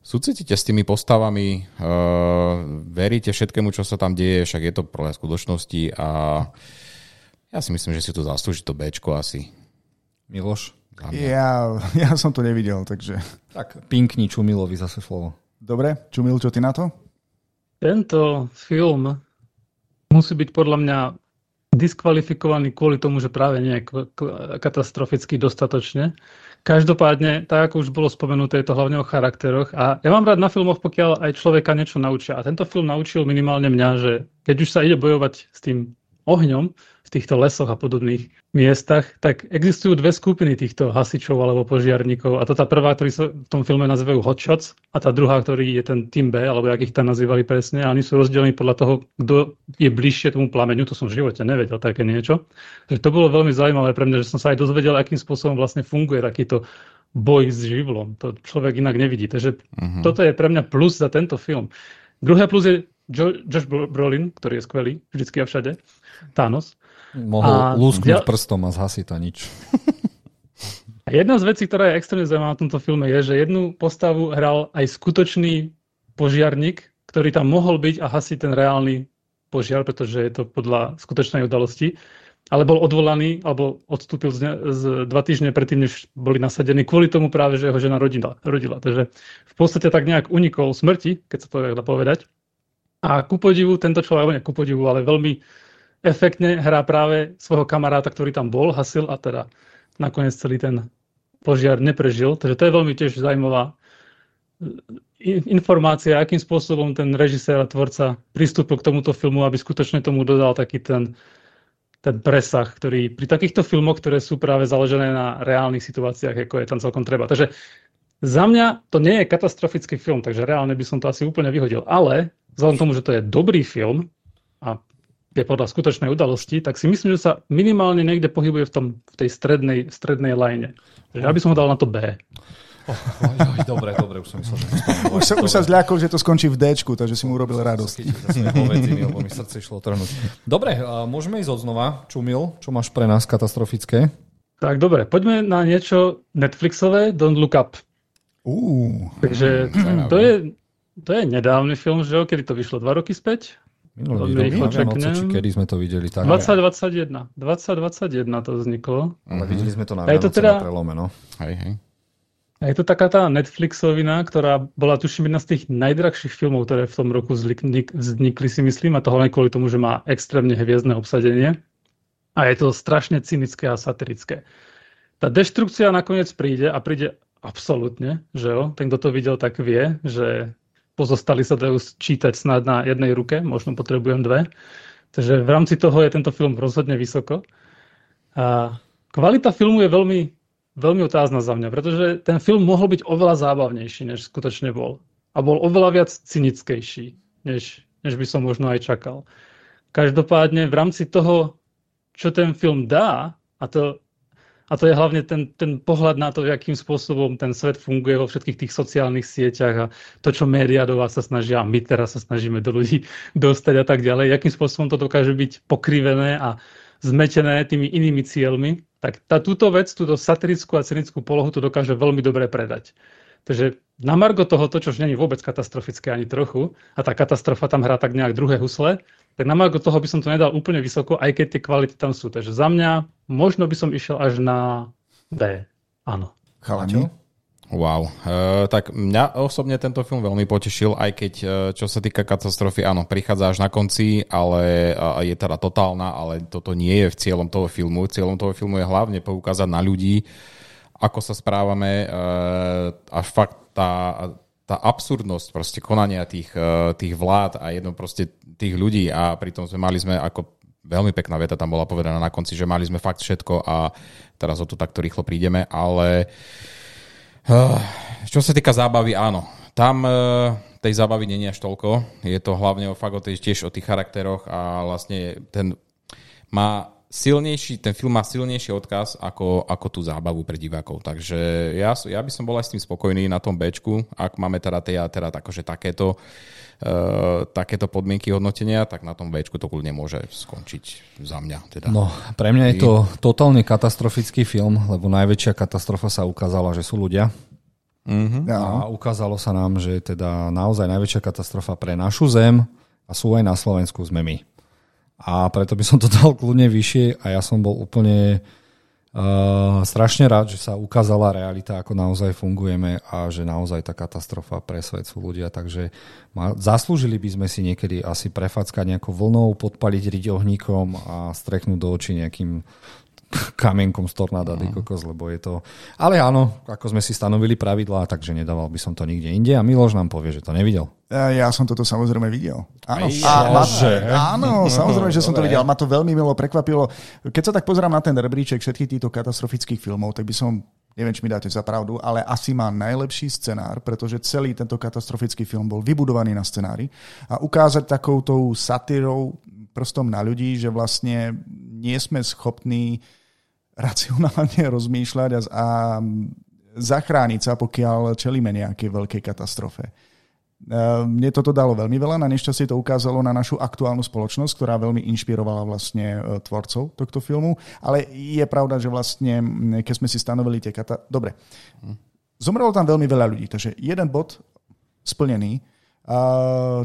súcitíte s tými postavami, uh, veríte všetkému, čo sa tam deje, však je to prvé skutočnosti a ja si myslím, že si to zaslúži to Bčko asi. Miloš? Ja, ja som to nevidel, takže... Tak pinkni Čumilovi zase slovo. Dobre, Čumil, čo ty na to? Tento film musí byť podľa mňa diskvalifikovaný kvôli tomu, že práve nie je katastroficky dostatočne. Každopádne, tak ako už bolo spomenuté, je to hlavne o charakteroch a ja mám rád na filmoch, pokiaľ aj človeka niečo naučia. A tento film naučil minimálne mňa, že keď už sa ide bojovať s tým ohňom, v týchto lesoch a podobných miestach, tak existujú dve skupiny týchto hasičov alebo požiarníkov. A to tá prvá, ktorí sa v tom filme nazývajú hotshots a tá druhá, ktorý je ten Team B, alebo jak ich tam nazývali presne. A oni sú rozdelení podľa toho, kto je bližšie tomu plameňu. To som v živote nevedel také niečo. Takže to bolo veľmi zaujímavé pre mňa, že som sa aj dozvedel, akým spôsobom vlastne funguje takýto boj s živlom. To človek inak nevidí. Takže uh-huh. toto je pre mňa plus za tento film. Druhé plus je Josh Brolin, ktorý je skvelý, vždycky a všade. Thanos. Mohol a lúsknuť ja... prstom a zhasiť a nič. Jedna z vecí, ktorá je extrémne zaujímavá v tomto filme, je, že jednu postavu hral aj skutočný požiarník, ktorý tam mohol byť a hasiť ten reálny požiar, pretože je to podľa skutočnej udalosti, ale bol odvolaný alebo odstúpil z, z dva týždne predtým, než boli nasadení kvôli tomu práve, že jeho žena rodila. rodila. Takže v podstate tak nejak unikol smrti, keď sa to dá povedať. A ku podivu, tento človek, nie ku podivu, ale veľmi efektne hrá práve svojho kamaráta, ktorý tam bol, hasil a teda nakoniec celý ten požiar neprežil. Takže to je veľmi tiež zaujímavá eh, informácia, akým spôsobom ten režisér a tvorca pristúpil k tomuto filmu, aby skutočne tomu dodal taký ten, ten presah, ktorý pri takýchto filmoch, ktoré sú práve založené na reálnych situáciách, ako je tam celkom treba. Takže za mňa to nie je katastrofický film, takže reálne by som to asi úplne vyhodil. Ale vzhľadom tomu, že to je dobrý film a je podľa skutočnej udalosti, tak si myslím, že sa minimálne niekde pohybuje v, tom, v tej strednej, strednej line. Že ja by som ho dal na to B. Oh, oh, oh, dobre, dobre, už som myslel, že už, sa, už sa zľakol, že to skončí v D, takže si mu urobil radosť. lebo mi srdce išlo trhnúť. Dobre, môžeme ísť odznova. Čumil, čo máš pre nás katastrofické? Tak dobre, poďme na niečo Netflixové, Don't Look Up. Uh, Takže to je, to je nedávny film, že kedy to vyšlo? Dva roky späť? Minulý rok, na či kedy sme to videli. Tak. 2021. 2021 to vzniklo. Ale videli sme to na Vianoce to teda... na prelome, no. Hej, hej. A je to taká tá Netflixovina, ktorá bola tuším jedna z tých najdrahších filmov, ktoré v tom roku vznikli si myslím, a to hlavne kvôli tomu, že má extrémne hviezdne obsadenie. A je to strašne cynické a satirické. Tá deštrukcia nakoniec príde a príde absolútne, že jo. Ten, kto to videl, tak vie, že pozostali sa dajú čítať snad na jednej ruke, možno potrebujem dve. Takže v rámci toho je tento film rozhodne vysoko. A kvalita filmu je veľmi, veľmi otázna za mňa, pretože ten film mohol byť oveľa zábavnejší, než skutočne bol. A bol oveľa viac cynickejší, než, než by som možno aj čakal. Každopádne v rámci toho, čo ten film dá, a to a to je hlavne ten, ten pohľad na to, akým spôsobom ten svet funguje vo všetkých tých sociálnych sieťach a to, čo médiá do vás sa snažia a my teraz sa snažíme do ľudí dostať a tak ďalej, akým spôsobom to dokáže byť pokrivené a zmetené tými inými cieľmi, tak tá, túto vec, túto satirickú a cynickú polohu to dokáže veľmi dobre predať. Takže na margo toho, to, čo už není vôbec katastrofické ani trochu, a tá katastrofa tam hrá tak nejak druhé husle, tak na margo toho by som to nedal úplne vysoko, aj keď tie kvality tam sú. Takže za mňa možno by som išiel až na B. Áno. Chalani? Wow. Uh, tak mňa osobne tento film veľmi potešil, aj keď uh, čo sa týka katastrofy, áno, prichádza až na konci, ale je teda totálna, ale toto nie je v cieľom toho filmu. Cieľom toho filmu je hlavne poukázať na ľudí, ako sa správame uh, a fakt tá, tá absurdnosť proste konania tých, uh, tých vlád a jedno proste tých ľudí. A pritom sme mali sme ako veľmi pekná veta tam bola povedaná na konci, že mali sme fakt všetko a teraz o to takto rýchlo prídeme, ale uh, čo sa týka zábavy, áno, tam uh, tej zábavy není až toľko, je to hlavne o fakt o tej, tiež o tých charakteroch a vlastne ten má silnejší, ten film má silnejší odkaz ako, ako tú zábavu pre divákov. Takže ja, ja by som bol aj s tým spokojný na tom Bčku, ak máme teda, teda, teda akože takéto, uh, takéto podmienky hodnotenia, tak na tom Bčku to kľudne môže skončiť za mňa. Teda. No, pre mňa je to totálne katastrofický film, lebo najväčšia katastrofa sa ukázala, že sú ľudia. Mm-hmm. A ukázalo sa nám, že teda naozaj najväčšia katastrofa pre našu zem a sú aj na Slovensku sme my a preto by som to dal kľudne vyššie a ja som bol úplne uh, strašne rád, že sa ukázala realita, ako naozaj fungujeme a že naozaj tá katastrofa pre ľudia, takže ma, zaslúžili by sme si niekedy asi prefackať nejakou vlnou, podpaliť riť ohníkom a streknúť do očí nejakým kamienkom z tornáda, mm. kokos, lebo je to... Ale áno, ako sme si stanovili pravidlá, takže nedával by som to nikde inde a Miloš nám povie, že to nevidel. Ja, ja som toto samozrejme videl. Áno, a, ma, áno, samozrejme, že som to videl. Ma to veľmi milo prekvapilo. Keď sa tak pozerám na ten rebríček všetkých týchto katastrofických filmov, tak by som neviem, či mi dáte za pravdu, ale asi má najlepší scenár, pretože celý tento katastrofický film bol vybudovaný na scenári a ukázať takoutou satírou prstom na ľudí, že vlastne nie sme schopní racionálne rozmýšľať a, a zachrániť sa, pokiaľ čelíme nejakej veľkej katastrofe. E, mne toto dalo veľmi veľa, na nešťastie to ukázalo na našu aktuálnu spoločnosť, ktorá veľmi inšpirovala vlastne e, tvorcov tohto filmu, ale je pravda, že vlastne, keď sme si stanovili tie kata... Dobre, zomrelo tam veľmi veľa ľudí, takže jeden bod splnený.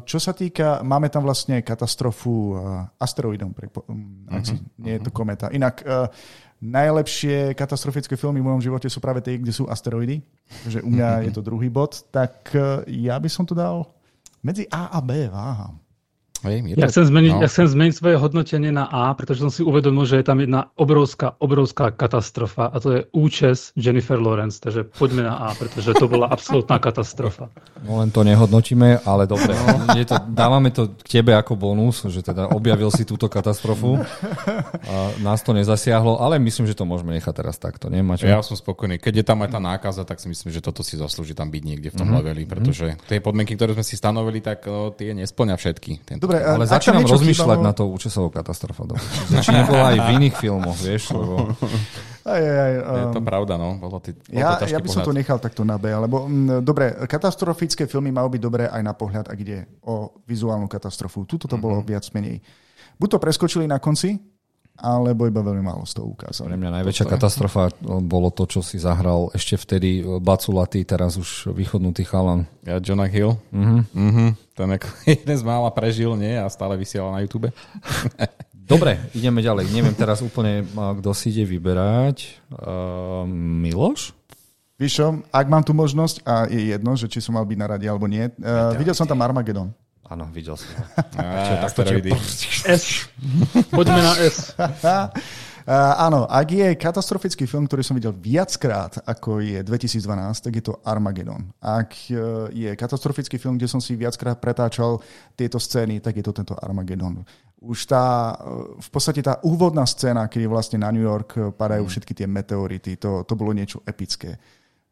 Čo sa týka, máme tam vlastne katastrofu e, asteroidom, uh-huh, nie je to kometa. Inak najlepšie katastrofické filmy v mojom živote sú práve tie, kde sú asteroidy. Takže u mňa je to druhý bod. Tak eh, ja by som to dal medzi A a B. Váham. Hej, ja, chcem zmeniť, no. ja chcem zmeniť svoje hodnotenie na A, pretože som si uvedomil, že je tam jedna obrovská, obrovská katastrofa a to je účes Jennifer Lawrence. Takže poďme na A, pretože to bola absolútna katastrofa. No len to nehodnotíme, ale dobre. No, je to, dávame to k tebe ako bonus, že teda objavil si túto katastrofu. A nás to nezasiahlo, ale myslím, že to môžeme nechať teraz takto. Nie? Ja som spokojný. Keď je tam aj tá nákaza, tak si myslím, že toto si zaslúži tam byť niekde v tom mm-hmm. leveli, pretože tie podmienky, ktoré sme si stanovili, tak o, tie nesplňa všetky. Tento Dobre, ale začínam rozmýšľať chýbalo... na to účesovou katastrofa. Či nebola aj v iných filmoch, vieš? Lebo... Aj, aj, aj, um... Je to um, pravda, no. Bolo ty, bolo ja, to ja by pohľad. som to nechal takto na B, lebo m, mm, dobre, katastrofické filmy majú byť dobré aj na pohľad, ak ide o vizuálnu katastrofu. Tuto to mm-hmm. bolo viac menej. Buď to preskočili na konci, alebo iba veľmi málo z toho ukázali. Pre mňa najväčšia katastrofa bolo to, čo si zahral ešte vtedy Baculatý, teraz už vychodnutý chalan. Ja, Jonah Hill. Uh-huh. Uh-huh. Ten ako jeden z mála prežil, nie? A stále vysiela na YouTube. Dobre, ideme ďalej. Neviem teraz úplne, kto si ide vyberať. Uh, Miloš? Víš ak mám tu možnosť, a je jedno, že či som mal byť na rade alebo nie, uh, videl som tam Armageddon. Áno, videl som. Čo, takto S. Poďme na S. áno, ak je katastrofický film, ktorý som videl viackrát, ako je 2012, tak je to Armageddon. Ak uh, je katastrofický film, kde som si viackrát pretáčal tieto scény, tak je to tento Armageddon. Už tá, uh, v podstate tá úvodná scéna, kedy vlastne na New York padajú mm. všetky tie meteority, to, to bolo niečo epické.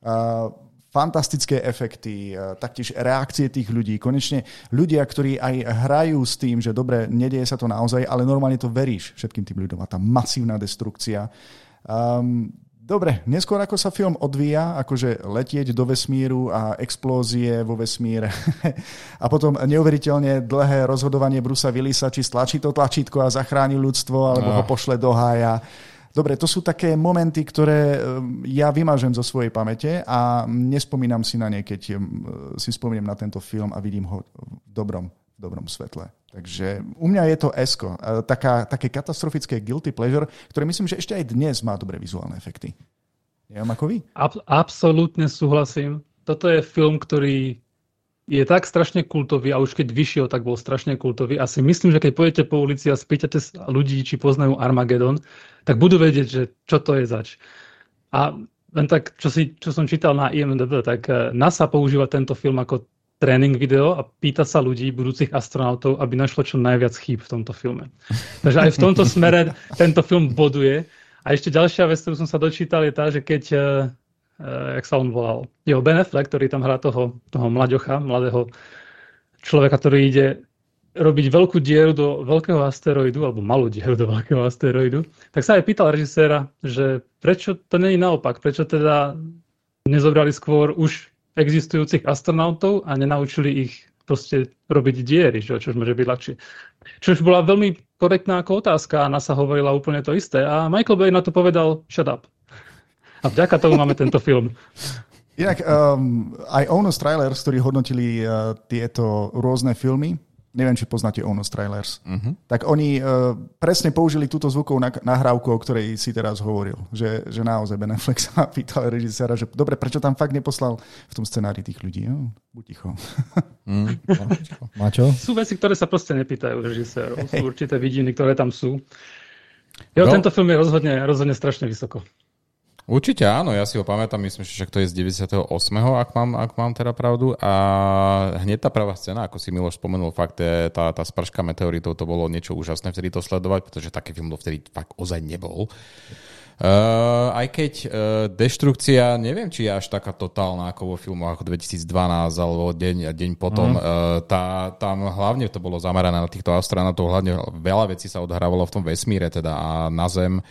Uh, fantastické efekty, e, taktiež reakcie tých ľudí. Konečne ľudia, ktorí aj hrajú s tým, že dobre, nedieje sa to naozaj, ale normálne to veríš všetkým tým ľuďom a tá masívna destrukcia. Um, Dobre, neskôr ako sa film odvíja, akože letieť do vesmíru a explózie vo vesmíre a potom neuveriteľne dlhé rozhodovanie Brusa Willisa, či stlačí to tlačítko a zachráni ľudstvo, alebo no. ho pošle do hája. Dobre, to sú také momenty, ktoré ehm, ja vymažem zo svojej pamäte a nespomínam si na ne, keď ehm, si spomeniem na tento film a vidím ho v dobrom, v dobrom svetle. Takže u mňa je to Esko, taká, také katastrofické guilty pleasure, ktoré myslím, že ešte aj dnes má dobré vizuálne efekty. Neviem ako vy? Ab- absolútne súhlasím. Toto je film, ktorý je tak strašne kultový a už keď vyšiel, tak bol strašne kultový. Asi myslím, že keď pôjdete po ulici a spýtate ľudí, či poznajú Armageddon, tak budú vedieť, že čo to je zač. A len tak, čo, si, čo som čítal na IMDb, tak eh, NASA používa tento film ako tréning video a pýta sa ľudí, budúcich astronautov, aby našlo čo najviac chýb v tomto filme. Takže aj v tomto smere tento film boduje. A ešte ďalšia vec, ktorú som sa dočítal, je tá, že keď eh, jak sa on volal, jeho Ben ktorý tam hrá toho, toho mlaďocha, mladého človeka, ktorý ide robiť veľkú dieru do veľkého asteroidu, alebo malú dieru do veľkého asteroidu, tak sa aj pýtal režiséra, že prečo to je naopak, prečo teda nezobrali skôr už existujúcich astronautov a nenaučili ich proste robiť diery, čo, čo môže byť ľahšie. Čo už bola veľmi korektná ako otázka a NASA hovorila úplne to isté. A Michael Bay na to povedal, shut up. A vďaka tomu máme tento film. Inak um, aj Onus Trailers, ktorí hodnotili uh, tieto rôzne filmy, neviem, či poznáte Onus Trailers, uh-huh. tak oni uh, presne použili túto zvukovú nahrávku, o ktorej si teraz hovoril. Že, že naozaj Ben Affleck sa pýtal režiséra, že dobre, prečo tam fakt neposlal v tom scenári tých ľudí? No, buď ticho. Mm, Mačo? Sú veci, ktoré sa proste nepýtajú režisérov. Sú určité vidiny, ktoré tam sú. Jo, no. tento film je rozhodne, rozhodne strašne vysoko. Určite áno, ja si ho pamätám, myslím, že to je z 98. ak mám, ak mám teda pravdu. A hneď tá prvá scéna, ako si Miloš spomenul, fakt je, tá, tá sprška meteoritov, to bolo niečo úžasné vtedy to sledovať, pretože taký film vtedy fakt ozaj nebol. Uh, aj keď uh, deštrukcia, neviem, či je až taká totálna ako vo filmoch ako 2012 alebo deň, deň potom. Mm. Uh, tá, tam hlavne to bolo zamerané na týchto astronautov, hlavne veľa vecí sa odhrávalo v tom vesmíre teda a na Zem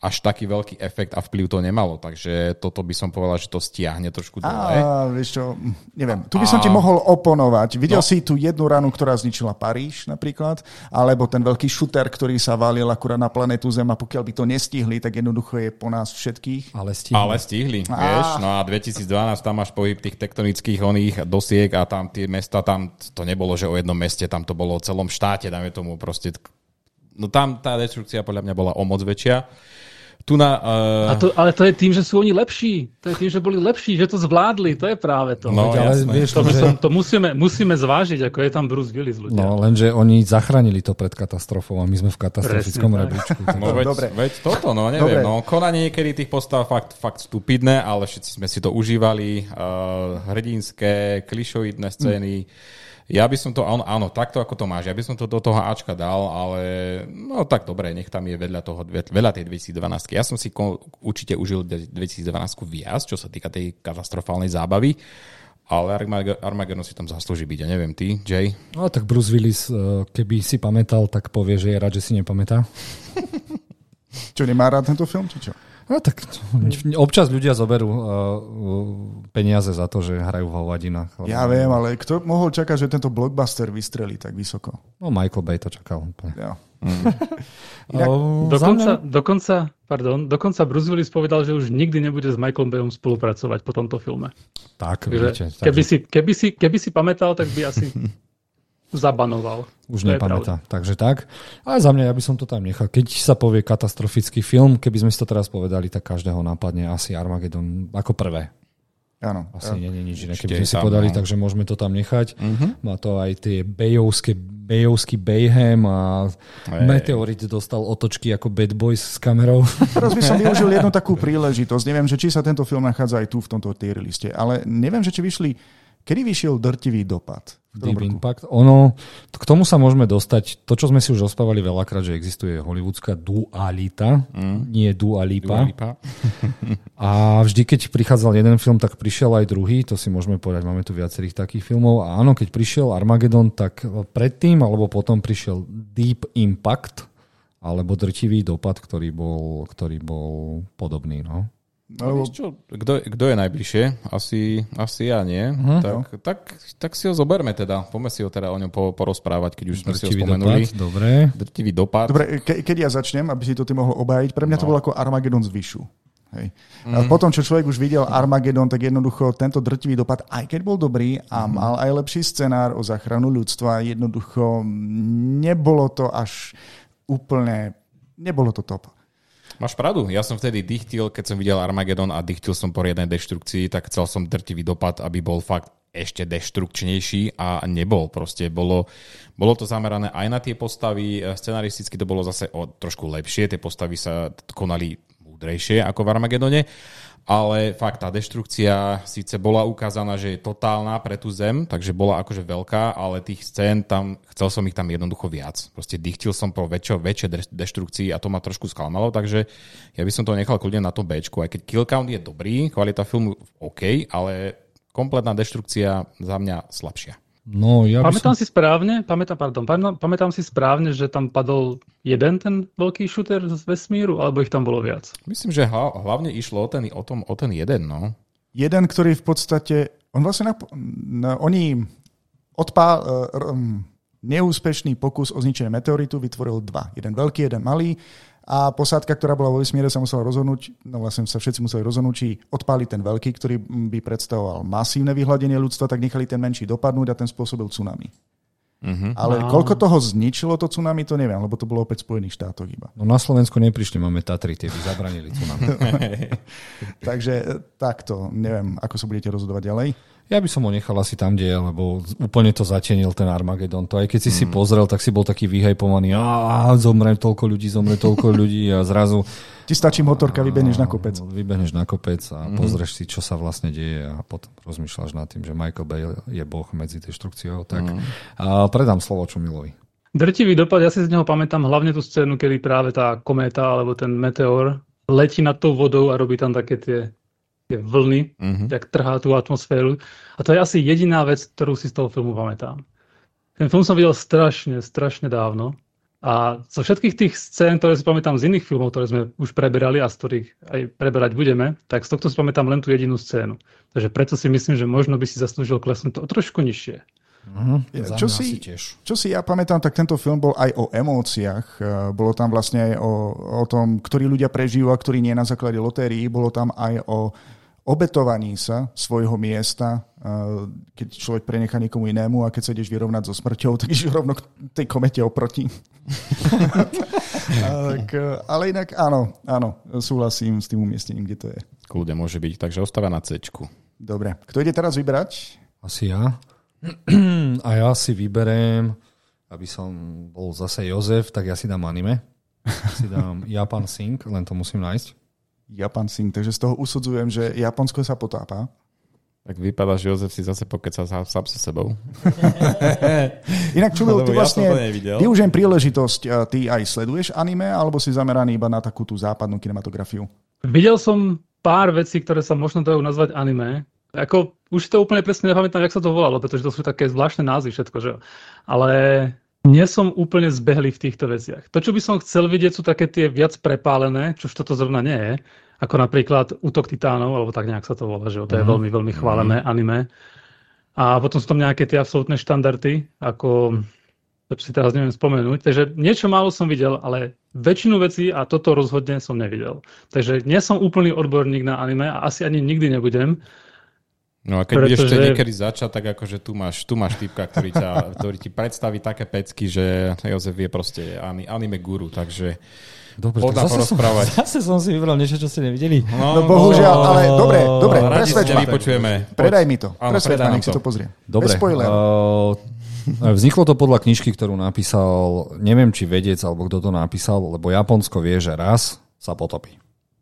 až taký veľký efekt a vplyv to nemalo. Takže toto by som povedal, že to stiahne trošku dole. A, vieš čo, neviem. Tu by som a... ti mohol oponovať. Videl no. si tú jednu ranu, ktorá zničila Paríž napríklad, alebo ten veľký šuter, ktorý sa valil akurát na planetu Zem a pokiaľ by to nestihli, tak jednoducho je po nás všetkých. Ale stihli. Ale stihli, a... vieš. No a 2012 tam máš pohyb tých tektonických oných dosiek a tam tie mesta, tam to nebolo, že o jednom meste, tam to bolo o celom štáte, dáme tomu proste no tam tá destrukcia podľa mňa bola o moc väčšia. Tu na, uh... A to, ale to je tým, že sú oni lepší. To je tým, že boli lepší, že to zvládli. To je práve to. No, ale vieš, to, že... to musíme, musíme zvážiť, ako je tam Bruce Willis ľudia. No, lenže oni zachránili to pred katastrofou a my sme v katastrofickom rebríčku. No, veď, Dobre. veď toto, no neviem. Dobre. No, konanie niekedy tých postav fakt, fakt stupidné, ale všetci sme si to užívali. Uh, hrdinské, klišoidné scény. Hm ja by som to, áno, áno, takto ako to máš, ja by som to do toho Ačka dal, ale no tak dobre, nech tam je vedľa toho, veľa tej 2012. Ja som si ko, určite užil 2012 viac, čo sa týka tej katastrofálnej zábavy, ale Armageddon si tam zaslúži byť, ja neviem, ty, Jay? No tak Bruce Willis, eh, keby si pamätal, tak povie, že je rád, že si nepamätá. čo, nemá rád tento film, či čo? No tak občas ľudia zoberú uh, peniaze za to, že hrajú v hovadinách. Ja viem, ale kto mohol čakať, že tento blockbuster vystrelí tak vysoko? No Michael Bay to čakal úplne. Ja. Mm. Inak, dokonca, dokonca, pardon, dokonca Bruce Willis povedal, že už nikdy nebude s Michaelom Bayom spolupracovať po tomto filme. Tak, viete, keby, si, keby, si, keby si pamätal, tak by asi zabanoval. Už to nepamätá. Takže tak. A za mňa ja by som to tam nechal. Keď sa povie katastrofický film, keby sme si to teraz povedali, tak každého nápadne asi Armageddon ako prvé. Áno. Asi nie je nič iné, keby sme si tam, podali, no. takže môžeme to tam nechať. Mhm. Má to aj tie bejovské, bejovský Bayhem a Hej. Meteorit dostal otočky ako Bad Boys s kamerou. Teraz by som využil jednu takú príležitosť. Neviem, že či sa tento film nachádza aj tu v tomto tier liste, ale neviem, že či vyšli... Kedy vyšiel drtivý dopad? Deep roku? Impact. Ono, k tomu sa môžeme dostať. To, čo sme si už ospávali veľakrát, že existuje hollywoodská dualita, mm. nie Dua Lipa. Dua Lipa. A vždy, keď prichádzal jeden film, tak prišiel aj druhý, to si môžeme povedať, máme tu viacerých takých filmov. A áno, keď prišiel Armageddon, tak predtým alebo potom prišiel Deep Impact, alebo drtivý dopad, ktorý bol, ktorý bol podobný. No. No, Lebo- vieš čo, kto, kto je najbližšie? Asi, asi ja, nie? Mhm. tak, tak, tak si ho zoberme teda. Poďme si ho teda o ňom po, porozprávať, keď už sme si ho spomenuli. dopad, dobre. Drtivý dopad. Dobre, ke, keď ja začnem, aby si to ty mohol obájiť, pre mňa to No. bolo ako Armageddon z Vyšu. Hej. Mm. Potom, čo človek už videl Armageddon, tak jednoducho tento drtivý dopad, aj keď bol dobrý a mal aj lepší scenár o záchranu ľudstva, jednoducho nebolo to až úplne, nebolo to top. Máš pravdu, ja som vtedy dychtil, keď som videl Armageddon a dychtil som po riadnej deštrukcii, tak chcel som drtivý dopad, aby bol fakt ešte deštrukčnejší a nebol. Proste bolo, bolo to zamerané aj na tie postavy, e, scenaristicky to bolo zase o trošku lepšie, tie postavy sa konali múdrejšie ako v Armagedone, ale fakt tá deštrukcia síce bola ukázaná, že je totálna pre tú zem, takže bola akože veľká, ale tých scén tam, chcel som ich tam jednoducho viac. Proste dychtil som po väčšo, väčšej de- deštrukcii a to ma trošku sklamalo, takže ja by som to nechal kľudne na tom Bčku, aj keď kill count je dobrý, kvalita filmu OK, ale kompletná deštrukcia za mňa slabšia. No, ja by som... Pamätám si správne, pamätám, pardon, pamätám, pamätám si správne, že tam padol jeden ten veľký šuter z vesmíru, alebo ich tam bolo viac. Myslím, že hla- hlavne išlo o ten, o, tom, o ten jeden, no. Jeden, ktorý v podstate, on vlastne, nap- na, oni odpá, uh, um, neúspešný pokus o zničenie meteoritu vytvoril dva. Jeden veľký, jeden malý. A posádka, ktorá bola vo vesmíre, sa musela rozhodnúť, no vlastne sa všetci museli rozhodnúť, či odpáli ten veľký, ktorý by predstavoval masívne vyhľadenie ľudstva, tak nechali ten menší dopadnúť a ten spôsobil tsunami. Mhm. Ale Á. koľko toho zničilo to tsunami, to neviem, lebo to bolo opäť Spojených štátoch iba. No na Slovensku neprišli, máme Tatry, tie by zabranili tsunami. Takže e, takto, neviem, ako sa budete rozhodovať ďalej. Ja by som ho nechal asi tam, kde je, lebo úplne to zatienil ten Armagedon. To aj keď si si pozrel, tak si bol taký vyhajpovaný. Á, zomre toľko ľudí, zomre toľko ľudí a zrazu Ti stačí motorka, vybehneš na kopec. vybehneš na kopec a pozrieš si, čo sa vlastne deje a potom rozmýšľaš nad tým, že Michael Bay je boh medzi deštrukciou. Tak a predám slovo Čumilovi. Drtivý dopad, ja si z neho pamätám hlavne tú scénu, kedy práve tá kométa alebo ten meteor letí nad tou vodou a robí tam také tie, tie vlny, Mhm. tak trhá tú atmosféru. A to je asi jediná vec, ktorú si z toho filmu pamätám. Ten film som videl strašne, strašne dávno. A zo všetkých tých scén, ktoré si pamätám z iných filmov, ktoré sme už preberali a z ktorých aj preberať budeme, tak z tohto si pamätám len tú jedinú scénu. Takže preto si myslím, že možno by si zaslúžil klesnúť to trošku nižšie. Uh-huh. Čo si- Čo si ja pamätám, tak tento film bol aj o emóciách. Eh, Bolo tam vlastne aj o, o tom, ktorí ľudia prežijú a ktorí nie na základe lotérií. Bolo tam aj o obetovaní sa svojho miesta, keď človek prenechá niekomu inému a keď sa ideš vyrovnať so smrťou, tak ideš rovno k tej komete oproti. tak, ale inak áno, áno, súhlasím s tým umiestnením, kde to je. Kľudne môže byť, takže ostáva na C. Dobre, kto ide teraz vybrať? Asi ja. A ja si vyberiem, aby som bol zase Jozef, tak ja si dám anime. Si dám Japan Sing, len to musím nájsť. Japan Sing, takže z toho usudzujem, že Japonsko sa potápa. Tak vypadá, že Jozef si zase pokecal sám, sám so sebou. Inak Čumil, ty ja vlastne nevidel. využijem príležitosť, ty aj sleduješ anime, alebo si zameraný iba na takú tú západnú kinematografiu? Videl som pár vecí, ktoré sa možno dajú nazvať anime. Ako, už to úplne presne nepamätám, jak sa to volalo, pretože to sú také zvláštne názvy všetko, že? Ale nie som úplne zbehlý v týchto veciach. To, čo by som chcel vidieť, sú také tie viac prepálené, čož toto zrovna nie je, ako napríklad Útok titánov, alebo tak nejak sa to volá, že to je veľmi, veľmi chválené anime. A potom sú tam nejaké tie absolútne štandardy, ako to si teraz neviem spomenúť. Takže niečo málo som videl, ale väčšinu vecí a toto rozhodne som nevidel. Takže nie som úplný odborník na anime a asi ani nikdy nebudem. No a keď Pretože... budeš to niekedy začať, tak akože tu máš, tu máš typka, ktorý, ťa, ktorý ti predstaví také pecky, že Jozef je proste anime guru, takže Dobre, tak zase som, zase som si vybral niečo, čo ste nevideli. No, no bohužiaľ, no, ale dobre, dobre, presvedč ma. vypočujeme. Predaj mi to. Áno, presvedč ma, nech si to pozrie. Dobre. Bez uh, Vzniklo to podľa knižky, ktorú napísal, neviem či vedec alebo kto to napísal, lebo Japonsko vie, že raz sa potopí.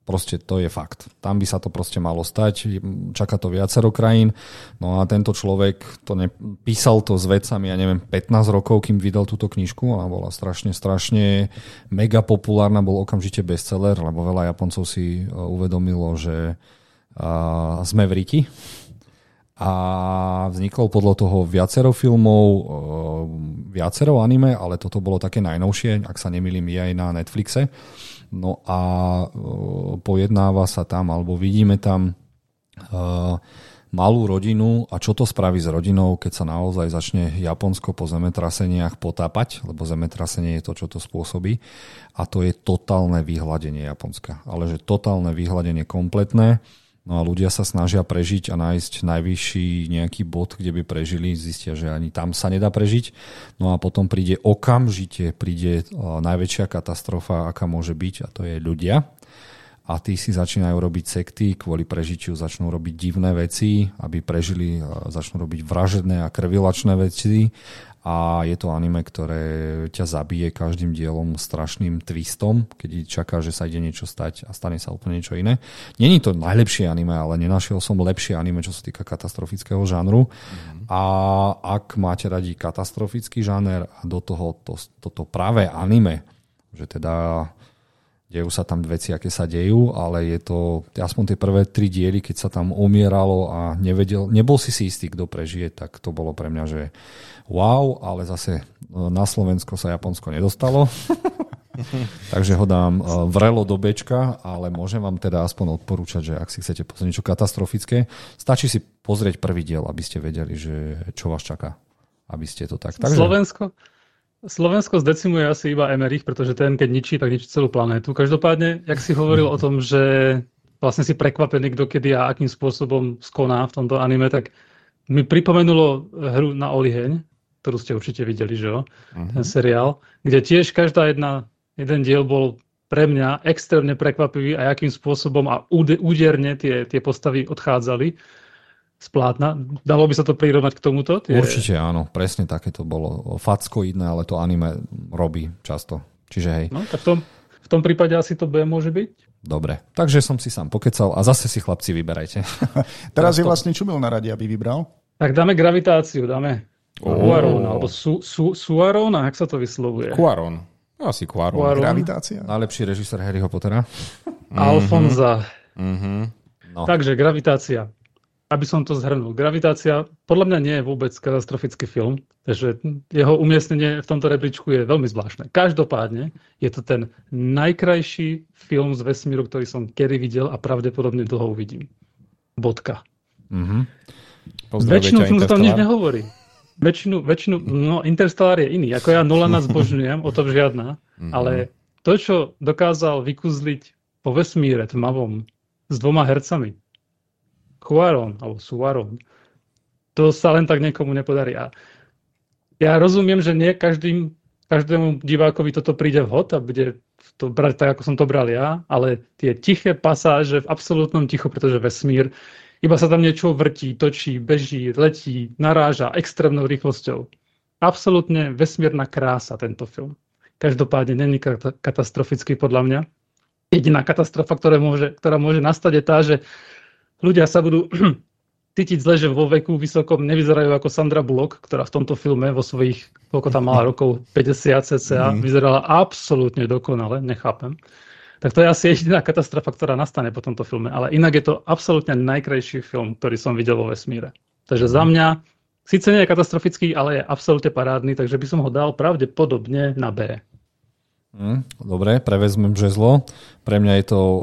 Proste to je fakt. Tam by sa to proste malo stať. Čaká to viacero krajín. No a tento človek to písal to s vecami, ja neviem, 15 rokov, kým vydal túto knižku. Ona bola strašne, strašne mega populárna, bol okamžite bestseller, lebo veľa Japoncov si e, uvedomilo, že uh, sme v Riti. A vzniklo podľa toho viacero filmov, uh, viacero anime, ale toto bolo také najnovšie, ak sa nemýlim, je aj na Netflixe. No a e, pojednáva sa tam, alebo vidíme tam e, malú rodinu a čo to spraví s rodinou, keď sa naozaj začne Japonsko po zemetraseniach potápať, lebo zemetrasenie je to, čo to spôsobí. A to je totálne vyhľadenie Japonska. Ale že totálne vyhľadenie kompletné. No a ľudia sa snažia prežiť a nájsť najvyšší nejaký bod, kde by prežili, zistia, že ani tam sa nedá prežiť. No a potom príde okamžite, príde najväčšia katastrofa, aká môže byť, a to je ľudia. A tí si začínajú robiť sekty, kvôli prežitiu začnú robiť divné veci, aby prežili, začnú robiť vražedné a krvilačné veci a je to anime, ktoré ťa zabije každým dielom strašným twistom, keď čaká, že sa ide niečo stať a stane sa úplne niečo iné. Není to najlepšie anime, ale nenašiel som lepšie anime, čo sa týka katastrofického žánru. Mm-hmm. A ak máte radi katastrofický žáner a do toho to, toto práve anime, že teda dejú sa tam veci, aké sa dejú, ale je to aspoň tie prvé tri diely, keď sa tam umieralo a nevedel, nebol si si istý, kto prežije, tak to bolo pre mňa, že wow, ale zase e, na Slovensko sa Japonsko nedostalo. Takže ho dám e, vrelo do bečka, ale môžem vám teda aspoň odporúčať, že ak si chcete pozrieť niečo katastrofické, stačí si pozrieť prvý diel, aby ste vedeli, že čo vás čaká. Aby ste to tak... Takže... Slovensko, Slovensko zdecimuje asi iba Emerich, pretože ten, keď ničí, tak ničí celú planétu. Každopádne, jak si hovoril o tom, že vlastne si prekvapený, kto kedy a akým spôsobom skoná v tomto anime, tak mi pripomenulo hru na Oliheň, ktorú ste určite videli, že jo? Uh-huh. Ten seriál, kde tiež každá jedna, jeden diel bol pre mňa extrémne prekvapivý a akým spôsobom a úderne tie, tie postavy odchádzali z plátna. Dalo by sa to prirovnať k tomuto? Tie... Určite áno, presne také to bolo. Fackoidné, ale to anime robí často. Čiže hej. No, tak v tom, v tom prípade asi to B môže byť? Dobre, takže som si sám pokecal a zase si chlapci vyberajte. Teraz je vlastne Čumil na rade, aby vybral. Tak dáme gravitáciu, dáme Cuaron, alebo su, su, Suaron, a jak sa to vyslovuje? Cuaron. Asi Cuaron. Gravitácia. Najlepší režisér Harryho Pottera. Alfonza. Mm-hmm. No. Takže gravitácia aby som to zhrnul, gravitácia podľa mňa nie je vôbec katastrofický film, takže jeho umiestnenie v tomto rebríčku je veľmi zvláštne. Každopádne je to ten najkrajší film z vesmíru, ktorý som kedy videl a pravdepodobne dlho uvidím. Bodka. Mm-hmm. Väčšinu film tam nič nehovorí. Väčšinu, väčšinu, no Interstellar je iný. Ako ja Nolana zbožňujem, o tom žiadna, mm-hmm. ale to, čo dokázal vykuzliť po vesmíre tmavom s dvoma hercami, Cuaron, alebo Suaron. To sa len tak niekomu nepodarí. A ja rozumiem, že nie každým, každému divákovi toto príde vhod a bude to brať tak, ako som to bral ja, ale tie tiché pasáže v absolútnom tichu, pretože vesmír, iba sa tam niečo vrtí, točí, beží, letí, naráža extrémnou rýchlosťou. Absolútne vesmírna krása tento film. Každopádne není katastrofický podľa mňa. Jediná katastrofa, ktorá môže, ktorá môže nastať je tá, že ľudia sa budú cítiť zle, že vo veku vysokom nevyzerajú ako Sandra Bullock, ktorá v tomto filme vo svojich, koľko tam mala rokov, 50 cca, mm. vyzerala absolútne dokonale, nechápem. Tak to je asi jediná katastrofa, ktorá nastane po tomto filme. Ale inak je to absolútne najkrajší film, ktorý som videl vo vesmíre. Takže za mhm. mňa, síce nie je katastrofický, ale je absolútne parádny, takže by som ho dal pravdepodobne na B. Mm, dobre, prevezmem žezlo. Pre mňa je to o,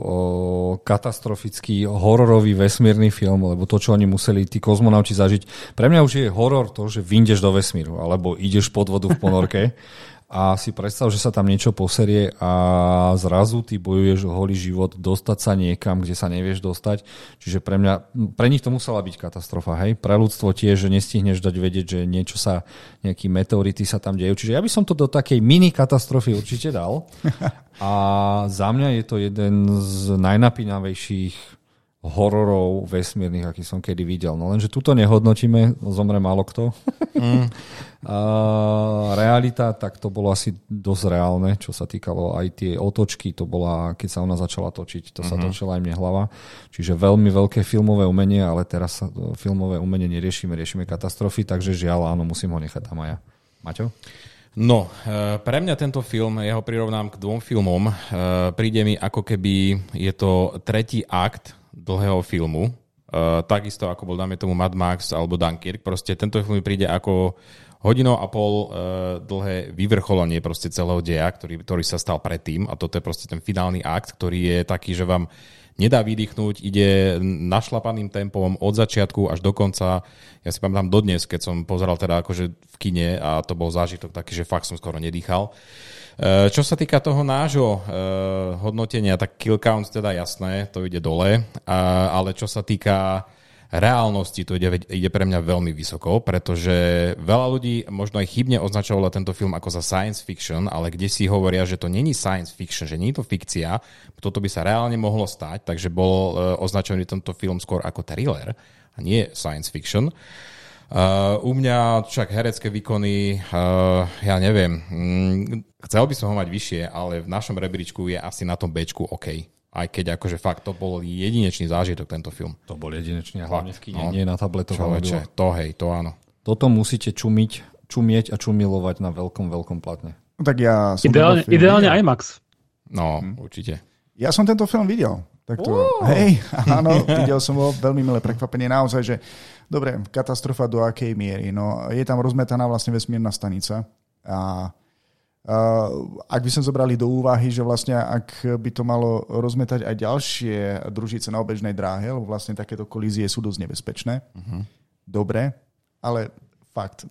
katastrofický hororový vesmírny film, lebo to, čo oni museli tí kozmonauti zažiť. Pre mňa už je horor to, že vyjdeš do vesmíru, alebo ideš pod vodu v ponorke. a si predstav, že sa tam niečo poserie a zrazu ty bojuješ o holý život, dostať sa niekam, kde sa nevieš dostať. Čiže pre mňa, pre nich to musela byť katastrofa, hej? Pre ľudstvo tiež, že nestihneš dať vedieť, že niečo sa, nejaký meteority sa tam dejú. Čiže ja by som to do takej mini katastrofy určite dal. A za mňa je to jeden z najnapínavejších hororov vesmírnych, aký som kedy videl. No lenže tuto nehodnotíme, zomre málo kto. Mm. Realita, tak to bolo asi dosť reálne, čo sa týkalo aj tie otočky, to bola, keď sa ona začala točiť, to mm-hmm. sa mhm. točila aj mne hlava. Čiže veľmi veľké filmové umenie, ale teraz filmové umenie neriešime, riešime katastrofy, takže žiaľ, áno, musím ho nechať tam aj ja. Maťo? No, e, pre mňa tento film, ja ho prirovnám k dvom filmom, e, príde mi ako keby je to tretí akt dlhého filmu, uh, takisto ako bol, dáme tomu Mad Max alebo Dunkirk, proste tento film príde ako hodinou a pol uh, dlhé vyvrcholenie proste celého deja, ktorý, ktorý sa stal predtým a toto je proste ten finálny akt, ktorý je taký, že vám nedá vydýchnuť, ide našlapaným tempom od začiatku až do konca. Ja si pamätám dodnes, keď som pozeral teda akože v kine a to bol zážitok taký, že fakt som skoro nedýchal. Eh, čo sa týka toho nášho uh, hodnotenia, tak kill count teda jasné, to ide dole, ale čo sa týka reálnosti, to ide, ide pre mňa veľmi vysoko, pretože veľa ľudí možno aj chybne označovalo tento film ako za science fiction, ale kde si hovoria, že to není science fiction, že nie je to fikcia, toto by sa reálne mohlo stať, takže bol uh, označený tento film skôr ako thriller a nie science fiction. Uh, u mňa však herecké výkony, uh, ja neviem, mm, chcel by som ho mať vyššie, ale v našom rebríčku je asi na tom Bčku OK. Aj keď akože fakt to bol jedinečný zážitok tento film. To bol jedinečný a hlavne v kine, no, nie na tabletovom Človeče, to hej, to áno. Toto musíte čumiť, čumieť a čumilovať na veľkom, veľkom platne. No, tak ja som ideálne, ideálne IMAX. No, hm. určite. Ja som tento film videl. Tak to, uh. hej, áno, videl som ho veľmi milé prekvapenie. Naozaj, že Dobre, katastrofa do akej miery? No, je tam rozmetaná vlastne vesmírna stanica a ak by sme zobrali do úvahy, že vlastne ak by to malo rozmetať aj ďalšie družice na obežnej dráhe, lebo vlastne takéto kolízie sú dosť nebezpečné. Uh-huh. Dobre, ale fakt,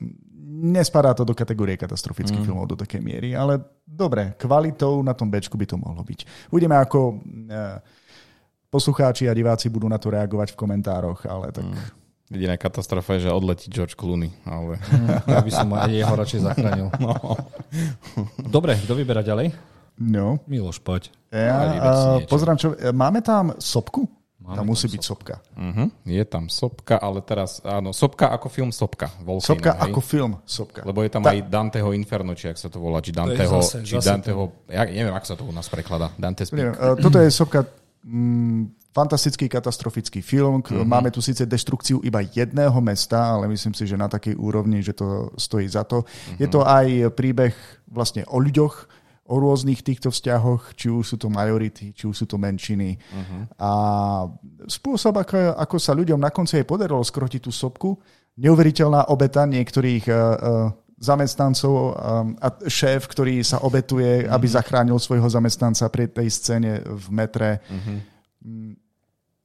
nespadá to do kategórie katastrofických uh-huh. filmov do takej miery, ale dobre, kvalitou na tom Bčku by to mohlo byť. Uvidíme, ako uh, poslucháči a diváci budú na to reagovať v komentároch, ale tak... Uh-huh Jediná katastrofa je, že odletí George Clooney. Ale... Ja by som aj jeho radšej zachránil. No. Dobre, kto vyberá ďalej? No. Miloš, poď. Ja, uh, pozrám, čo, máme tam sopku? Máme tam musí tam byť sopka. Uh-huh. Je tam sopka, ale teraz, áno, sopka ako film Sopka. Volcano, sopka hej? ako film Sopka. Lebo je tam Ta... aj Danteho Inferno, či ak sa to volá, či Danteho, zase, či zase Danteho, ja neviem, ako sa to u nás prekladá. Dante Speak. uh, toto je sopka mm, fantastický katastrofický film. Mm-hmm. Máme tu síce deštrukciu iba jedného mesta, ale myslím si, že na takej úrovni, že to stojí za to. Mm-hmm. Je to aj príbeh vlastne o ľuďoch, o rôznych týchto vzťahoch, či už sú to majority, či už sú to menšiny. Uh-huh. A spôsob, ako, ako sa ľuďom na konci aj podarilo skrotiť tú sopku, neuveriteľná obeta niektorých uh, uh, zamestnancov um, a šéf, ktorý sa obetuje, uh-huh. aby zachránil svojho zamestnanca pri tej scéne v metre. Uh-huh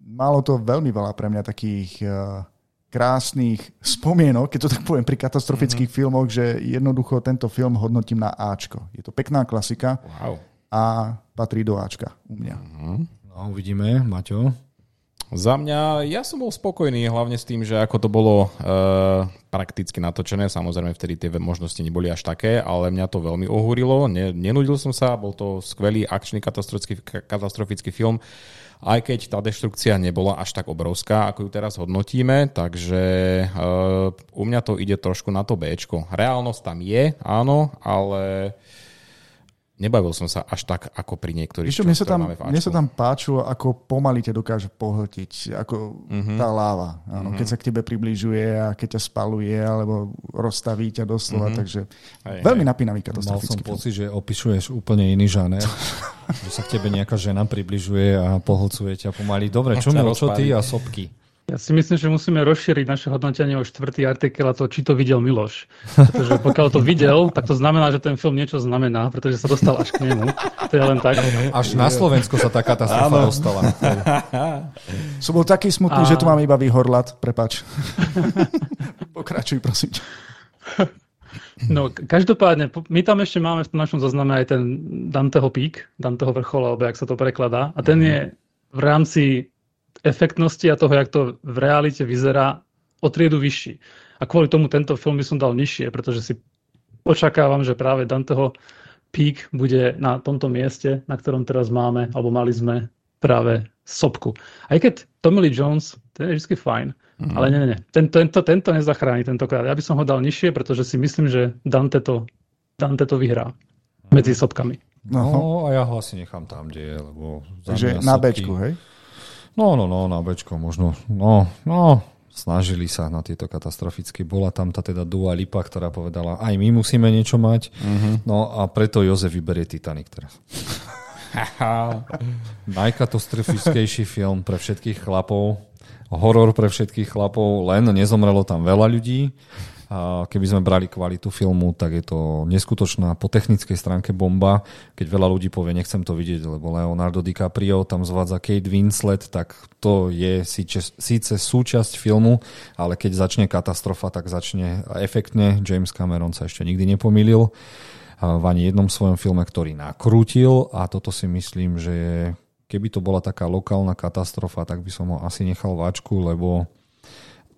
malo to veľmi veľa pre mňa takých uh, krásnych spomienok, keď to tak poviem, pri katastrofických mm-hmm. filmoch, že jednoducho tento film hodnotím na Ačko. Je to pekná klasika wow. a patrí do Ačka u mňa. Mm-hmm. No, uvidíme. Maťo? Za mňa, ja som bol spokojný hlavne s tým, že ako to bolo uh, prakticky natočené, samozrejme vtedy tie možnosti neboli až také, ale mňa to veľmi ohúrilo, ne, nenudil som sa, bol to skvelý akčný katastrofický, katastrofický film aj keď tá deštrukcia nebola až tak obrovská, ako ju teraz hodnotíme, takže uh, u mňa to ide trošku na to B. Reálnosť tam je, áno, ale nebavil som sa až tak, ako pri niektorých, čo, mne sa tam, mne sa tam páčilo, ako pomaly ťa dokáže pohltiť, ako mm-hmm. tá láva. Áno, mm-hmm. Keď sa k tebe približuje a keď ťa spaluje, alebo rozstaví ťa doslova, mm-hmm. takže aj, veľmi napínavý katastrofický Mal som pocit, že opisuješ úplne iný žáner, že sa k tebe nejaká žena približuje a pohlcuje ťa pomaly. Dobre, čo, čo ty a sopky? Ja si myslím, že musíme rozšíriť naše hodnotenie o štvrtý artikel a to, či to videl Miloš. Pretože pokiaľ to videl, tak to znamená, že ten film niečo znamená, pretože sa dostal až k nemu. To je len tak. Až na Slovensko sa tá katastrofa Áno. dostala. Som bol taký smutný, a... že tu mám iba výhorlat. Prepač. Pokračuj, prosím. No, každopádne, my tam ešte máme v našom zozname aj ten Danteho pík, Danteho vrchol, alebo jak sa to prekladá. A ten je v rámci efektnosti a toho, jak to v realite vyzerá, o triedu vyšší. A kvôli tomu tento film by som dal nižšie, pretože si očakávam, že práve Danteho pík bude na tomto mieste, na ktorom teraz máme, alebo mali sme práve sopku. Aj keď Tommy Lee Jones, ten je vždy fajn, mm. ale nie, nie, tento, tento, tento nezachráni tentokrát. Ja by som ho dal nižšie, pretože si myslím, že Dante to, Dante to vyhrá medzi sopkami. No, no a ja ho asi nechám tam, kde je, lebo... Takže na Bčku, hej? No, no, no, na Bčko možno. No, no, snažili sa na tieto katastrofické. Bola tam tá teda Dua Lipa, ktorá povedala, aj my musíme niečo mať. Uh-huh. No a preto Jozef vyberie Titanic teraz. Najkatastrofickejší film pre všetkých chlapov, horor pre všetkých chlapov, len nezomrelo tam veľa ľudí. Keby sme brali kvalitu filmu, tak je to neskutočná po technickej stránke bomba. Keď veľa ľudí povie, nechcem to vidieť, lebo Leonardo DiCaprio tam zvádza Kate Winslet, tak to je síce, síce súčasť filmu, ale keď začne katastrofa, tak začne efektne. James Cameron sa ešte nikdy nepomýlil v ani jednom svojom filme, ktorý nakrútil a toto si myslím, že keby to bola taká lokálna katastrofa, tak by som ho asi nechal váčku, lebo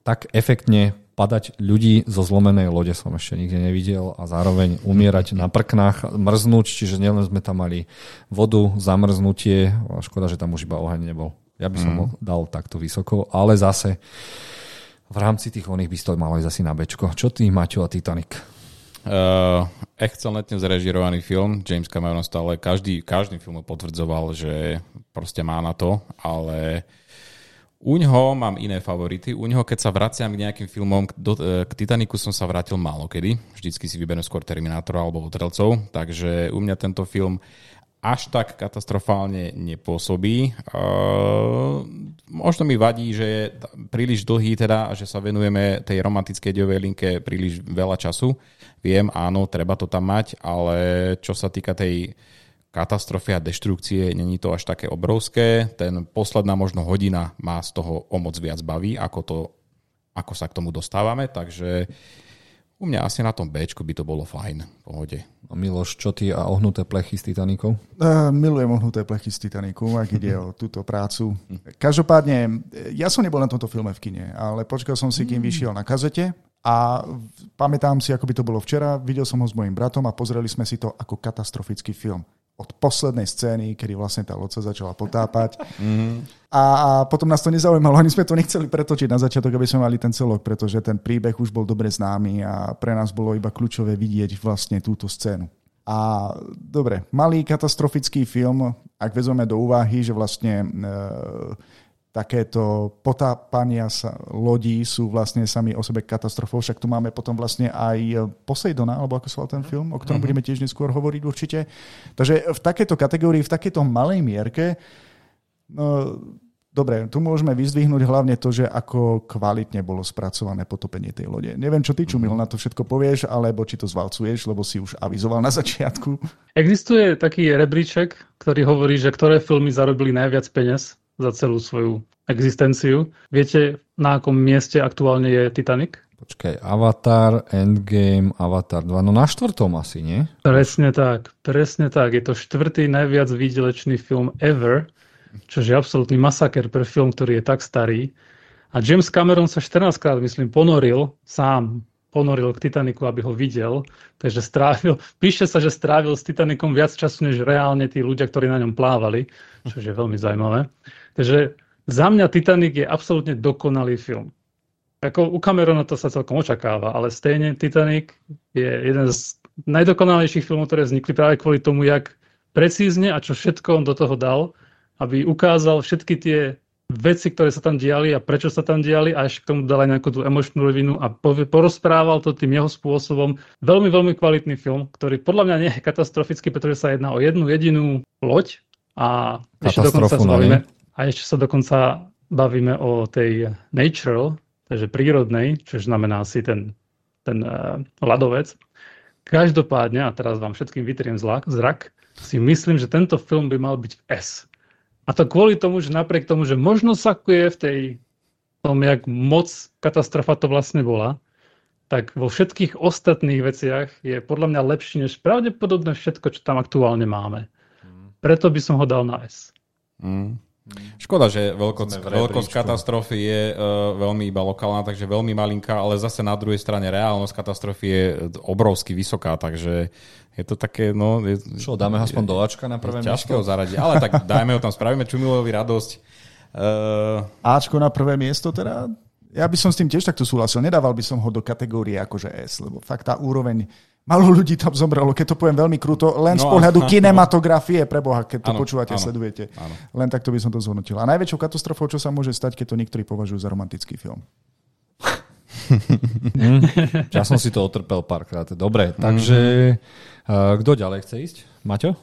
tak efektne padať ľudí zo zlomenej lode som ešte nikde nevidel a zároveň umierať na prknách, mrznúť, čiže nielen sme tam mali vodu, zamrznutie, škoda, že tam už iba oheň nebol. Ja by som mm. ho dal takto vysoko, ale zase v rámci tých oných by to malo ísť asi na bečko. Čo ty, Maťo a Titanic? Uh, excelentne zrežirovaný film. James Cameron stále každý, každý film potvrdzoval, že proste má na to, ale u ňoho mám iné favority. U ňoho, keď sa vraciam k nejakým filmom, do, e, k Titaniku som sa vrátil málo kedy. Vždycky si vyberiem skôr Terminátora alebo Otrelcov, takže u mňa tento film až tak katastrofálne nepôsobí. Uh, možno mi vadí, že je príliš dlhý teda že sa venujeme tej romantickej dejovej linke príliš veľa času. Viem, áno, treba to tam mať, ale čo sa týka tej katastrofy a deštrukcie, není to až také obrovské. Ten posledná možno hodina má z toho o moc viac baví, ako, to, ako sa k tomu dostávame, takže u mňa asi na tom B by to bolo fajn, v pohode. A Miloš, čo ty a ohnuté plechy s Titanikou? Uh, milujem ohnuté plechy s Titanikou, ak ide o túto prácu. Každopádne, ja som nebol na tomto filme v kine, ale počkal som si, kým vyšiel na kazete a pamätám si, ako by to bolo včera, videl som ho s mojim bratom a pozreli sme si to ako katastrofický film od poslednej scény, kedy vlastne tá loď sa začala potápať. Mm-hmm. A, a potom nás to nezaujímalo, ani sme to nechceli pretočiť na začiatok, aby sme mali ten celok, pretože ten príbeh už bol dobre známy a pre nás bolo iba kľúčové vidieť vlastne túto scénu. A dobre, malý katastrofický film, ak vezmeme do úvahy, že vlastne e, takéto potápania sa lodí sú vlastne sami o sebe katastrofou. Však tu máme potom vlastne aj Poseidona, alebo ako sa ten film, o ktorom mm-hmm. budeme tiež neskôr hovoriť určite. Takže v takéto kategórii, v takéto malej mierke, no, dobre, tu môžeme vyzdvihnúť hlavne to, že ako kvalitne bolo spracované potopenie tej lode. Neviem, čo ty, Čumil, na to všetko povieš, alebo či to zvalcuješ, lebo si už avizoval na začiatku. Existuje taký rebríček, ktorý hovorí, že ktoré filmy zarobili najviac peniaz za celú svoju existenciu. Viete, na akom mieste aktuálne je Titanic? Počkaj, Avatar, Endgame, Avatar 2, no na štvrtom asi, nie? Presne tak, presne tak. Je to štvrtý najviac výdelečný film ever, čo je absolútny masaker pre film, ktorý je tak starý. A James Cameron sa 14 krát, myslím, ponoril sám ponoril k Titaniku, aby ho videl. Takže strávil, píše sa, že strávil s Titanikom viac času, než reálne tí ľudia, ktorí na ňom plávali, čo je veľmi zaujímavé. Takže za mňa Titanic je absolútne dokonalý film. Ako u Camerona to sa celkom očakáva, ale stejne Titanic je jeden z najdokonalejších filmov, ktoré vznikli práve kvôli tomu, jak precízne a čo všetko on do toho dal, aby ukázal všetky tie veci, ktoré sa tam diali a prečo sa tam diali a ešte k tomu dal aj nejakú tú emočnú rovinu a porozprával to tým jeho spôsobom. Veľmi, veľmi kvalitný film, ktorý podľa mňa nie je katastrofický, pretože sa jedná o jednu jedinú loď a ešte dokonca sa bavíme, a ešte sa dokonca bavíme o tej natural, takže prírodnej, čo znamená asi ten, ten uh, ľadovec. Každopádne, a teraz vám všetkým vytriem zrak, zrak, si myslím, že tento film by mal byť v S a to kvôli tomu, že napriek tomu, že možno sakuje v tej tom, jak moc katastrofa to vlastne bola, tak vo všetkých ostatných veciach je podľa mňa lepší než pravdepodobne všetko, čo tam aktuálne máme. Preto by som ho dal na S. Mm. Škoda, že veľkosť, veľkosť katastrofy je uh, veľmi iba lokálna, takže veľmi malinká, ale zase na druhej strane reálnosť katastrofy je obrovsky vysoká, takže je to také, no... Je, Čo, dáme ho aspoň do Ačka na prvé miesto? Ťažké ho zaradiť, ale tak dajme ho tam, spravíme Čumilovi radosť. Uh... Ačko na prvé miesto teda? Ja by som s tým tiež takto súhlasil. Nedával by som ho do kategórie akože S, lebo fakt tá úroveň Malo ľudí tam zomrelo, keď to poviem veľmi krúto, len no, z pohľadu no, kinematografie, preboha, keď to ano, počúvate, ano, sledujete. Ano. Len takto by som to zhodnotil. A najväčšou katastrofou, čo sa môže stať, keď to niektorí považujú za romantický film. ja som si to otrpel párkrát. Dobre, takže uh, kto ďalej chce ísť? Maťo?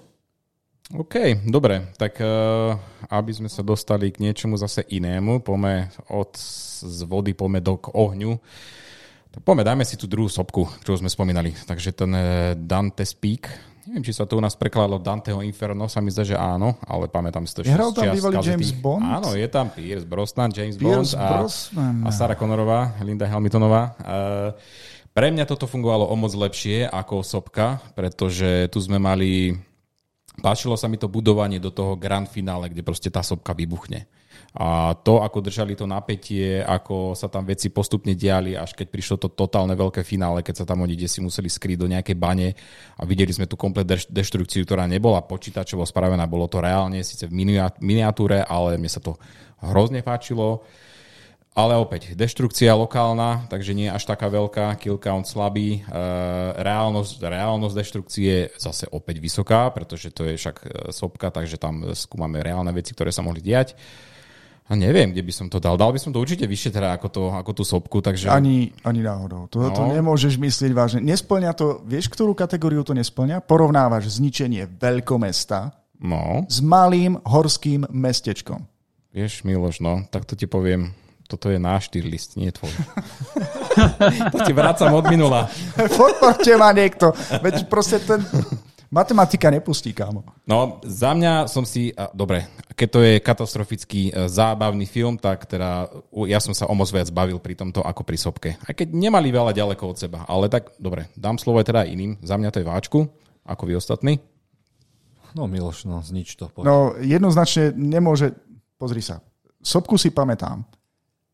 OK, dobre. Tak uh, aby sme sa dostali k niečomu zase inému, pome od z vody, pome do k ohňu. Tak poďme, dajme si tú druhú sopku, ktorú sme spomínali. Takže ten eh, Dante Speak, neviem, či sa to u nás prekladalo Danteho Inferno, sa mi zdá, že áno, ale pamätám si to Hral tam bývalý James Bond? Áno, je tam Pierce Brosnan, James Pierce Bond a, Brosnan. a Sarah Connorová, Linda Hamiltonová. Uh, pre mňa toto fungovalo o moc lepšie ako sopka, pretože tu sme mali... Páčilo sa mi to budovanie do toho grand finále, kde proste tá sopka vybuchne. A to, ako držali to napätie, ako sa tam veci postupne diali, až keď prišlo to totálne veľké finále, keď sa tam oni si museli skryť do nejakej bane a videli sme tú komplet deštrukciu, ktorá nebola počítačovo spravená, bolo to reálne, síce v miniatúre, ale mne sa to hrozne páčilo. Ale opäť, deštrukcia lokálna, takže nie až taká veľká, kill count slabý. E, reálnosť, reálnosť deštrukcie je zase opäť vysoká, pretože to je však e, sopka, takže tam skúmame reálne veci, ktoré sa mohli diať. A neviem, kde by som to dal. Dal by som to určite vyššie teda ako, to, ako tú sopku, takže... Ani, ani náhodou. To, no. to nemôžeš myslieť vážne. Nesplňa to, vieš, ktorú kategóriu to nesplňa? Porovnávaš zničenie veľkomesta no. s malým horským mestečkom. Vieš, Miloš, no, tak to ti poviem. Toto je náš tier list, nie tvoj. to ti vracam od minula. Podporte ma niekto. Veď proste ten, Matematika nepustí, kámo. No, za mňa som si, a, dobre, keď to je katastrofický e, zábavný film, tak teda ja som sa o moc viac bavil pri tomto ako pri Sopke. Aj keď nemali veľa ďaleko od seba, ale tak, dobre, dám slovo aj teda iným. Za mňa to je váčku, ako vy ostatní. No Miloš, no znič to. Poď. No jednoznačne nemôže, pozri sa, Sopku si pamätám.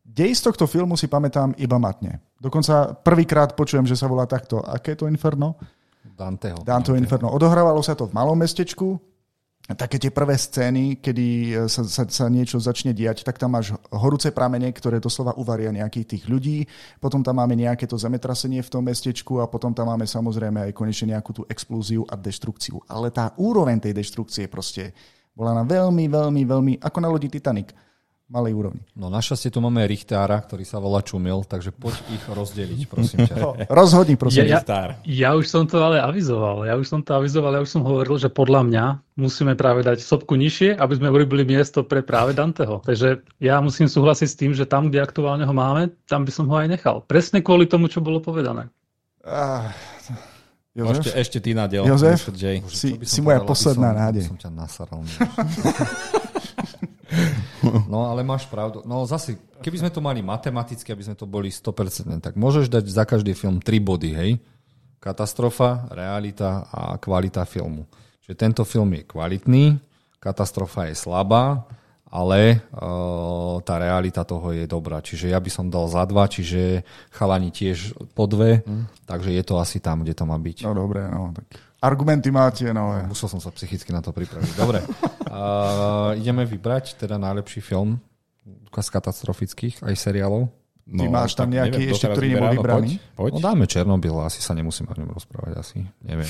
Dej z tohto filmu si pamätám iba matne. Dokonca prvýkrát počujem, že sa volá takto. Aké je to Inferno? Danteho. Danteho Inferno. Odohrávalo sa to v malom mestečku, také tie prvé scény, kedy e, sa, sa, sa niečo začne diať, tak tam máš horúce pramene, ktoré doslova uvaria nejakých tých ľudí, potom tam máme nejaké to zemetrasenie v tom mestečku a potom tam máme samozrejme aj konečne nejakú tú explúziu a deštrukciu. Ale tá úroveň tej deštrukcie proste bola na veľmi, veľmi, veľmi, ako na lodi Titanic malej úrovni. No našťastie tu máme Richtára, ktorý sa volá Čumil, takže poď ich rozdeliť, prosím ťa. No, rozhodni, prosím. Ja, ja, ja už som to ale avizoval. Ja už som to avizoval, ja už som hovoril, že podľa mňa musíme práve dať sopku nižšie, aby sme urobili miesto pre práve Danteho. Takže ja musím súhlasiť s tým, že tam, kde aktuálne ho máme, tam by som ho aj nechal. Presne kvôli tomu, čo bolo povedané. Ah, Jozef? Ešte, ešte ty na diel. Jozef, si, si moja posledná nádej. Som ťa nasaral. No ale máš pravdu. No zase, keby sme to mali matematicky, aby sme to boli 100%, tak môžeš dať za každý film 3 body, hej? Katastrofa, realita a kvalita filmu. Čiže tento film je kvalitný, katastrofa je slabá, ale uh, tá realita toho je dobrá. Čiže ja by som dal za dva, čiže chalani tiež po dve, mm. takže je to asi tam, kde to má byť. No dobre, no tak argumenty máte. No. Musel som sa psychicky na to pripraviť. Dobre. Uh, ideme vybrať teda najlepší film z katastrofických aj seriálov. No, Ty máš tam nejaký neviem, ešte, ktorý nebol no, vybraný? Poď, poď. No dáme Černobyl, asi sa nemusíme o ňom rozprávať, asi. Neviem.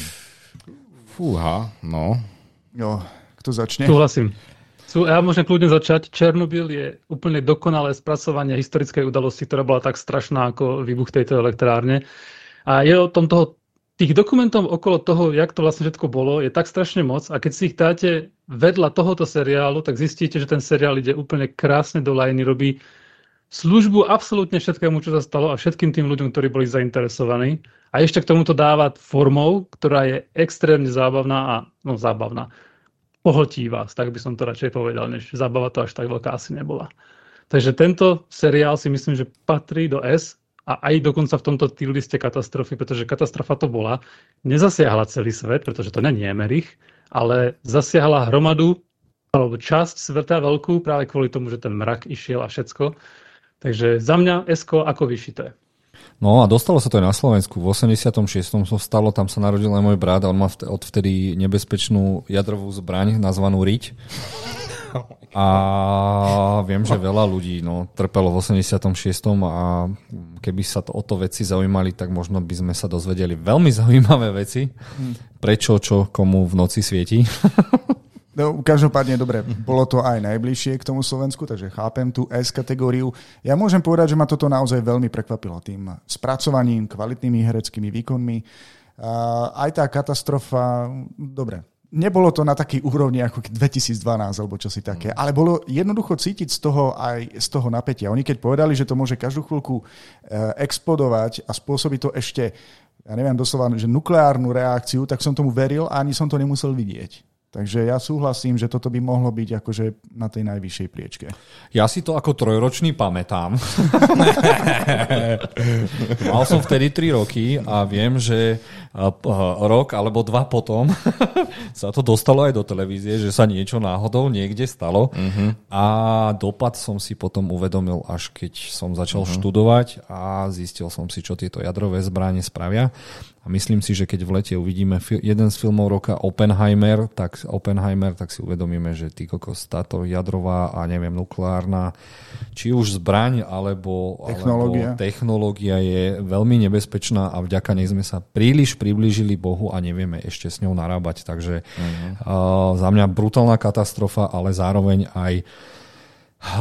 Fúha, no. Jo, kto začne? Súhlasím. Ja môžem kľudne začať. Černobyl je úplne dokonalé spracovanie historickej udalosti, ktorá bola tak strašná ako výbuch tejto elektrárne. A je o tom toho tých dokumentov okolo toho, jak to vlastne všetko bolo, je tak strašne moc a keď si ich dáte vedľa tohoto seriálu, tak zistíte, že ten seriál ide úplne krásne do lajny, robí službu absolútne všetkému, čo sa stalo a všetkým tým ľuďom, ktorí boli zainteresovaní. A ešte k tomuto dáva formou, ktorá je extrémne zábavná a no zábavná. Pohltí vás, tak by som to radšej povedal, než zábava to až tak veľká asi nebola. Takže tento seriál si myslím, že patrí do S a aj dokonca v tomto liste katastrofy, pretože katastrofa to bola, nezasiahla celý svet, pretože to není Emerich, ale zasiahla hromadu alebo časť sveta veľkú práve kvôli tomu, že ten mrak išiel a všetko. Takže za mňa Esko ako vyšité. No a dostalo sa to aj na Slovensku. V 86. som stalo, tam sa narodil aj môj brat on má odvtedy nebezpečnú jadrovú zbraň nazvanú Riť. A viem, že veľa ľudí no, trpelo v 86. a keby sa to o to veci zaujímali, tak možno by sme sa dozvedeli veľmi zaujímavé veci. Prečo, čo, komu v noci svieti. No, každopádne, dobre, bolo to aj najbližšie k tomu Slovensku, takže chápem tú S kategóriu. Ja môžem povedať, že ma toto naozaj veľmi prekvapilo tým spracovaním, kvalitnými hereckými výkonmi. Aj tá katastrofa, dobre, nebolo to na takej úrovni ako 2012 alebo čo si také, ale bolo jednoducho cítiť z toho aj z toho napätia. Oni keď povedali, že to môže každú chvíľku e, explodovať a spôsobiť to ešte, ja neviem doslova, že nukleárnu reakciu, tak som tomu veril a ani som to nemusel vidieť. Takže ja súhlasím, že toto by mohlo byť akože na tej najvyššej priečke. Ja si to ako trojročný pamätám. Mal som vtedy 3 roky a viem, že rok alebo dva potom sa to dostalo aj do televízie, že sa niečo náhodou niekde stalo uh-huh. a dopad som si potom uvedomil, až keď som začal uh-huh. študovať a zistil som si, čo tieto jadrové zbranie spravia. A myslím si, že keď v lete uvidíme jeden z filmov roka Oppenheimer, tak Oppenheimer, tak si uvedomíme, že ty kokos, táto jadrová a neviem, nukleárna, či už zbraň alebo technológia. alebo technológia je veľmi nebezpečná a vďaka nej sme sa príliš priblížili Bohu a nevieme ešte s ňou narábať. Takže uh-huh. uh, za mňa brutálna katastrofa, ale zároveň aj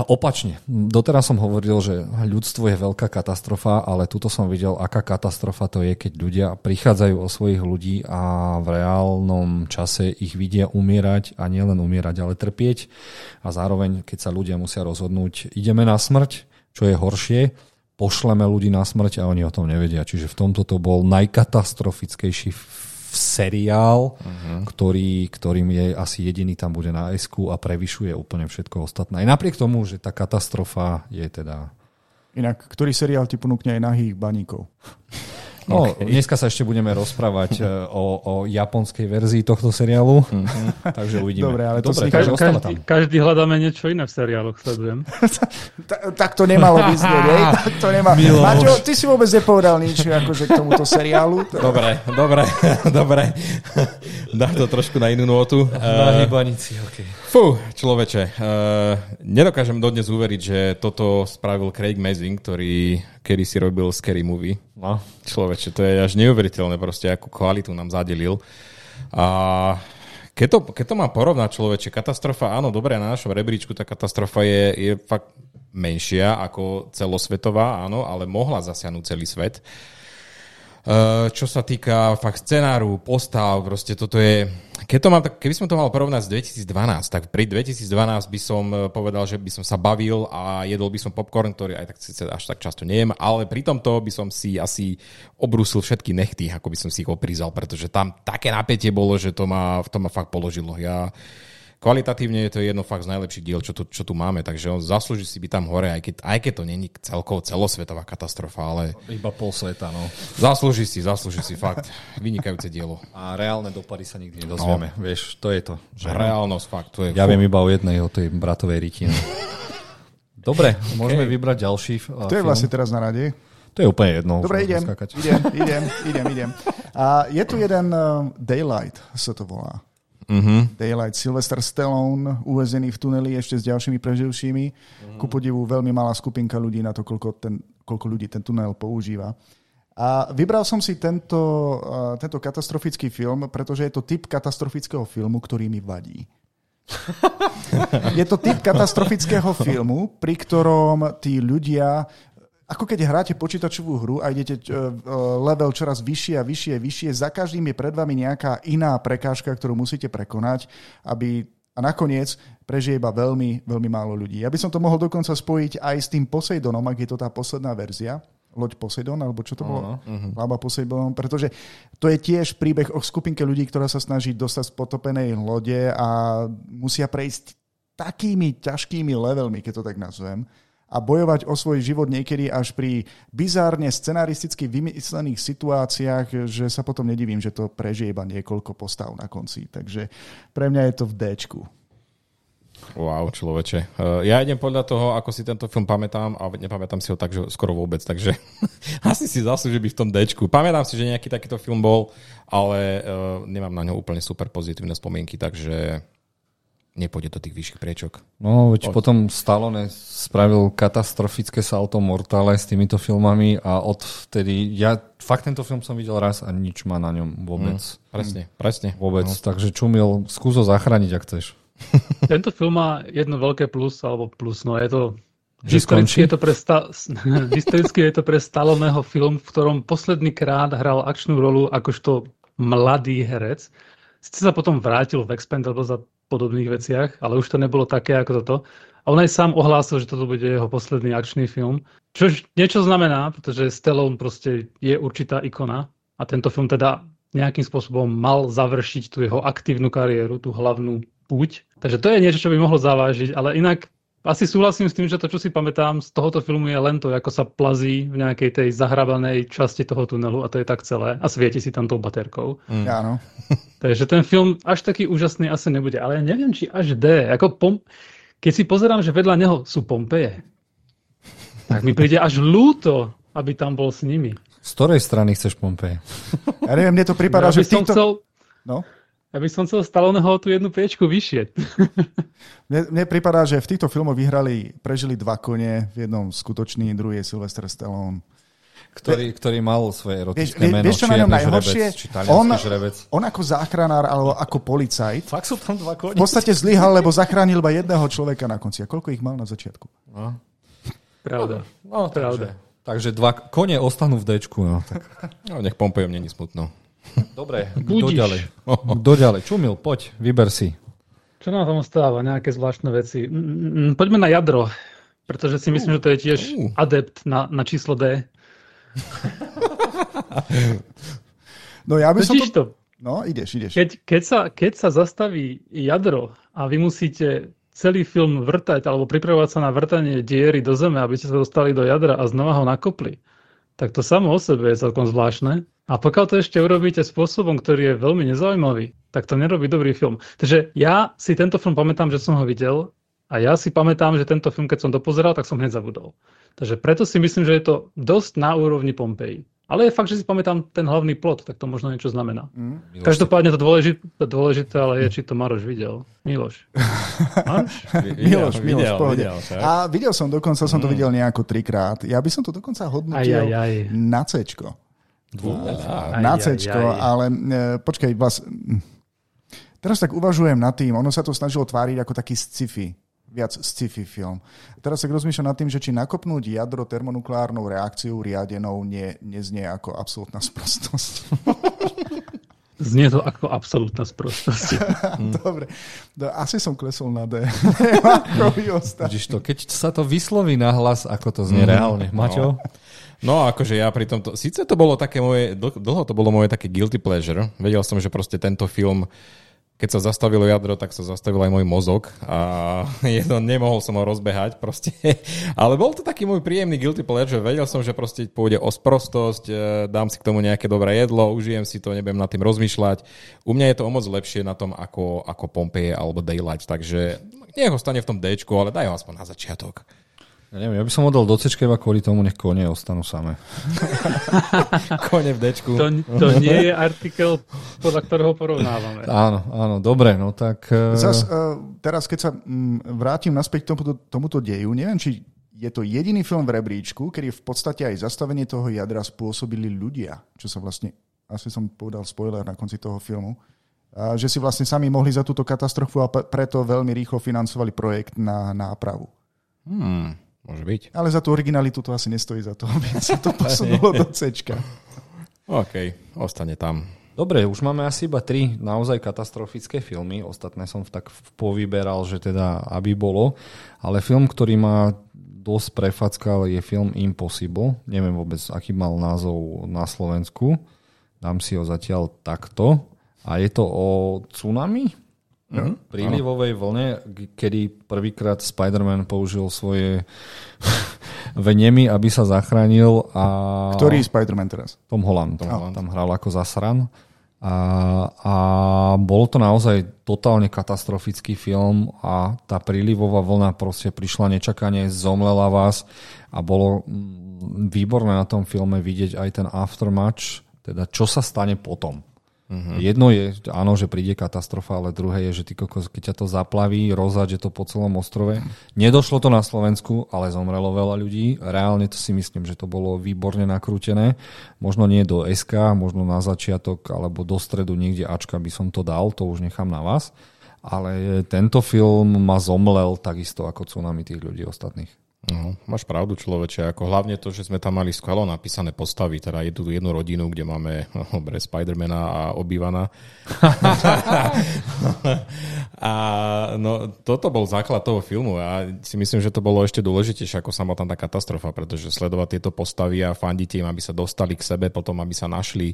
Opačne. Doteraz som hovoril, že ľudstvo je veľká katastrofa, ale tuto som videl, aká katastrofa to je, keď ľudia prichádzajú o svojich ľudí a v reálnom čase ich vidia umierať a nielen umierať, ale trpieť. A zároveň, keď sa ľudia musia rozhodnúť, ideme na smrť, čo je horšie, pošleme ľudí na smrť a oni o tom nevedia. Čiže v tomto to bol najkatastrofickejší seriál, uh-huh. ktorý, ktorým je asi jediný tam bude na s a prevyšuje úplne všetko ostatné. Aj napriek tomu, že tá katastrofa je teda... Inak, ktorý seriál ti ponúkne aj nahých baníkov? No, okay. dneska sa ešte budeme rozprávať e, o, o japonskej verzii tohto seriálu, mm-hmm. takže uvidíme. Dobre, ale to Dobre, si každý, každý, každý hľadáme niečo iné v seriáloch, sledujem. tak to nemalo byť znieť, Tak to nemá... Maťo, ty si vôbec nepovedal nič akože k tomuto seriálu. Dobre, dobre, dobre. Dám to trošku na inú notu. Na hybanici, okay. Fú, človeče, uh, nedokážem dodnes uveriť, že toto spravil Craig Mazin, ktorý kedy si robil Scary Movie. No, človeče, to je až neuveriteľné proste, akú kvalitu nám zadelil. A keď to, keď to má porovnať človeče, katastrofa, áno, dobre, na našom rebríčku tá katastrofa je, je fakt menšia ako celosvetová, áno, ale mohla zasiahnuť celý svet. Eh, čo sa týka fakt scenáru, postav, proste toto je... Keď to mám, keby som to mal porovnať s 2012, tak pri 2012 by som eh, povedal, že by som sa bavil a jedol by som popcorn, ktorý aj tak síce až tak často nejem, ale pri tomto by som si asi obrusil všetky nechty, ako by som si ich oprízal, pretože tam také napätie bolo, že to ma, to ma fakt položilo. Ja, kvalitatívne je to jedno fakt z najlepších diel, čo tu, čo tu máme, takže on zaslúži si byť tam hore, aj keď, aj keď to není celkovo celosvetová katastrofa, ale... Iba pol sveta, no. Zaslúži si, zaslúži si, fakt. Vynikajúce dielo. A reálne dopady sa nikdy nedozvieme, no. vieš, to je to. Že... Reálnosť, fakt. To je ja fú. viem iba o jednej, o tej bratovej rytine. Dobre, okay. môžeme vybrať ďalší To je vlastne teraz na rade. To je úplne jedno. Dobre, idem, idem, idem, idem, idem. A je tu jeden uh, Daylight, sa to volá. Uh-huh. Daylight, Sylvester Stallone uväzený v tuneli ešte s ďalšími preživšími. Uh-huh. Ku podivu veľmi malá skupinka ľudí na to, koľko, ten, koľko ľudí ten tunel používa. A vybral som si tento, uh, tento katastrofický film, pretože je to typ katastrofického filmu, ktorý mi vadí. je to typ katastrofického filmu, pri ktorom tí ľudia ako keď hráte počítačovú hru a idete e, e, level čoraz vyššie a vyššie a vyššie, za každým je pred vami nejaká iná prekážka, ktorú musíte prekonať, aby a nakoniec prežije iba veľmi, veľmi málo ľudí. Ja by som to mohol dokonca spojiť aj s tým Poseidonom, ak je to tá posledná verzia, loď Poseidon, alebo čo to bolo? Uh-huh. Laba Poseidon, pretože to je tiež príbeh o skupinke ľudí, ktorá sa snaží dostať z potopenej lode a musia prejsť takými ťažkými levelmi, keď to tak nazvem, a bojovať o svoj život niekedy až pri bizárne scenaristicky vymyslených situáciách, že sa potom nedivím, že to prežije iba niekoľko postav na konci. Takže pre mňa je to v Dčku. Wow, človeče. Uh, ja idem podľa toho, ako si tento film pamätám a nepamätám si ho tak, že skoro vôbec, takže asi si zaslúži byť v tom Dčku. Pamätám si, že nejaký takýto film bol, ale uh, nemám na ňo úplne super pozitívne spomienky, takže nepôjde do tých vyšších priečok. No, veď Poď. potom Stallone spravil katastrofické salto mortale s týmito filmami a odvtedy, ja fakt tento film som videl raz a nič ma na ňom vôbec. Mm, presne, presne. Vôbec, no. takže Čumil, skús ho zachrániť, ak chceš. Tento film má jedno veľké plus, alebo plus, no je to Historicky je, to pre sta- historicky je to pre Staloného film, v ktorom posledný krát hral akčnú rolu akožto mladý herec. Sice sa potom vrátil v Expendables a podobných veciach, ale už to nebolo také ako toto. A on aj sám ohlásil, že toto bude jeho posledný akčný film. Čo niečo znamená, pretože Stallone proste je určitá ikona a tento film teda nejakým spôsobom mal završiť tú jeho aktívnu kariéru, tú hlavnú púť. Takže to je niečo, čo by mohlo zavážiť, ale inak asi súhlasím s tým, že to, čo si pamätám z tohoto filmu je len to, ako sa plazí v nejakej tej zahrabanej časti toho tunelu a to je tak celé a svieti si tam tou baterkou. Mm. Áno. Takže ten film až taký úžasný asi nebude, ale ja neviem, či až D. Ako pom- Keď si pozerám, že vedľa neho sú Pompeje, tak mi príde až ľúto, aby tam bol s nimi. Z ktorej strany chceš Pompeje? Ja neviem, mne to prípada, ja že týchto... Chcel... No? Ja by som chcel Stalloneho tú jednu priečku vyššie. Mne, mne pripadá, že v týchto filmoch vyhrali, prežili dva kone, v jednom skutočný, druhý je Sylvester Stallone. Ktorý, ktorý mal svoje erotické vieš, meno, vieš, čo na ňom najhoršie? Žrebec, on, žrebec. on ako záchranár alebo ako policajt Fakt sú tam dva kone. v podstate zlyhal, lebo zachránil iba jedného človeka na konci. A koľko ich mal na začiatku? No. Pravda. No, pravda. Takže, takže dva kone ostanú v Dčku. No, tak. no nech Pompejom není smutno. Dobre, kto ďalej? Kto ďalej? Čumil, poď, vyber si. Čo nám tam ostáva? Nejaké zvláštne veci. Poďme na jadro, pretože si myslím, že to je tiež adept na, na číslo D. No ja by som to... to... No, ideš, ideš. Keď, keď, sa, keď sa zastaví jadro a vy musíte celý film vrtať alebo pripravovať sa na vrtanie diery do zeme, aby ste sa dostali do jadra a znova ho nakopli, tak to samo o sebe je celkom zvláštne. A pokiaľ to ešte urobíte spôsobom, ktorý je veľmi nezaujímavý, tak to nerobí dobrý film. Takže ja si tento film pamätám, že som ho videl a ja si pamätám, že tento film, keď som dopozeral, tak som hneď zabudol. Takže preto si myslím, že je to dosť na úrovni Pompeji. Ale je fakt, že si pamätám ten hlavný plot, tak to možno niečo znamená. Mm. Každopádne to dôležité, dôležité, ale je, či to Maroš videl. Miloš. Maroš? Miloš, Miloš, pohode. Videl, a videl som, dokonca som to mm. videl nejako trikrát. Ja by som to dokonca hodnotil aj, aj, aj. na C. Na C, ale e, počkaj, vás... Teraz tak uvažujem nad tým, ono sa to snažilo tváriť ako taký sci-fi, viac sci-fi film. Teraz sa rozmýšľam nad tým, že či nakopnúť jadro termonukleárnou reakciou riadenou nie, neznie ako absolútna sprostosť. Znie to ako absolútna sprostosť. Dobre, no, asi som klesol na D. Vidíš to, keď sa to vysloví na hlas, ako to znie mm, reálne. Maťo? No. No akože ja pri tomto, síce to bolo také moje, dlho to bolo moje také guilty pleasure. Vedel som, že proste tento film, keď sa zastavilo jadro, tak sa zastavil aj môj mozog a jedno, nemohol som ho rozbehať proste. Ale bol to taký môj príjemný guilty pleasure. Vedel som, že proste pôjde o sprostosť, e, dám si k tomu nejaké dobré jedlo, užijem si to, nebudem nad tým rozmýšľať. U mňa je to o moc lepšie na tom ako, ako Pompeje alebo Daylight, takže nech stane v tom D, ale daj ho aspoň na začiatok. Ja neviem, ja by som model do C kvôli tomu, nech kone ostanú samé. kone v Dčku. To, to nie je artikel, podľa ktorého porovnávame. Áno, áno, dobre, no tak... Uh... Zas, uh, teraz, keď sa um, vrátim naspäť k tomuto, tomuto deju, neviem, či je to jediný film v rebríčku, kedy v podstate aj zastavenie toho jadra spôsobili ľudia, čo sa vlastne, asi som povedal spoiler na konci toho filmu, uh, že si vlastne sami mohli za túto katastrofu a preto veľmi rýchlo financovali projekt na nápravu. Hmm. Môže byť. Ale za tú originalitu to asi nestojí za to, aby sa to posunulo do C. OK, ostane tam. Dobre, už máme asi iba tri naozaj katastrofické filmy. Ostatné som tak povyberal, že teda aby bolo. Ale film, ktorý ma dosť prefackal, je film Impossible. Neviem vôbec, aký mal názov na Slovensku. Dám si ho zatiaľ takto. A je to o tsunami? No, prílivovej vlne, kedy prvýkrát Spider-Man použil svoje venemy, aby sa zachránil. A... Ktorý Spider-Man teraz? Tom Holland. Tom Holland. Tam hral ako zasran. A, a bol to naozaj totálne katastrofický film a tá prílivová vlna proste prišla nečakane, zomlela vás a bolo mm, výborné na tom filme vidieť aj ten aftermatch, teda čo sa stane potom. Uh-huh. Jedno je, áno, že príde katastrofa, ale druhé je, že ty kokos, keď ťa to zaplaví, rozhaď, že to po celom ostrove. Nedošlo to na Slovensku, ale zomrelo veľa ľudí. Reálne to si myslím, že to bolo výborne nakrútené. Možno nie do SK, možno na začiatok, alebo do stredu niekde Ačka by som to dal, to už nechám na vás. Ale tento film ma zomlel takisto ako tsunami tých ľudí ostatných. No, máš pravdu, človeče. Ako hlavne to, že sme tam mali skvelo napísané postavy, teda je tu jednu rodinu, kde máme dobre, Spidermana a obývana. a no, toto bol základ toho filmu a si myslím, že to bolo ešte dôležitejšie ako samotná tá katastrofa, pretože sledovať tieto postavy a fandiť im, aby sa dostali k sebe, potom aby sa našli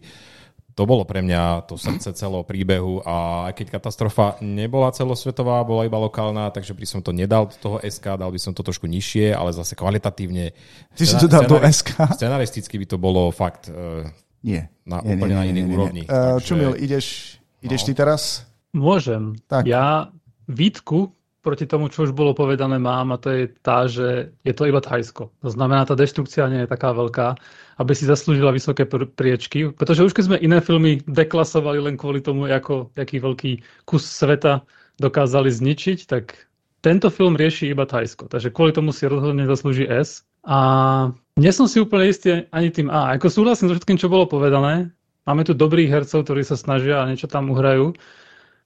to bolo pre mňa to srdce celého príbehu a aj keď katastrofa nebola celosvetová, bola iba lokálna, takže by som to nedal do toho SK, dal by som to trošku nižšie, ale zase kvalitatívne. Ty si to dal do SK? Scenaristicky by to bolo fakt uh, nie. na nie, úplne nie, na nie, úrovni. Uh, takže... Čumil, ideš, ideš no. ty teraz? Môžem. Tak. Ja výtku proti tomu, čo už bolo povedané, mám a to je tá, že je to iba Thajsko. To znamená, tá deštrukcia nie je taká veľká, aby si zaslúžila vysoké pr- priečky, pretože už keď sme iné filmy deklasovali len kvôli tomu, ako, aký veľký kus sveta dokázali zničiť, tak tento film rieši iba Thajsko. Takže kvôli tomu si rozhodne zaslúži S. A nie som si úplne istý ani tým A. Ako súhlasím so všetkým, čo bolo povedané. Máme tu dobrých hercov, ktorí sa snažia a niečo tam uhrajú.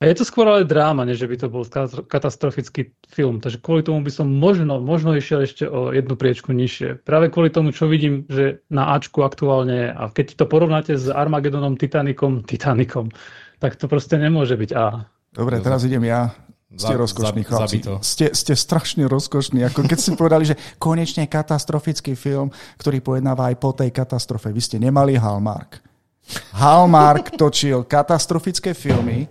A je to skôr ale dráma, než by to bol katastrofický film. Takže kvôli tomu by som možno, možno išiel ešte o jednu priečku nižšie. Práve kvôli tomu, čo vidím, že na Ačku aktuálne a keď to porovnáte s Armagedonom, Titanikom, Titanikom, tak to proste nemôže byť A. Dobre, teraz idem ja. Ste rozkošní chlapci. Ste, ste strašne rozkošní. Ako keď ste povedali, že konečne katastrofický film, ktorý pojednáva aj po tej katastrofe. Vy ste nemali Hallmark. Hallmark točil katastrofické filmy,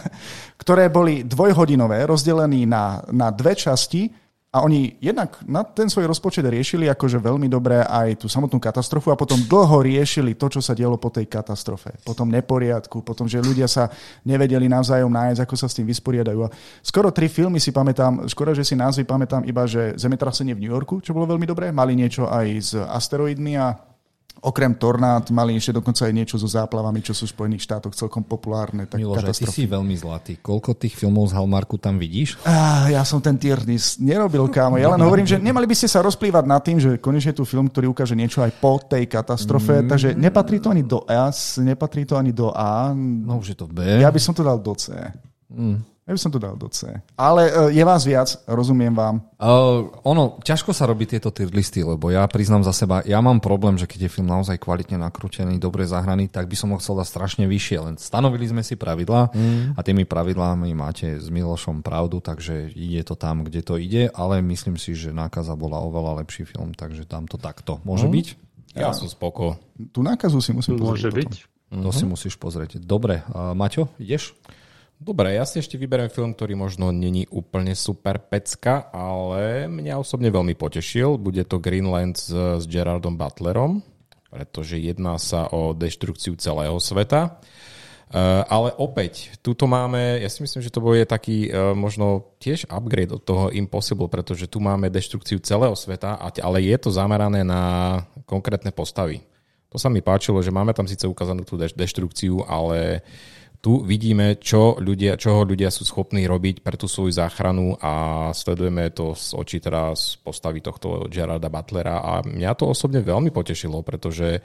ktoré boli dvojhodinové, rozdelené na, na dve časti a oni jednak na ten svoj rozpočet riešili akože veľmi dobre aj tú samotnú katastrofu a potom dlho riešili to, čo sa dialo po tej katastrofe. Potom neporiadku, potom, že ľudia sa nevedeli navzájom nájsť, ako sa s tým vysporiadajú. A skoro tri filmy si pamätám, skoro, že si názvy pamätám iba, že Zemetrasenie v New Yorku, čo bolo veľmi dobré, mali niečo aj s asteroidmi a Okrem tornád mali ešte dokonca aj niečo so záplavami, čo sú v Spojených štátoch celkom populárne. Tak Miloš, ty si veľmi zlatý. Koľko tých filmov z Hallmarku tam vidíš? Ah, ja som ten tiernis nerobil, kámo. Ja len hovorím, že nemali by ste sa rozplývať nad tým, že konečne tu film, ktorý ukáže niečo aj po tej katastrofe. Mm. Takže nepatrí to ani do S, nepatrí to ani do A. No už je to B. Ja by som to dal do C. Mm. Ja by som to dal do C. Ale uh, je vás viac, rozumiem vám. Uh, ono, ťažko sa robí tieto tier listy, lebo ja priznám za seba, ja mám problém, že keď je film naozaj kvalitne nakrútený, dobre zahraný, tak by som ho chcel dať strašne vyššie. Len stanovili sme si pravidlá mm. a tými pravidlami máte s Milošom pravdu, takže ide to tam, kde to ide, ale myslím si, že Nákaza bola oveľa lepší film, takže dám to takto. Môže mm. byť? Ja, ja som spoko. Tú nákazu si musím pozrieť. Môže byť. To mm-hmm. si musíš pozrieť. Dobre, uh, Maťo, ideš? Dobre, ja si ešte vyberiem film, ktorý možno není úplne super pecka, ale mňa osobne veľmi potešil. Bude to Greenland s, s Gerardom Butlerom, pretože jedná sa o deštrukciu celého sveta. Uh, ale opäť, tuto máme, ja si myslím, že to bude taký uh, možno tiež upgrade od toho Impossible, pretože tu máme deštrukciu celého sveta, ale je to zamerané na konkrétne postavy. To sa mi páčilo, že máme tam síce ukázanú tú deštrukciu, ale uh, tu vidíme, čo ľudia, čoho ľudia sú schopní robiť pre tú svoju záchranu a sledujeme to z očí teda z postavy tohto Gerarda Butlera a mňa to osobne veľmi potešilo, pretože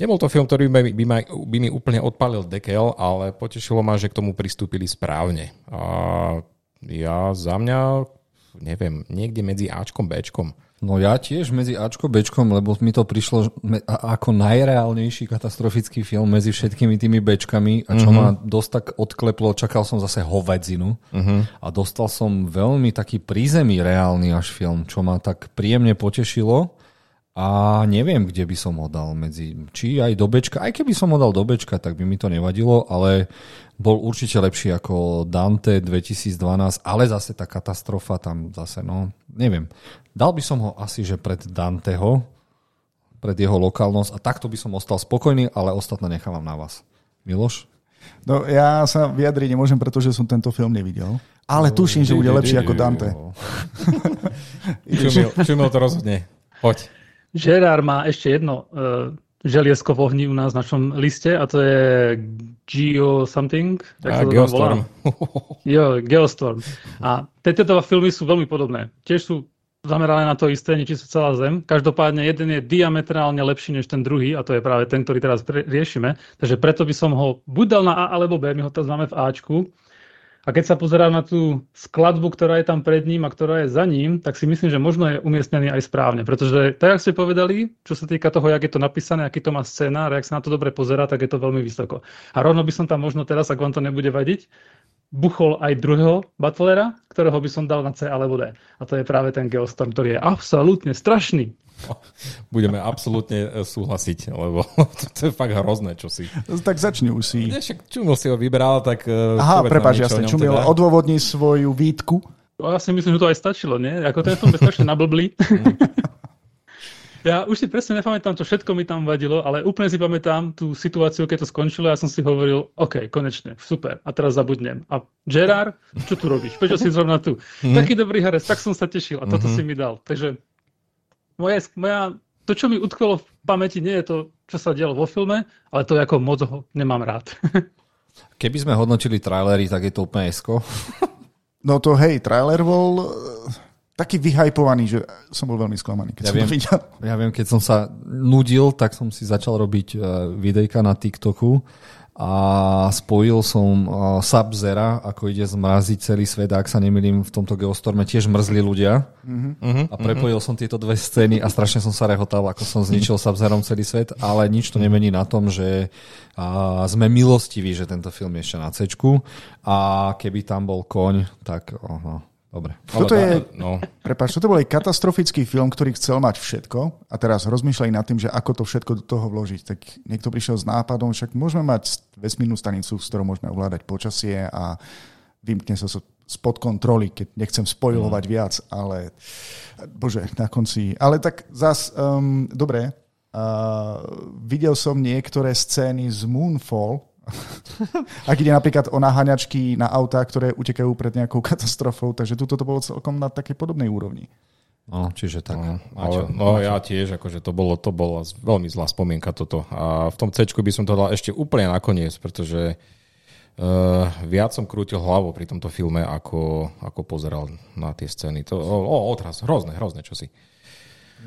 nebol to film, ktorý by, by, ma, by mi úplne odpalil dekel, ale potešilo ma, že k tomu pristúpili správne. A ja za mňa, neviem, niekde medzi Ačkom, Bčkom. No ja tiež medzi Ačko Bčkom, lebo mi to prišlo ako najreálnejší katastrofický film medzi všetkými tými Bčkami a čo uh-huh. ma dosť tak odkleplo, čakal som zase hovedzinu uh-huh. a dostal som veľmi taký prízemý reálny až film, čo ma tak príjemne potešilo A neviem, kde by som ho dal medzi, či aj do Bčka, aj keby som ho dal do Bčka, tak by mi to nevadilo, ale bol určite lepší ako Dante 2012, ale zase tá katastrofa tam zase, no, neviem. Dal by som ho asi, že pred Danteho, pred jeho lokálnosť a takto by som ostal spokojný, ale ostatné nechávam na vás. Miloš? No ja sa vyjadriť nemôžem, pretože som tento film nevidel. Ale tuším, že bude lepší ako Dante. Čumil, čumil to rozhodne. Poď. Gerard má ešte jedno uh, želiesko v ohni u nás na našom liste a to je Geo something. Tak a, Geostorm. jo, Geostorm. A tieto dva filmy sú veľmi podobné. Tiež sú zamerané na to isté, sú celá Zem. Každopádne jeden je diametrálne lepší než ten druhý a to je práve ten, ktorý teraz riešime. Takže preto by som ho buď dal na A alebo B, my ho teraz máme v Ačku. A keď sa pozerám na tú skladbu, ktorá je tam pred ním a ktorá je za ním, tak si myslím, že možno je umiestnený aj správne. Pretože tak, ako ste povedali, čo sa týka toho, jak je to napísané, aký to má scénár, ak sa na to dobre pozerá, tak je to veľmi vysoko. A rovno by som tam možno teraz, ak vám to nebude vadiť, buchol aj druhého Butlera, ktorého by som dal na C alebo D. A to je práve ten Geostorm, ktorý je absolútne strašný. Budeme absolútne e, súhlasiť, lebo to je fakt hrozné, čo si. Tak začni už si. Však Čumil si ho vybral, tak e, Aha, prepáč, jasne, Čumil, teda. odôvodni svoju výtku. Ja si myslím, že to aj stačilo, nie? Ako ten je strašne nablblý. Ja už si presne nepamätám, čo všetko mi tam vadilo, ale úplne si pamätám tú situáciu, keď to skončilo a ja som si hovoril, OK, konečne, super, a teraz zabudnem. A Gerard, čo tu robíš? Prečo si zrovna tu? Mm-hmm. Taký dobrý herec, tak som sa tešil a toto mm-hmm. si mi dal. Takže moje, moja, to, čo mi utkvelo v pamäti, nie je to, čo sa dialo vo filme, ale to, ako moc ho nemám rád. Keby sme hodnotili trailery, tak je to úplne esko. No to hej, trailer bol eh, taký vyhajpovaný, že som bol veľmi sklamaný, keď ja som viem, to videl. Ja viem, keď som sa nudil, tak som si začal robiť eh, videjka na TikToku a spojil som Sub-Zera, ako ide zmraziť celý svet a ak sa nemýlim, v tomto geostorme tiež mrzli ľudia uh-huh. a prepojil uh-huh. som tieto dve scény a strašne som sa rehotal, ako som zničil Sub-Zerom celý svet, ale nič to nemení na tom, že a sme milostiví, že tento film je ešte na C a keby tam bol koň, tak oho, Dobre. Toto je, no. prepáč, toto bol aj katastrofický film, ktorý chcel mať všetko a teraz rozmýšľali nad tým, že ako to všetko do toho vložiť. Tak niekto prišiel s nápadom, však môžeme mať vesmírnu stanicu, s ktorou môžeme ovládať počasie a vymkne sa spod kontroly, keď nechcem spojovať mm. viac, ale bože, na konci. Ale tak zas, um, dobre, uh, videl som niektoré scény z Moonfall, ak ide napríklad o naháňačky na autá, ktoré utekajú pred nejakou katastrofou, takže tuto to bolo celkom na takej podobnej úrovni. No, čiže tak. No, ale, no ja tiež, akože to bolo, to bolo veľmi zlá spomienka toto. A v tom C by som to dal ešte úplne nakoniec, pretože uh, viac som krútil hlavu pri tomto filme, ako, ako pozeral na tie scény. To, o, o, odraz, hrozné, hrozné čosi.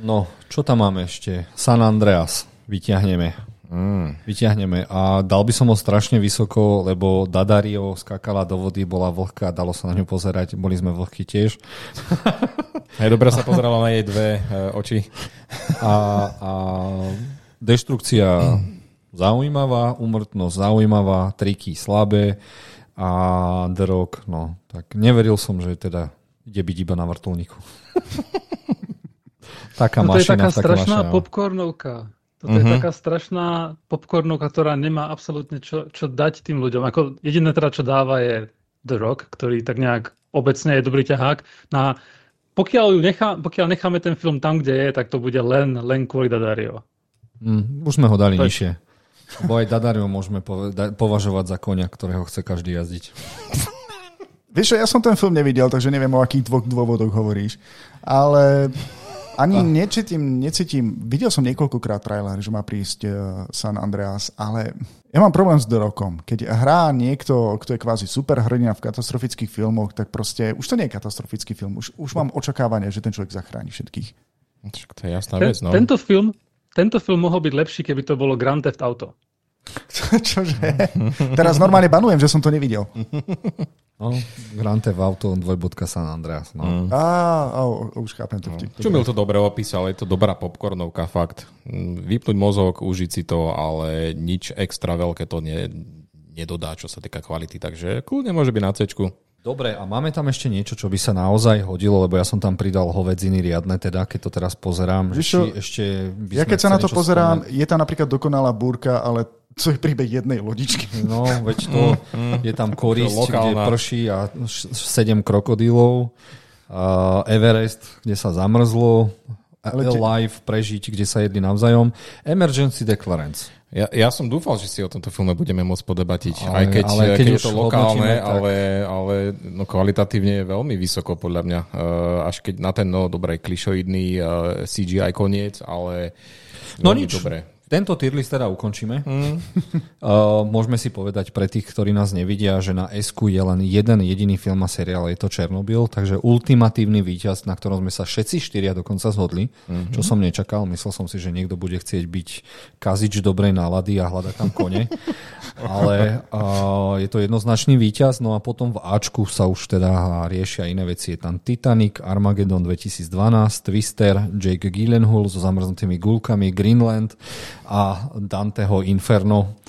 No, čo tam máme ešte? San Andreas, vyťahneme. Mm. Vyťahneme. A dal by som ho strašne vysoko, lebo Dadario skákala do vody, bola vlhká, dalo sa na ňu pozerať, boli sme vlhky tiež. Hej, dobre sa pozerala na jej dve uh, oči. A, a deštrukcia zaujímavá, umrtnosť zaujímavá, triky slabé a Rock, no, tak neveril som, že teda ide byť iba na vrtulníku. taká no to mašina, je taká strašná mašina. popcornovka. Toto uh-huh. je mhm. taká strašná popcornovka, ktorá nemá absolútne čo, čo dať tým ľuďom. Ako jediné teda, čo dáva je The Rock, ktorý tak nejak obecne je dobrý ťahák. Na, pokiaľ, ju nechá, pokiaľ necháme ten film tam, kde je, tak to bude len, len kvôli Dadario. Mm, už sme ho dali to nižšie. Bo aj Dadario môžeme považovať za konia, ktorého chce každý jazdiť. Vieš, ja som ten film nevidel, takže neviem, o akých dvoch dôvodoch hovoríš. Ale ani ah. necítim, necítim, videl som niekoľkokrát trailer, že má prísť uh, San Andreas, ale ja mám problém s The Rockom. Keď hrá niekto, kto je kvázi superhrdina v katastrofických filmoch, tak proste, už to nie je katastrofický film, už, už mám očakávanie, že ten človek zachráni všetkých. To je jasná vec, no. Tento film, tento film mohol byť lepší, keby to bolo Grand Theft Auto. Čože? Teraz normálne banujem, že som to nevidel. No, Grand Theft Auto 2. San Andreas. No. Mm. Á, oh, už chápem to. No. Čo to dobre opísal, je to dobrá popcornovka, fakt. Vypnúť mozog, užiť si to, ale nič extra veľké to ne, nedodá, čo sa týka kvality, takže kľudne môže byť na C. Dobre, a máme tam ešte niečo, čo by sa naozaj hodilo, lebo ja som tam pridal hovedziny riadne, teda keď to teraz pozerám. Ešte, čo, ešte by Ja keď sa na to pozerám, spomenúť. je tam napríklad dokonalá búrka, ale co je príbeh jednej lodičky. No, veď to je tam korisť, To kde prší a sedem krokodílov. Uh, Everest, kde sa zamrzlo. Ale te- Alive, prežiť, kde sa jedli navzájom. Emergency Declarance. Ja, ja som dúfal, že si o tomto filme budeme môcť podebatiť, Ale- aj keď, ale keď keď, je to lokálne, ale, ale no, kvalitatívne je veľmi vysoko podľa mňa. Uh, až keď na ten, no dobre, klišoidný uh, CGI koniec, ale No nič, Dobre. Tento tier list teda ukončíme. Mm. Uh, môžeme si povedať pre tých, ktorí nás nevidia, že na s je len jeden jediný film a seriál, je to Černobyl, takže ultimatívny víťaz, na ktorom sme sa všetci štyria dokonca zhodli, mm-hmm. čo som nečakal. Myslel som si, že niekto bude chcieť byť kazič dobrej nálady a hľadať tam kone. Ale uh, je to jednoznačný víťaz, no a potom v Ačku sa už teda riešia iné veci. Je tam Titanic, Armageddon 2012, Twister, Jake Gyllenhaal so zamrznutými gulkami, Greenland a Danteho Inferno.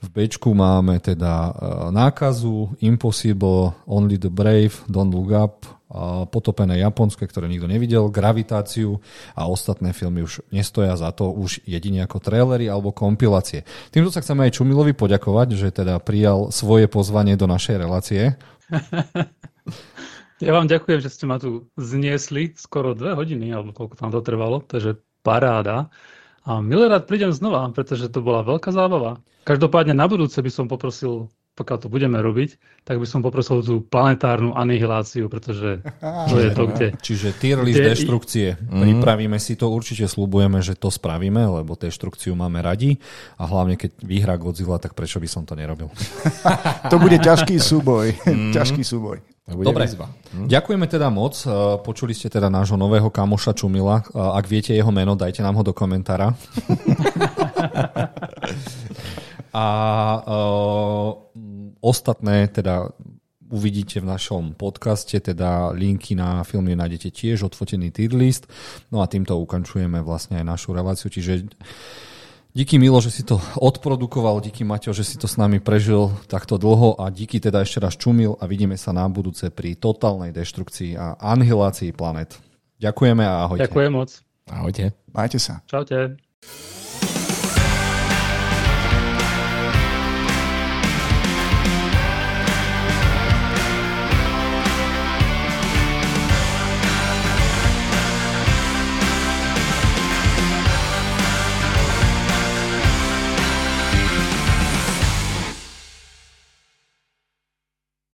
V Bčku máme teda uh, Nákazu, Impossible, Only the Brave, Don't Look Up, uh, Potopené Japonské, ktoré nikto nevidel, Gravitáciu a ostatné filmy už nestoja za to už jedine ako trailery alebo kompilácie. Týmto sa chceme aj Čumilovi poďakovať, že teda prijal svoje pozvanie do našej relácie. Ja vám ďakujem, že ste ma tu zniesli skoro dve hodiny, alebo koľko tam to trvalo, takže paráda. A milé rád prídem znova, pretože to bola veľká zábava. Každopádne na budúce by som poprosil, pokiaľ to budeme robiť, tak by som poprosil tú planetárnu anihiláciu, pretože to je to, kde... Čiže tier list Kde- deštrukcie. Pripravíme si to, určite slúbujeme, že to spravíme, lebo deštrukciu máme radi a hlavne keď vyhrá Godzilla, tak prečo by som to nerobil. To bude ťažký súboj. ťažký súboj. Dobre, výzva. ďakujeme teda moc. Uh, Počuli ste teda nášho nového kamoša Čumila. Uh, Ak viete jeho meno, dajte nám ho do komentára. A uh, ostatné teda uvidíte v našom podcaste, teda linky na filmy nájdete tiež, odfotený tier list. No a týmto ukončujeme vlastne aj našu reláciu, čiže Díky Milo, že si to odprodukoval, díky Maťo, že si to s nami prežil takto dlho a díky teda ešte raz Čumil a vidíme sa na budúce pri totálnej deštrukcii a anihilácii planet. Ďakujeme a ahojte. Ďakujem moc. Ahojte. Majte sa. Čaute.